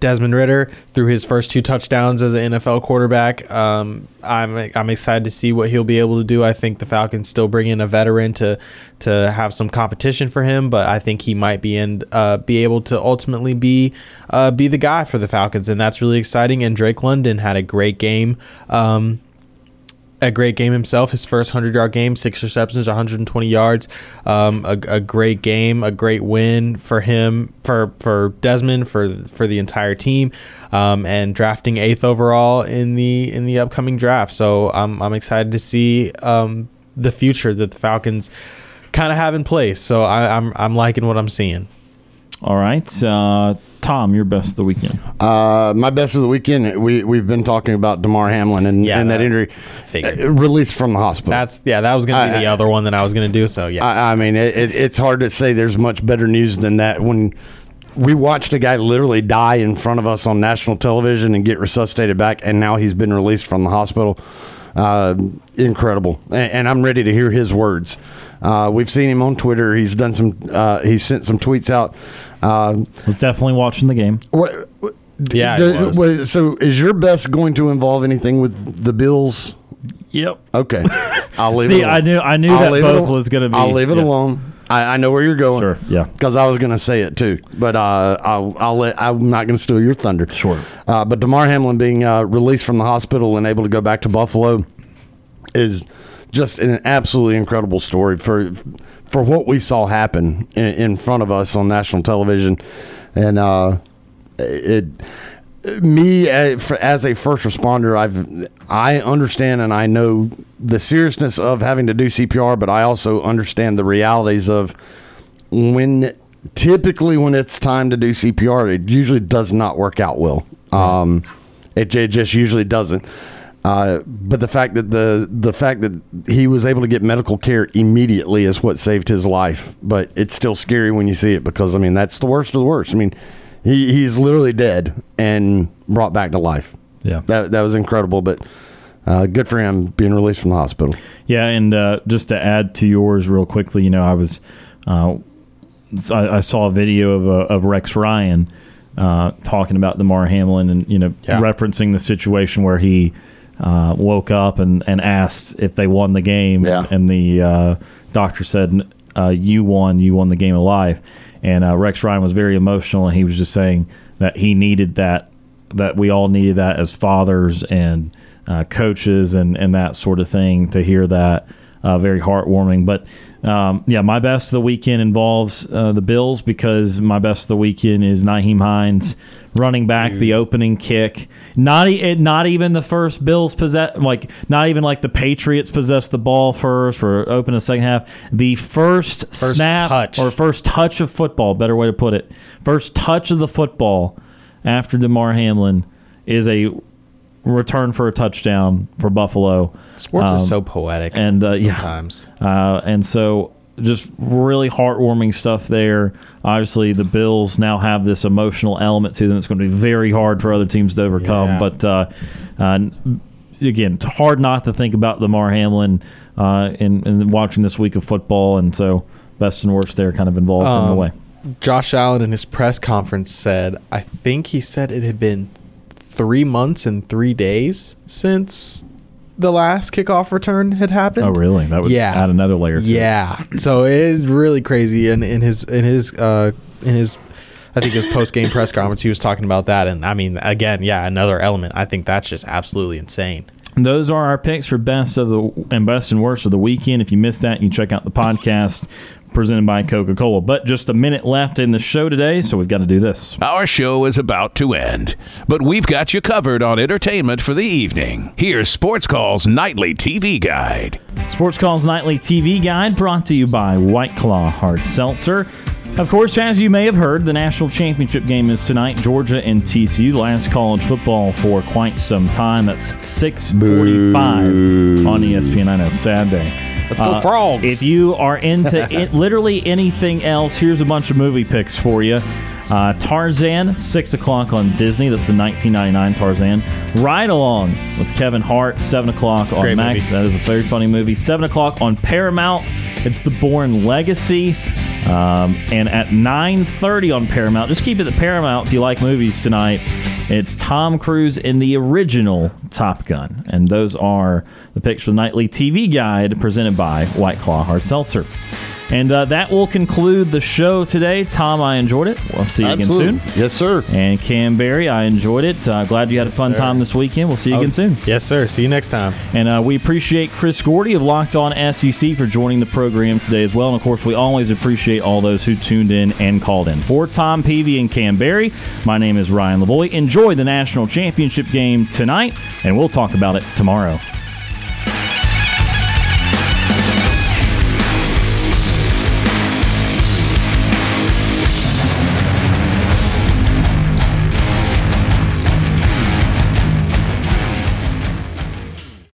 Desmond Ridder threw his first two touchdowns as an NFL quarterback. Um, I'm I'm excited to see what he'll be able to do. I think the Falcons still bring in a veteran to to have some competition for him, but I think he might be in uh, be able to ultimately be uh, be the guy for the Falcons, and that's really exciting. And Drake London had a great game. Um, a great game himself. His first 100 yard game, six receptions, 120 yards. Um, a, a great game, a great win for him, for for Desmond, for for the entire team, um, and drafting eighth overall in the in the upcoming draft. So I'm I'm excited to see um, the future that the Falcons kind of have in place. So I, I'm I'm liking what I'm seeing. All right. Uh, Tom, your best of the weekend. Uh, my best of the weekend. We we've been talking about Damar Hamlin and, Yeah, and that, that- injury uh, released from the hospital. That's yeah, that was gonna be I- the other one that I was gonna do. So yeah, I, I mean, it, it, it's hard to say there's much better news than that when we watched a guy literally die in front of us on national television and get resuscitated back, and now he's been released from the hospital. Uh, incredible, and, and I'm ready to hear his words. Uh, we've seen him on Twitter. He's done some. Uh, he's sent some tweets out. Uh, Was definitely watching the game. what, what- Yeah, d- he was. what- so is your best going to involve anything with the Bills? Yep. Okay, <laughs> I'll leave See, it. Alone. I knew- I knew I'll that both al- was gonna be- I'll leave it yeah. alone. I, I know where you're going. Sure, yeah. Because I was going to say it too, but uh, I'll, I'll let. I'm not going to steal your thunder. Sure. Uh, but Damar Hamlin being uh, released from the hospital and able to go back to Buffalo is just an absolutely incredible story for for what we saw happen in, in front of us on national television, and uh, it me as a first responder, I've I understand and I know the seriousness of having to do CPR, but I also understand the realities of when typically when it's time to do CPR, it usually does not work out well. Um, it, it just usually doesn't. Uh, but the fact that the the fact that he was able to get medical care immediately is what saved his life. But it's still scary when you see it because I mean that's the worst of the worst. I mean, he he's literally dead and brought back to life. Yeah, that that was incredible. But uh, good for him being released from the hospital. Yeah, and uh, just to add to yours real quickly, you know, I was uh, I, I, saw a video of, uh, of Rex Ryan uh, talking about Damar Hamlin and you know Yeah. referencing the situation where he uh, woke up and, and asked if they won the game, and the uh, doctor said, uh, "You won. You won the game of life." And uh, Rex Ryan was very emotional, and he was just saying that he needed that that we all needed that as fathers and uh, coaches and, and that sort of thing to hear that. Uh, very heartwarming. But um, yeah, my best of the weekend involves uh, the Bills because my best of the weekend is Nyheim Hines running back the opening kick. Not it- not even the first Bills possess like not even like the Patriots possessed the ball first for open the second half. The first, First snap touch. or first touch of football, better way to put it. First touch of the football after Damar Hamlin is a return for a touchdown for Buffalo. Sports is Um, so poetic and uh, sometimes. yeah, uh, and so just really heartwarming stuff there. Obviously, the Bills now have this emotional element to them. It's going to be very hard for other teams to overcome. Yeah. But uh, uh, again, it's hard not to think about Lamar Hamlin uh, in, in watching this week of football, and so best and worst there kind of involved in the Um, way. Josh Allen in his press conference said, I think he said it had been three months and three days since the last kickoff return had happened. Oh, really? That would yeah. add another layer. To it. Yeah. So it is really crazy. And in his in his uh in his I think his post game press conference he was talking about that. And I mean again, yeah, another element. I think that's just absolutely insane. Those are our picks for best of the and best and worst of the weekend. If you missed that, you can check out the podcast presented by Coca Cola. But just a minute left in the show today, so we've got to do this. Our show is about to end, but we've got you covered on entertainment for the evening. Here's Sports Call's nightly TV guide. Sports Calls Nightly TV Guide brought to you by White Claw Hard Seltzer. Of course, as you may have heard, the national championship game is tonight. Georgia and TCU. Last college football for quite some time. That's 6:45 on ESPN. I know, sad day. Let's go uh, Frogs. If you are into <laughs> it, literally anything else, here's a bunch of movie picks for you. Uh, Tarzan, 6 o'clock on Disney. That's the 1999 Tarzan. Ride Along with Kevin Hart, 7 o'clock on Great Max. movie. That is a very funny movie. 7 o'clock on Paramount. It's The Bourne Legacy. Um, and at 9.30 on Paramount, just keep it at Paramount if you like movies tonight. It's Tom Cruise in the original Top Gun. And those are the picks for the Nightly TV Guide presented by White Claw Hard Seltzer. And uh, that will conclude the show today. Tom, I enjoyed it. We'll see you Absolutely. again soon. Yes, sir. And Cam Berry, I enjoyed it. Uh, glad you had a fun sir. time this weekend. We'll see you Oh, again soon. Yes, sir. See you next time. And uh, we appreciate Chris Gordy of Locked On SEC for joining the program today as well. And of course, we always appreciate all those who tuned in and called in. For Tom Peavy and Cam Berry, my name is Ryan Lavoie. Enjoy the national championship game tonight, and we'll talk about it tomorrow.